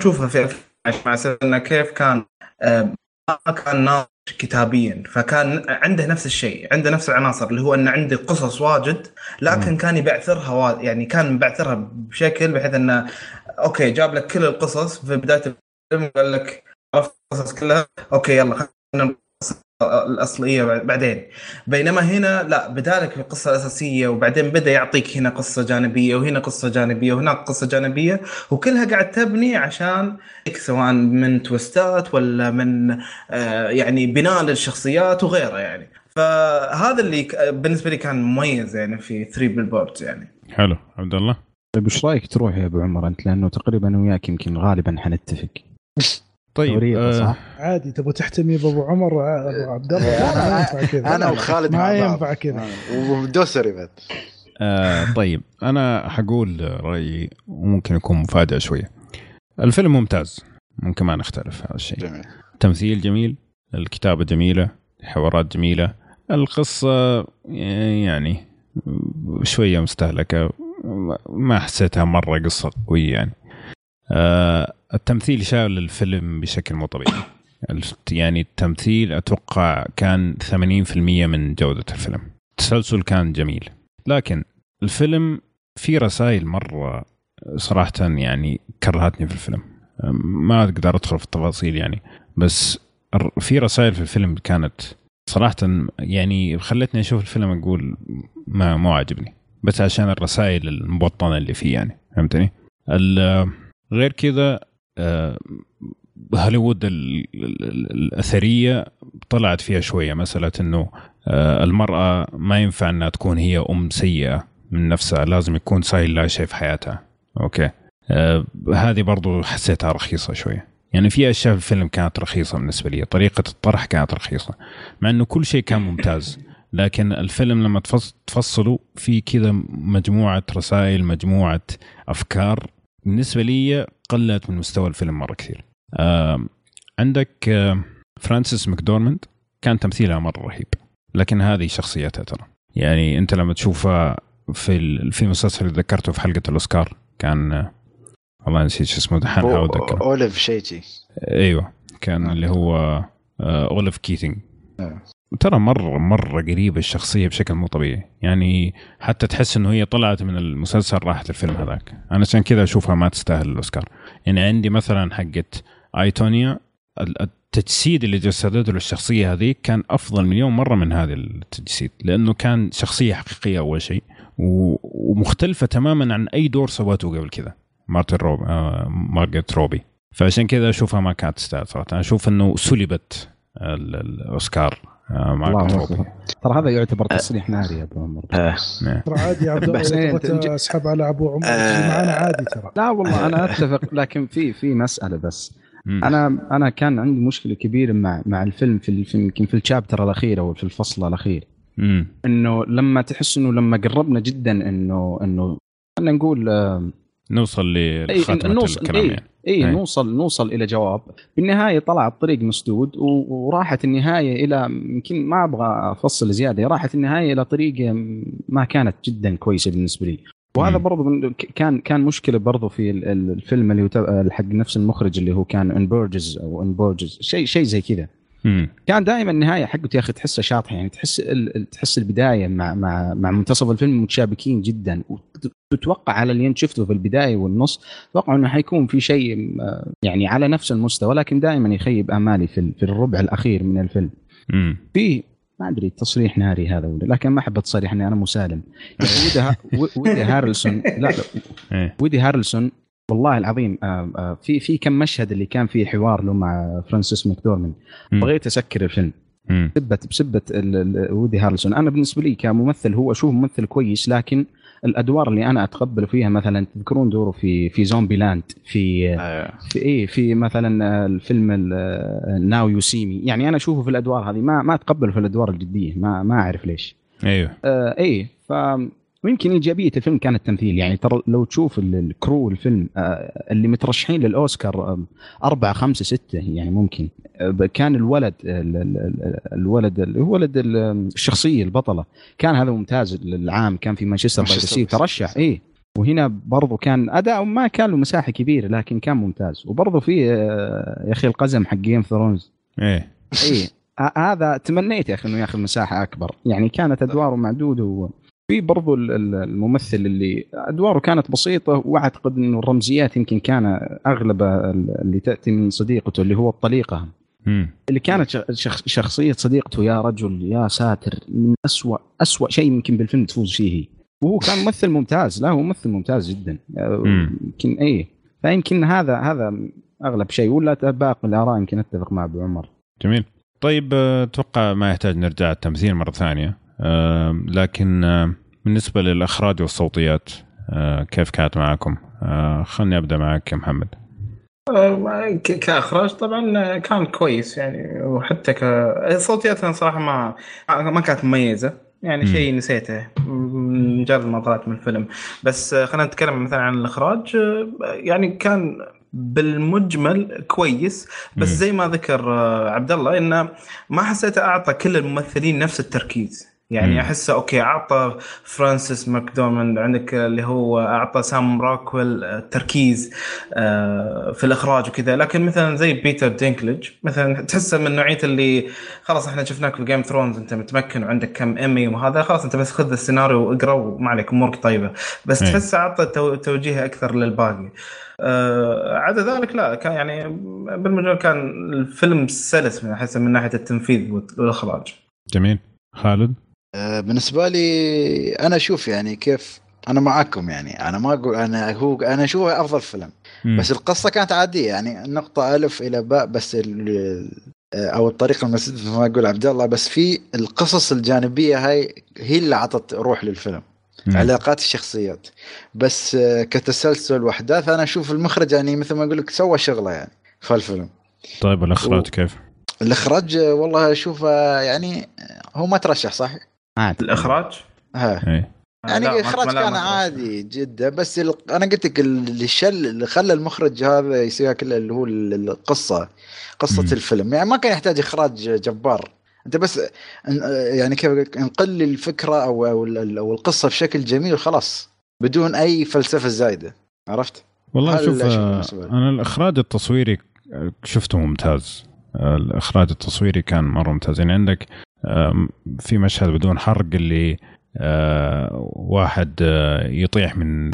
نشوفها في مع كيف كان آه، ما كان ناضج كتابيا فكان عنده نفس الشيء عنده نفس العناصر اللي هو إنه عنده قصص واجد لكن كان يبعثرها. يعني كان مبعثرها بشكل بحيث إنه okay جاب لك كل القصص في بداية الفيلم قال لك عرفت القصص كلها okay يلا خلينا الأصلية بعدين. بينما هنا لا بدا لك في القصة الأساسية وبعدين بدأ يعطيك هنا قصة جانبية وهنا قصة جانبية وهناك قصة جانبية وكلها قاعد تبني عشان سواء من تويستات ولا من آه، يعني بناء للشخصيات وغيره يعني. فهذا اللي بالنسبة لي كان مميز يعني في 3 بيلبوردز يعني. حلو. عبد الله؟ طيب وش رأيك تروح يا أبو عمر؟ أنت لأنه تقريبا وياك يمكن غالبا حنتفق. طيب آه صح؟ عادي تبغى تحتمي بابو عمر وابو عبد الله. ينفع كذا. أنا وخالد ما. ينفع كذا. آه، ودوسري بعد آه طيب أنا حقول رأيي وممكن يكون مفاجأة شوية. الفيلم ممتاز ممكن ما نختلف هذا الشيء. جميل. تمثيل جميل الكتابة جميلة الحوارات جميلة القصة يعني شوية مستهلكة ما حسيتها مرة قصة قوية يعني. آه التمثيل شال الفيلم بشكل مو طبيعي. يعني التمثيل أتوقع كان 80% من جودة الفيلم. التسلسل كان جميل. لكن الفيلم فيه رسائل مرة صراحة يعني كرهتني في الفيلم. ما أقدر أدخل في التفاصيل يعني. بس في رسائل في الفيلم كانت صراحة يعني خلتني أشوف الفيلم أقول ما مو عاجبني. بس عشان الرسائل المبطنة اللي فيه يعني. فهمتني؟ غير كذا آه، هوليوود ال- ال- ال- الأثرية طلعت فيها شوية مسألة إنه آه، المرأة ما ينفع إنها تكون هي أم سيئة من نفسها لازم يكون صاير لها شيء في حياتها. أوكي. آه، هذه برضو حسيتها رخيصة شوية. يعني في أشياء في الفيلم كانت رخيصة بالنسبة لي طريقة الطرح كانت رخيصة مع إنه كل شيء كان ممتاز. لكن الفيلم لما تفص- تفصله في كذا مجموعة رسائل مجموعة أفكار بالنسبة لي قللت من مستوى الفيلم مرة كثير. عندك فرانسيس ماكدورماند كان تمثيلها مرة رهيب لكن هذه شخصيتها ترى. يعني أنت لما تشوفها في في مسلسل اللي ذكرته في حلقة الأوسكار كان آه، والله نسيت شو اسمه دحين احاول أتذكره. أوليف شيء أيوه كان اللي هو آه، أوليف كيتنج آه. ترى مرة مرة قريبة الشخصية بشكل مو طبيعي. يعني حتى تحس إنه هي طلعت من المسلسل راحت الفيلم هذاك. أنا عشان كذا أشوفها ما تستاهل الأوسكار. يعني عندي مثلا حقت آي تونيا ال- التجسيد اللي جسدته له الشخصيه هذه كان أفضل مليون مرة من هذا التجسيد لأنه كان شخصية حقيقية أول شيء ومختلفة تماما عن أي دور سوته قبل كذا. مارتن روب آه مارجريت روبي. فعشان كذا أشوفها ما كانت تستاهل صراحة. أشوف إنه سلبت ال- الأوسكار. آه أكبر. ترى هذا يعتبر تصريح ناري يا أبو عمر نعم. ترى عادي يا عبد الله إيه، أسحب على أبو عمر آه. معنا عادي ترى لا والله أنا أتفق لكن في في مسألة بس. أنا أنا كان عندي مشكلة كبيرة مع مع الفيلم في الفيلم يمكن في الشابتر الأخير أو في الفصل الأخير. إنه لما تحس إنه لما قربنا جدا إنه إنه خلينا نقول آه، نوصل لخاتمه نوصل الكلام إي يعني اي أي. نوصل نوصل إلى جواب بالنهاية طلع الطريق مسدود وراحت النهاية إلى يمكن ما أبغى أفصل زيادة راحت النهاية إلى طريقه ما كانت جدا كويسة بالنسبة لي وهذا. برضو كان كان مشكلة برضو في ال- ال- الفيلم اللي هو حق نفس المخرج اللي هو كان ان بورجز أو ان بورجز شيء شيء زي كذا مم. كان دائما النهاية حقته يا أخي تحسها شاطحه يعني تحس ال- تحس البداية مع مع مع منتصف الفيلم متشابكين جدا وتتوقع على اللي أنت شفته في البداية والنص تتوقع إنه حيكون في شيء آه، يعني على نفس المستوى لكن دائما يخيب آمالي في في الربع الأخير من الفيلم مم. في ما أدري تصريح ناري هذا ولا لكن ما أحب التصريح إني أنا مسالم وودي ها- وودي هارلسون لا لا إيه. وودي هارلسون والله العظيم آه، آه، في في كم مشهد اللي كان فيه حوار له مع فرانسيس ماكدورمان مم. بغيت أسكر الفيلم. بسبة بسبة وودي هارلسون أنا بالنسبة لي كممثل هو أشوف ممثل كويس لكن الأدوار اللي أنا أتقبل فيها مثلا تذكرون دوره في في Zombieland في آه. في إيه في مثلا الفيلم Now You See Me يعني أنا أشوفه في الأدوار هذه ما ما أتقبله في الأدوار الجدية ما ما أعرف ليش أيوه آه إيه ف ويمكن إيجابية الفيلم كان التمثيل. يعني ترى لو تشوف ال- ال crew الفيلم آه اللي مترشحين للأوسكار أربعة خمسة ستة يعني ممكن. آه كان الولد ال- ال- ال- الولد ال- الولد ال- الشخصية البطلة. كان هذا ممتاز العام كان في Manchester by ترشح. إيه. وهنا برضو كان أداء ما كان له مساحة كبيرة لكن كان ممتاز. وبرضو في آه، يا أخي القزم حق Game of Thrones إيه. إيه. هذا تمنيت يا أخي إنه ياخذ مساحة أكبر. يعني كانت أدواره معدودة وفي برضو ال- ال- الممثل اللي أدواره كانت بسيطة وأعتقد إنه الرمزيات يمكن كان أغلب ال- اللي تأتي من صديقته اللي هو الطليقة. مم. اللي كانت شخ- شخ- شخصية صديقته يا رجل يا ساتر من اسوأ أسوأ شيء يمكن بالفيلم تفوز فيه. وهو كان ممثل ممتاز لا هو ممثل ممتاز جدا. يمكن إيه. فيمكن هذا هذا أغلب شيء ولا باقي الآراء يمكن أتفق مع أبو عمر. جميل. طيب أتوقع ما يحتاج نرجع التمثيل مرة ثانية. لكن بالنسبة للاخراج والصوتيات آه، كيف كانت معكم؟ آه، خلني أبدأ معك يا محمد آه، كإخراج طبعا كان كويس يعني وحتى ك صوتياتها صراحة ما ما كانت مميزة يعني. شيء نسيته من مجرد ما طلعت من الفيلم بس خلينا نتكلم مثلا عن الإخراج يعني كان بالمجمل كويس بس. زي ما ذكر عبد الله إنه ما حسيته أعطى كل الممثلين نفس التركيز يعني. احسه okay أعطى فرانسيس ماكدورماند عندك اللي هو أعطى سام راكويل آه، تركيز آه، في الإخراج وكذا. لكن مثلا زي بيتر دينكلج مثلا تحسه من نوعية اللي خلاص إحنا شفناك في Game of Thrones أنت متمكن وعندك كم ايمي وهذا خلاص أنت بس خذ السيناريو واقرا وما عليك أمورك طيبة. بس. تحسه أعطى تو- توجيه أكثر للباقي. آه، عدا ذلك لا كان يعني بالمجمل كان الفيلم سلس من احس من ناحية التنفيذ والإخراج. جميل. خالد؟ بالنسبة لي أنا أشوف يعني كيف أنا معاكم يعني أنا ما أقول أنا هو أنا أشوفه أفضل فيلم مم. بس القصة كانت عادية يعني النقطه ألف إلى باء بس ال- أو الطريقة المسد مثل ما يقول عبد الله بس في القصص الجانبية هاي هي اللي عطت روح للفيلم مم. علاقات الشخصيات بس آه، كتسلسل وأحداث أنا أشوف المخرج يعني مثل ما أقول لك سوى شغلة يعني في الفيلم طيب الإخراج و- كيف؟ الإخراج آه، والله أشوفه يعني آه، هو ما ترشح صح؟ عاد. الإخراج؟ ها. إيه. يعني لا، ما- الاخراج كان عادي جدا بس ال... أنا قلت لك اللي شل اللي خلى المخرج هذا يسويها كلها اللي هو ال- القصة قصة مم. الفيلم. يعني ما كان يحتاج إخراج جبار. أنت بس يعني كيف انقل لي الفكرة أو أو, ال- أو القصة بشكل جميل وخلاص بدون أي فلسفة زايدة. عرفت؟ والله شوف آه،؟ أنا الإخراج التصويري شفته ممتاز. آه، الإخراج التصويري كان مرة ممتاز. يعني عندك في مشهد بدون حرق اللي آه، واحد آه، يطيح من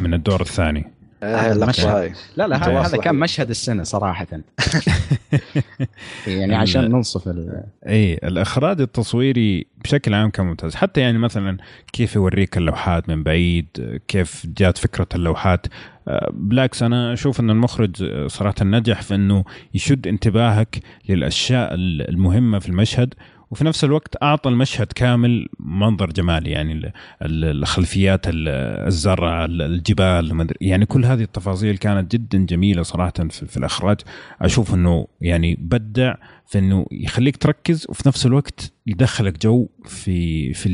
من الدور الثاني. آه المشهد. لا لا هذا. هذا كان مشهد السنة صراحة. يعني عشان ننصف ال- إي الإخراج التصويري بشكل عام كان ممتاز. حتى يعني مثلا كيف يوريك اللوحات من بعيد كيف جات فكرة اللوحات. آه، بالعكس أنا أشوف إن المخرج صراحة نجح في إنه يشد انتباهك للأشياء المهمة في المشهد وفي نفس الوقت أعطى المشهد كامل منظر جمالي يعني ال- ال- الخلفيات ال- الزرع ال- الجبال يعني كل هذه التفاصيل كانت جدا جميلة صراحة في, الإخراج أشوف إنه يعني بدع في إنه يخليك تركز وفي نفس الوقت يدخلك جو في في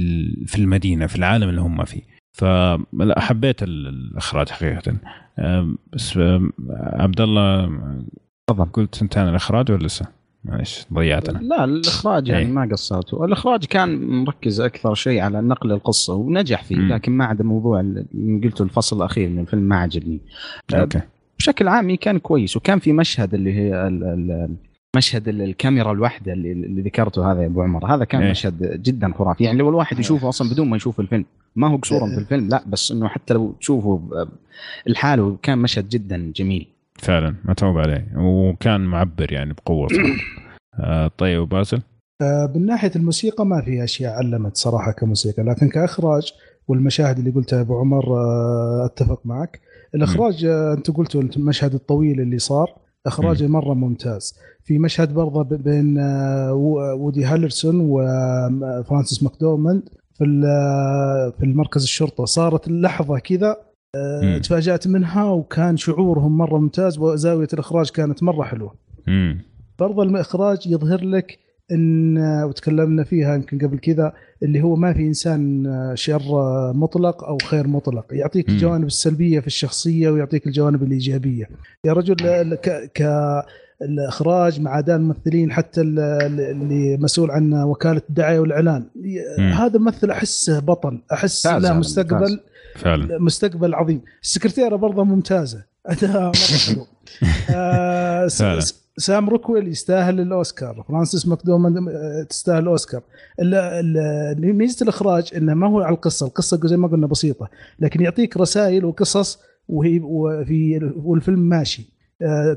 في المدينة في العالم اللي هم فيه فلا حبيت ال- الإخراج حقيقة بس عبد الله تفضل. قلت أنت عن الإخراج ولا لسه؟ معلش ضيعت أنا لا الإخراج يعني إيه. ما قصرت. الإخراج كان مركز أكثر شيء على نقل القصة ونجح فيه مم. لكن ما عدا موضوع اللي قلته الفصل الأخير من الفيلم ما عجبني. آه، أوكي. بشكل عام كان كويس وكان في مشهد اللي هي ال- ال- مشهد ال- الكاميرا الواحدة اللي, اللي ذكرته هذا يا أبو عمر. هذا كان إيه. مشهد جدا خرافي. يعني لو الواحد يشوفه أصلا بدون ما يشوف الفيلم. ما هو قصورا في الفيلم لا بس إنه حتى لو تشوفه الحاله كان مشهد جدا جميل. فعلا متعوب عليه. وكان معبر يعني بقوة صراحة. آه طيب وباسل؟ آه، من ناحية الموسيقى ما في أشياء علمت صراحة كموسيقى لكن كإخراج والمشاهد اللي قلتها أبو عمر آه، أتفق معك. الإخراج انت قلتوا أنت المشهد الطويل اللي صار. إخراجه مرة ممتاز. في مشهد برضه بين وودي هارلسون وفرانسيس ماكدورماند في في المركز الشرطة. صارت اللحظة كذا آه،. تفاجأت منها وكان شعورهم مرة ممتاز وزاوية الإخراج كانت مرة حلوة امم برضه الإخراج يظهر لك إن وتكلمنا فيها يمكن قبل كذا اللي هو ما في إنسان شر مطلق أو خير مطلق يعطيك. الجوانب السلبية في الشخصية ويعطيك الجوانب الإيجابية يا رجل ك, ك الإخراج مع اداء الممثلين حتى ال- اللي مسؤول عن وكالة الدعاية والإعلان مم. هذا ممثل أحسه بطل أحس له هذا، مستقبل ممتاز. فعلا. مستقبل عظيم. السكرتيرة برضه ممتازة. اداء مره حلو آه، سام روكويل يستاهل الأوسكار. فرانسيس ماكدورماند آه، تستاهل الأوسكار. ال- ال- ميزة الإخراج إنه ما هو على القصة. القصة زي ما قلنا بسيطة. لكن يعطيك رسائل وقصص وهي وفي والفيلم ماشي. آه،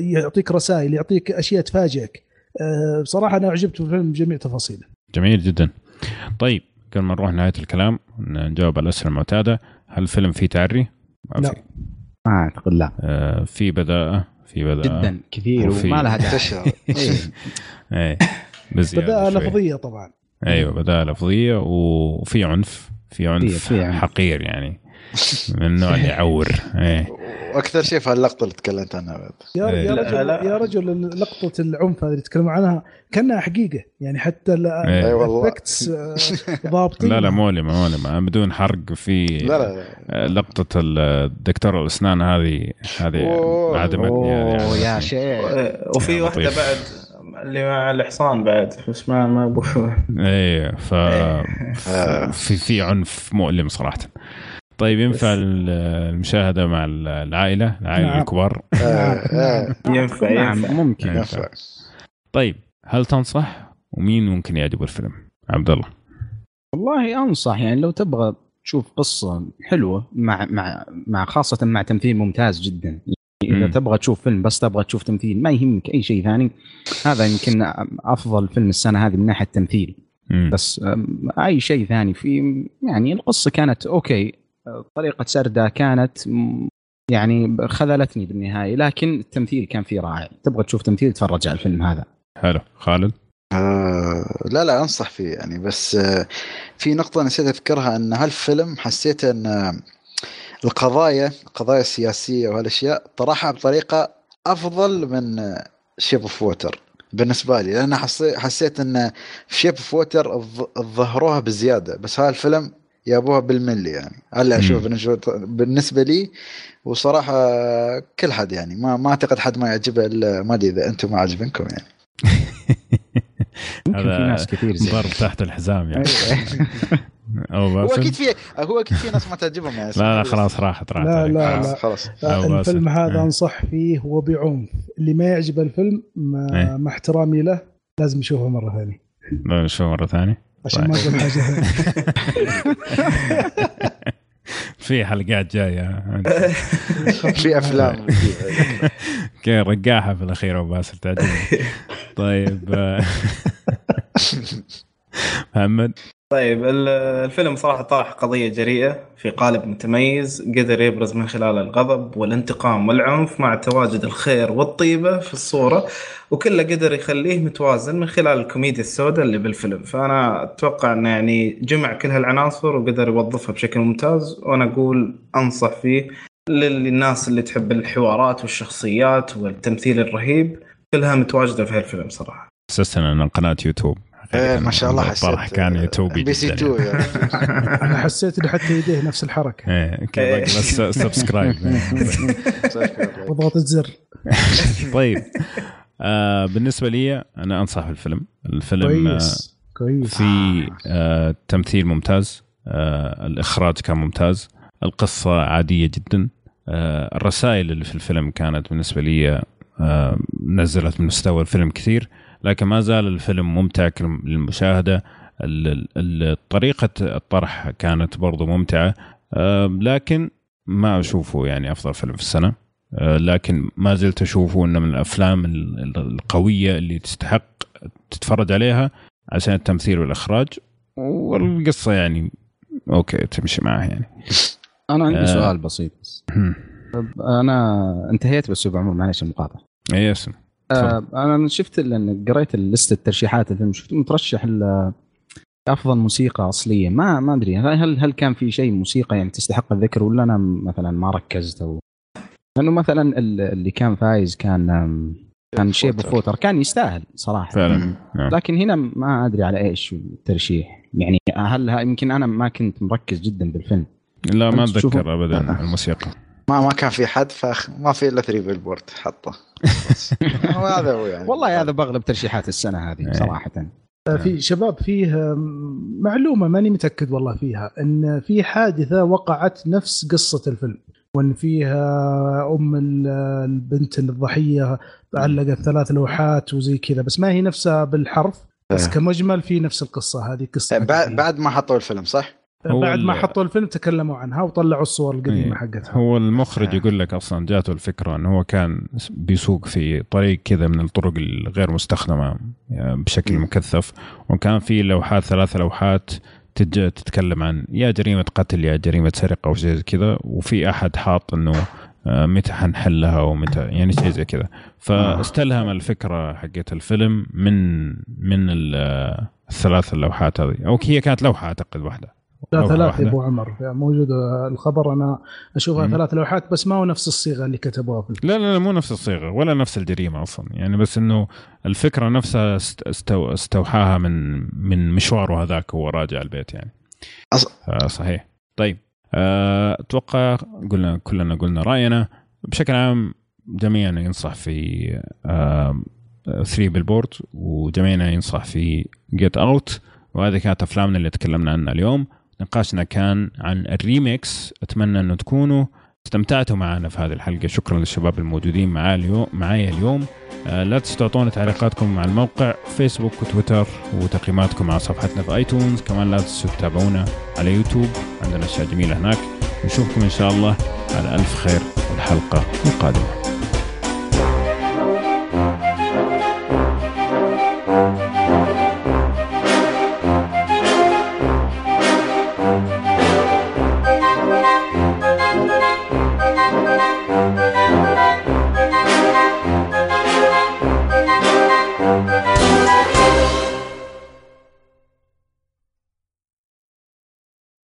يعطيك رسائل يعطيك أشياء تفاجئك. آه، بصراحة أنا أعجبت بالفيلم بجميع تفاصيله. جميل جدا. طيب قبل ما نروح نهاية الكلام نجاوب على الأسئلة المعتادة هل الفيلم فيه تعري؟ ما لا. في. ما أعتقد لا آه في بداءة في بداءة جدا كثير وفي- وما لها داعي تشهر إيه. إيه بدأ شوي. لفظية طبعا أيوه بداء لفظية وفي عنف في عنف في عنف. حقير يعني من النوع اللي يعور إيه وأكثر شيء في هاللقطه اللي تكلمت عنها بعد يا إيه. يا رجل لا. يا رجل لقطة العنف هذه اللي يتكلموا عنها كأنها حقيقة يعني حتى إيه. أي والله الافكتس ضابطين لا لا مؤلمة مؤلمة بدون حرق في لا لا آه، لقطه الدكتور الأسنان هذه هذه أوه. عجبتني هذه أوه يا يعني. شيخ وفي يا واحدة. بعد اللي مع الحصان بعد بس ما ما إيه ف في في عنف مؤلم صراحة طيب ينفع ال- المشاهدة مع العائلة العائلة نعم. الكبار؟ آه، آه، ينفع نعم. ينفع. ممكن. ينفع. طيب هل تنصح؟ ومين ممكن يعجبه الفيلم؟ عبد الله. والله أنصح يعني لو تبغى تشوف قصة حلوة مع مع مع خاصة مع تمثيل ممتاز جدا. يعني إذا مم. تبغى تشوف فيلم بس تبغى تشوف تمثيل ما يهمك أي شيء ثاني. هذا يمكن أفضل فيلم السنة هذه من ناحية التمثيل. مم. بس أي شيء ثاني في يعني القصة كانت أوكي. طريقة سردها كانت يعني خذلتني بالنهاية لكن التمثيل كان فيه رائع. تبغى تشوف تمثيل تفرج على الفيلم هذا. حلو. خالد؟ آه لا لا أنصح فيه يعني. بس آه في نقطة نسيت أذكرها إن هالفيلم حسيت إن آه، القضايا القضايا السياسية وهالأشياء طرحها بطريقة أفضل من Shape of Water بالنسبة لي. لأن حسيت حسيت إن في Shape of Water ظهروها بزيادة. بس هالفيلم جابوها بالملي يعني هلا أشوف بالنسبة لي وصراحة كل حد يعني ما ما أعتقد حد ما يعجبه إلا ما أدري إذا أنتم ما عجبنكم يعني يمكن في هذا ناس كثير زي ضرب تحت الحزام يعني أو هو أكيد في هو أكيد في ناس ما تعجبهم يعني لا لا خلاص راحت راحت لا،. لا، خلاص. لا. خلاص. الفيلم هذا إيه. أنصح فيه وبعنف اللي ما يعجبه الفيلم إيه. مع, مع احترامي له لازم يشوفه مرة ثانية لا، شو مرة ثانية عشان ما أقول حاجة. ثانية. في حلقات جاية. في أفلام. كي رقاحه في الأخير أبو باسل تعجبني. طيب آه، محمد؟ طيب ال- الفيلم صراحة طرح قضية جريئة في قالب متميز قدر يبرز من خلال الغضب والانتقام والعنف مع تواجد الخير والطيبة في الصورة وكله قدر يخليه متوازن من خلال الكوميديا السوداء اللي بالفيلم. فأنا أتوقع أنه يعني جمع كل هالعناصر وقدر يوظفها بشكل ممتاز وأنا أقول أنصح فيه للناس اللي تحب الحوارات والشخصيات والتمثيل الرهيب كلها متواجدة في هالفيلم صراحة. أساسا ان قناة يوتيوب. إيه، ما شاء الله حسيت الطرح كان يوتيوبي بيسي جدا. 2 يعني. أنا حسيت إنه حتى يديه نفس الحركة. إيه كي باقي بس subscribe وضغط الزر. طيب. آه بالنسبة لي أنا أنصح بالفيلم. الفيلم آه كويس. كويس. في آه تمثيل ممتاز. آه الإخراج كان ممتاز. القصة عادية جدا. آه الرسائل اللي في الفيلم كانت بالنسبة لي آه نزلت من مستوى الفيلم كثير. لكن ما زال الفيلم ممتع للمشاهدة. طريقة الطرح كانت برضو ممتعة. لكن ما أشوفه يعني أفضل فيلم في السنة. آه لكن ما زلت أشوفه إنه من الأفلام ال- ال- القوية اللي تستحق تتفرج عليها عشان التمثيل والإخراج. والقصة يعني أوكي تمشي معها يعني. أنا عندي آه. سؤال بسيط. بس. أنا انتهيت بس عمر معلش المقاطعة. اي اسم آه أنا شفت لأن قريت لسته ترشيحات الفيلم شفت مترشح أفضل موسيقى أصلية. ما ما أدري هل هل كان في شيء موسيقى يعني تستحق الذكر ولا أنا مثلا ما ركزت أو لأنه مثلا ال- اللي كان فايز كان كان Shape of Water. كان يستاهل صراحة. فعلا. نعم. لكن هنا ما أدري على إيش الترشيح. يعني هل يمكن أنا ما كنت مركز جدا بالفيلم. لا ما؟ أتذكر ابدا الموسيقى. ما ما كان في حد فخ ما في إلا 3 بالبورد حطه بس. هذا هو يعني والله هذا بغلب ترشيحات السنة هذه إيه. صراحة آه، في شباب فيه معلومة ماني متأكد والله فيها إن في حادثة وقعت نفس قصة الفيلم وإن فيها أم ال- البنت الضحية علقت ثلاث لوحات وزي كذا بس ما هي نفسها بالحرف بس إيه. كمجمل في نفس القصة هذه قصة بعد حقيقية. بعد ما حطوا الفيلم صح؟ بعد ما حطوا الفيلم تكلموا عنها وطلعوا الصور القديمة إيه. حقتها. هو المخرج آه. يقول لك أصلا جاته الفكرة إنه هو كان بيسوق في طريق كذا من الطرق الغير مستخدمة يعني بشكل مم. مكثف. وكان في لوحات ثلاث لوحات تتكلم عن يا جريمة قتل يا جريمة سرقة أو شيء زي كذا. وفي أحد حاط إنه آه، متى حنحلها ومتى يعني شيء زي كذا. فاستلهم الفكرة حقت الفيلم من من آه، الثلاث اللوحات هذه. أو هي كانت لوحة أعتقد واحدة. لا ثلاث. يا أبو عمر. يعني موجود الخبر أنا أشوفها مم. ثلاث لوحات بس ما هو نفس الصيغة اللي كتبوها في لا لا لا مو نفس الصيغة ولا نفس الجريمة أصلا. يعني بس إنه الفكرة نفسها است- استو استوحاها من من مشواره هذاك وهو راجع البيت يعني. أص- آه صحيح. طيب آه، أتوقع قلنا كلنا قلنا رأينا. بشكل عام جميعنا ينصح في 3 Billboards وجميعنا ينصح في Get Out وهذه كانت أفلامنا اللي تكلمنا عنها اليوم. نقاشنا كان عن ال remakes. أتمنى أنه تكونوا استمتعتوا معنا في هذه الحلقة. شكرا للشباب الموجودين معايا اليوم معايا اليوم. آه، لا تنسوا تعطونا تعليقاتكم على الموقع فيسبوك وتويتر وتقييماتكم على صفحتنا في iTunes كمان لا تنسوا تتابعونا على يوتيوب. عندنا أشياء جميلة هناك. نشوفكم إن شاء الله على ألف خير والحلقة القادمة.